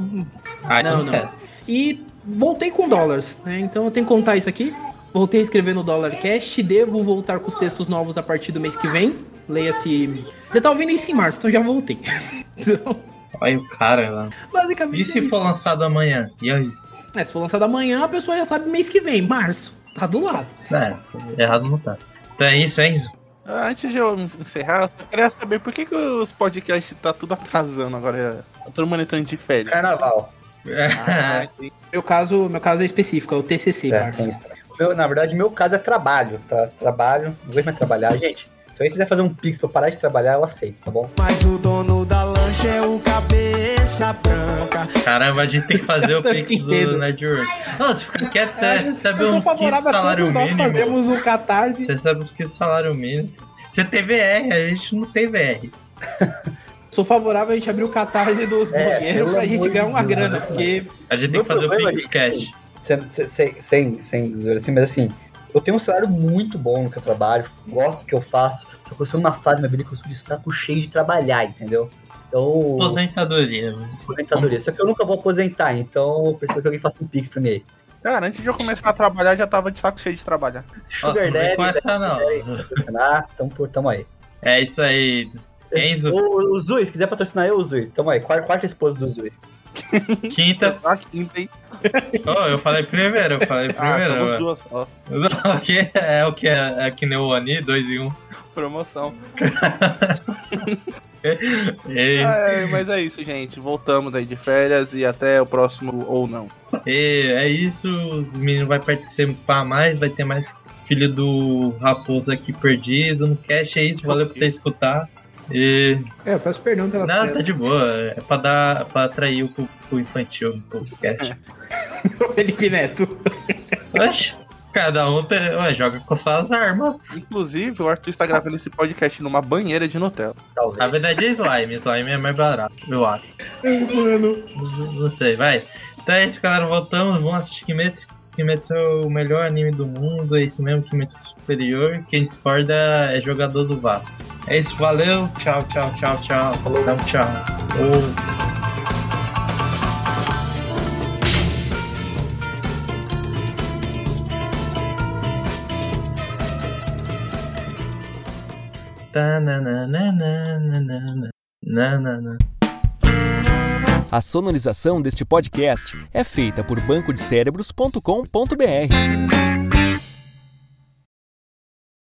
Speaker 1: Ai,
Speaker 7: Não,
Speaker 1: não,
Speaker 7: não.
Speaker 1: quero.
Speaker 7: E voltei com dólares, né? Então eu tenho que contar isso aqui. Voltei a escrever no Dollar Cast, devo voltar com os textos novos a partir do mês que vem. Leia-se. Você tá ouvindo isso em março, então já voltei. Então,
Speaker 1: Olha o cara lá.
Speaker 7: basicamente.
Speaker 1: E se
Speaker 7: é isso.
Speaker 1: for lançado amanhã? E aí?
Speaker 7: É, se for lançado amanhã, a pessoa já sabe mês que vem, março. Tá do lado.
Speaker 1: É, errado não tá. Então é isso, Enzo.
Speaker 2: Ah, Antes de eu encerrar, eu só queria saber por que, que os podcasts tá tudo atrasando agora. Tá todo mundo entrando de férias.
Speaker 3: Carnaval.
Speaker 2: Ah, entendi.
Speaker 7: Meu caso, meu caso é específico, é o TCC,
Speaker 3: É, isso. Meu- na verdade, meu caso é trabalho, tá? Trabalho, não vou mais trabalhar. Gente, se alguém quiser fazer um pix pra eu parar de trabalhar, eu aceito, tá bom?
Speaker 6: Mas o dono da lancha é o cabeça branca.
Speaker 1: Caramba, a gente tem que fazer o pix do Network. Não, se ficar quieto, você
Speaker 7: É,
Speaker 1: recebe uns 15
Speaker 7: favorável a
Speaker 1: salário
Speaker 7: todos nós
Speaker 1: mínimo.
Speaker 7: fazemos um catarse.
Speaker 1: Você recebe uns 15 salário mínimo. Você tem VR, a gente não tem VR.
Speaker 7: Sou favorável a gente abrir o catarse dos
Speaker 3: É,
Speaker 7: blogueiros pra gente ganhar uma
Speaker 3: Deus,
Speaker 7: grana,
Speaker 3: né,
Speaker 7: porque
Speaker 1: A gente tem que fazer o
Speaker 3: problema,
Speaker 1: Pix
Speaker 3: gente,
Speaker 1: Cash.
Speaker 3: Sem, sem, sem, sem zoeira, assim, mas assim, eu tenho um salário muito bom no que eu trabalho, gosto do que eu faço, só que eu sou numa fase da minha vida que eu estou de saco cheio de trabalhar, entendeu? Então,
Speaker 1: Aposentadoria.
Speaker 3: aposentadoria. Só que eu nunca vou aposentar, então eu preciso que alguém faça um pix pra mim aí.
Speaker 2: Cara, antes de eu começar a trabalhar, já tava de saco cheio de trabalhar.
Speaker 1: Nossa,
Speaker 3: Sugar
Speaker 1: não vem
Speaker 3: Daddy,
Speaker 1: com essa não.
Speaker 3: patrocinar, tamo, por- tamo aí.
Speaker 1: É isso aí. Enzo,
Speaker 3: O, o Zui, se quiser patrocinar eu, o Zui, tamo aí. Quarta, quarta esposa do Zui.
Speaker 1: Quinta.
Speaker 2: Ah, quinta, hein?
Speaker 1: Oh, eu falei primeiro, eu falei
Speaker 2: Ah,
Speaker 1: primeiro.
Speaker 2: somos
Speaker 1: mano.
Speaker 2: duas só.
Speaker 1: Que é o que? É, é que nem o Oni, 2 e 1. Um.
Speaker 2: Promoção. É, mas é isso, gente. Voltamos aí de férias e até o próximo ou não.
Speaker 1: e é isso, os meninos vão participar mais, vai ter mais filho do Raposo aqui perdido no cast, é isso, valeu por ter escutado. E.
Speaker 7: É, eu peço perdão pelas
Speaker 1: Não, tá
Speaker 7: crianças.
Speaker 1: de boa. É pra dar. pra atrair o público infantil no podcast.
Speaker 7: Felipe Neto.
Speaker 1: Oxe, cada um tem, ué, joga com suas armas.
Speaker 2: Inclusive, o Arthur está gravando esse podcast numa banheira de Nutella.
Speaker 3: Talvez.
Speaker 1: Na verdade é slime, slime é mais barato, eu acho.
Speaker 7: Mano.
Speaker 1: Não não sei, vai. Então é isso, galera. Voltamos. Vamos assistir Kimetsu. Kimetsu é o melhor anime do mundo. É isso mesmo, Kimetsu superior. Quem discorda é jogador do Vasco. É isso, valeu. Tchau, tchau, tchau, tchau. Falou, tchau. Ô. Tananana, nanana.
Speaker 9: A sonorização deste podcast é feita por bancodecérebros.com.br.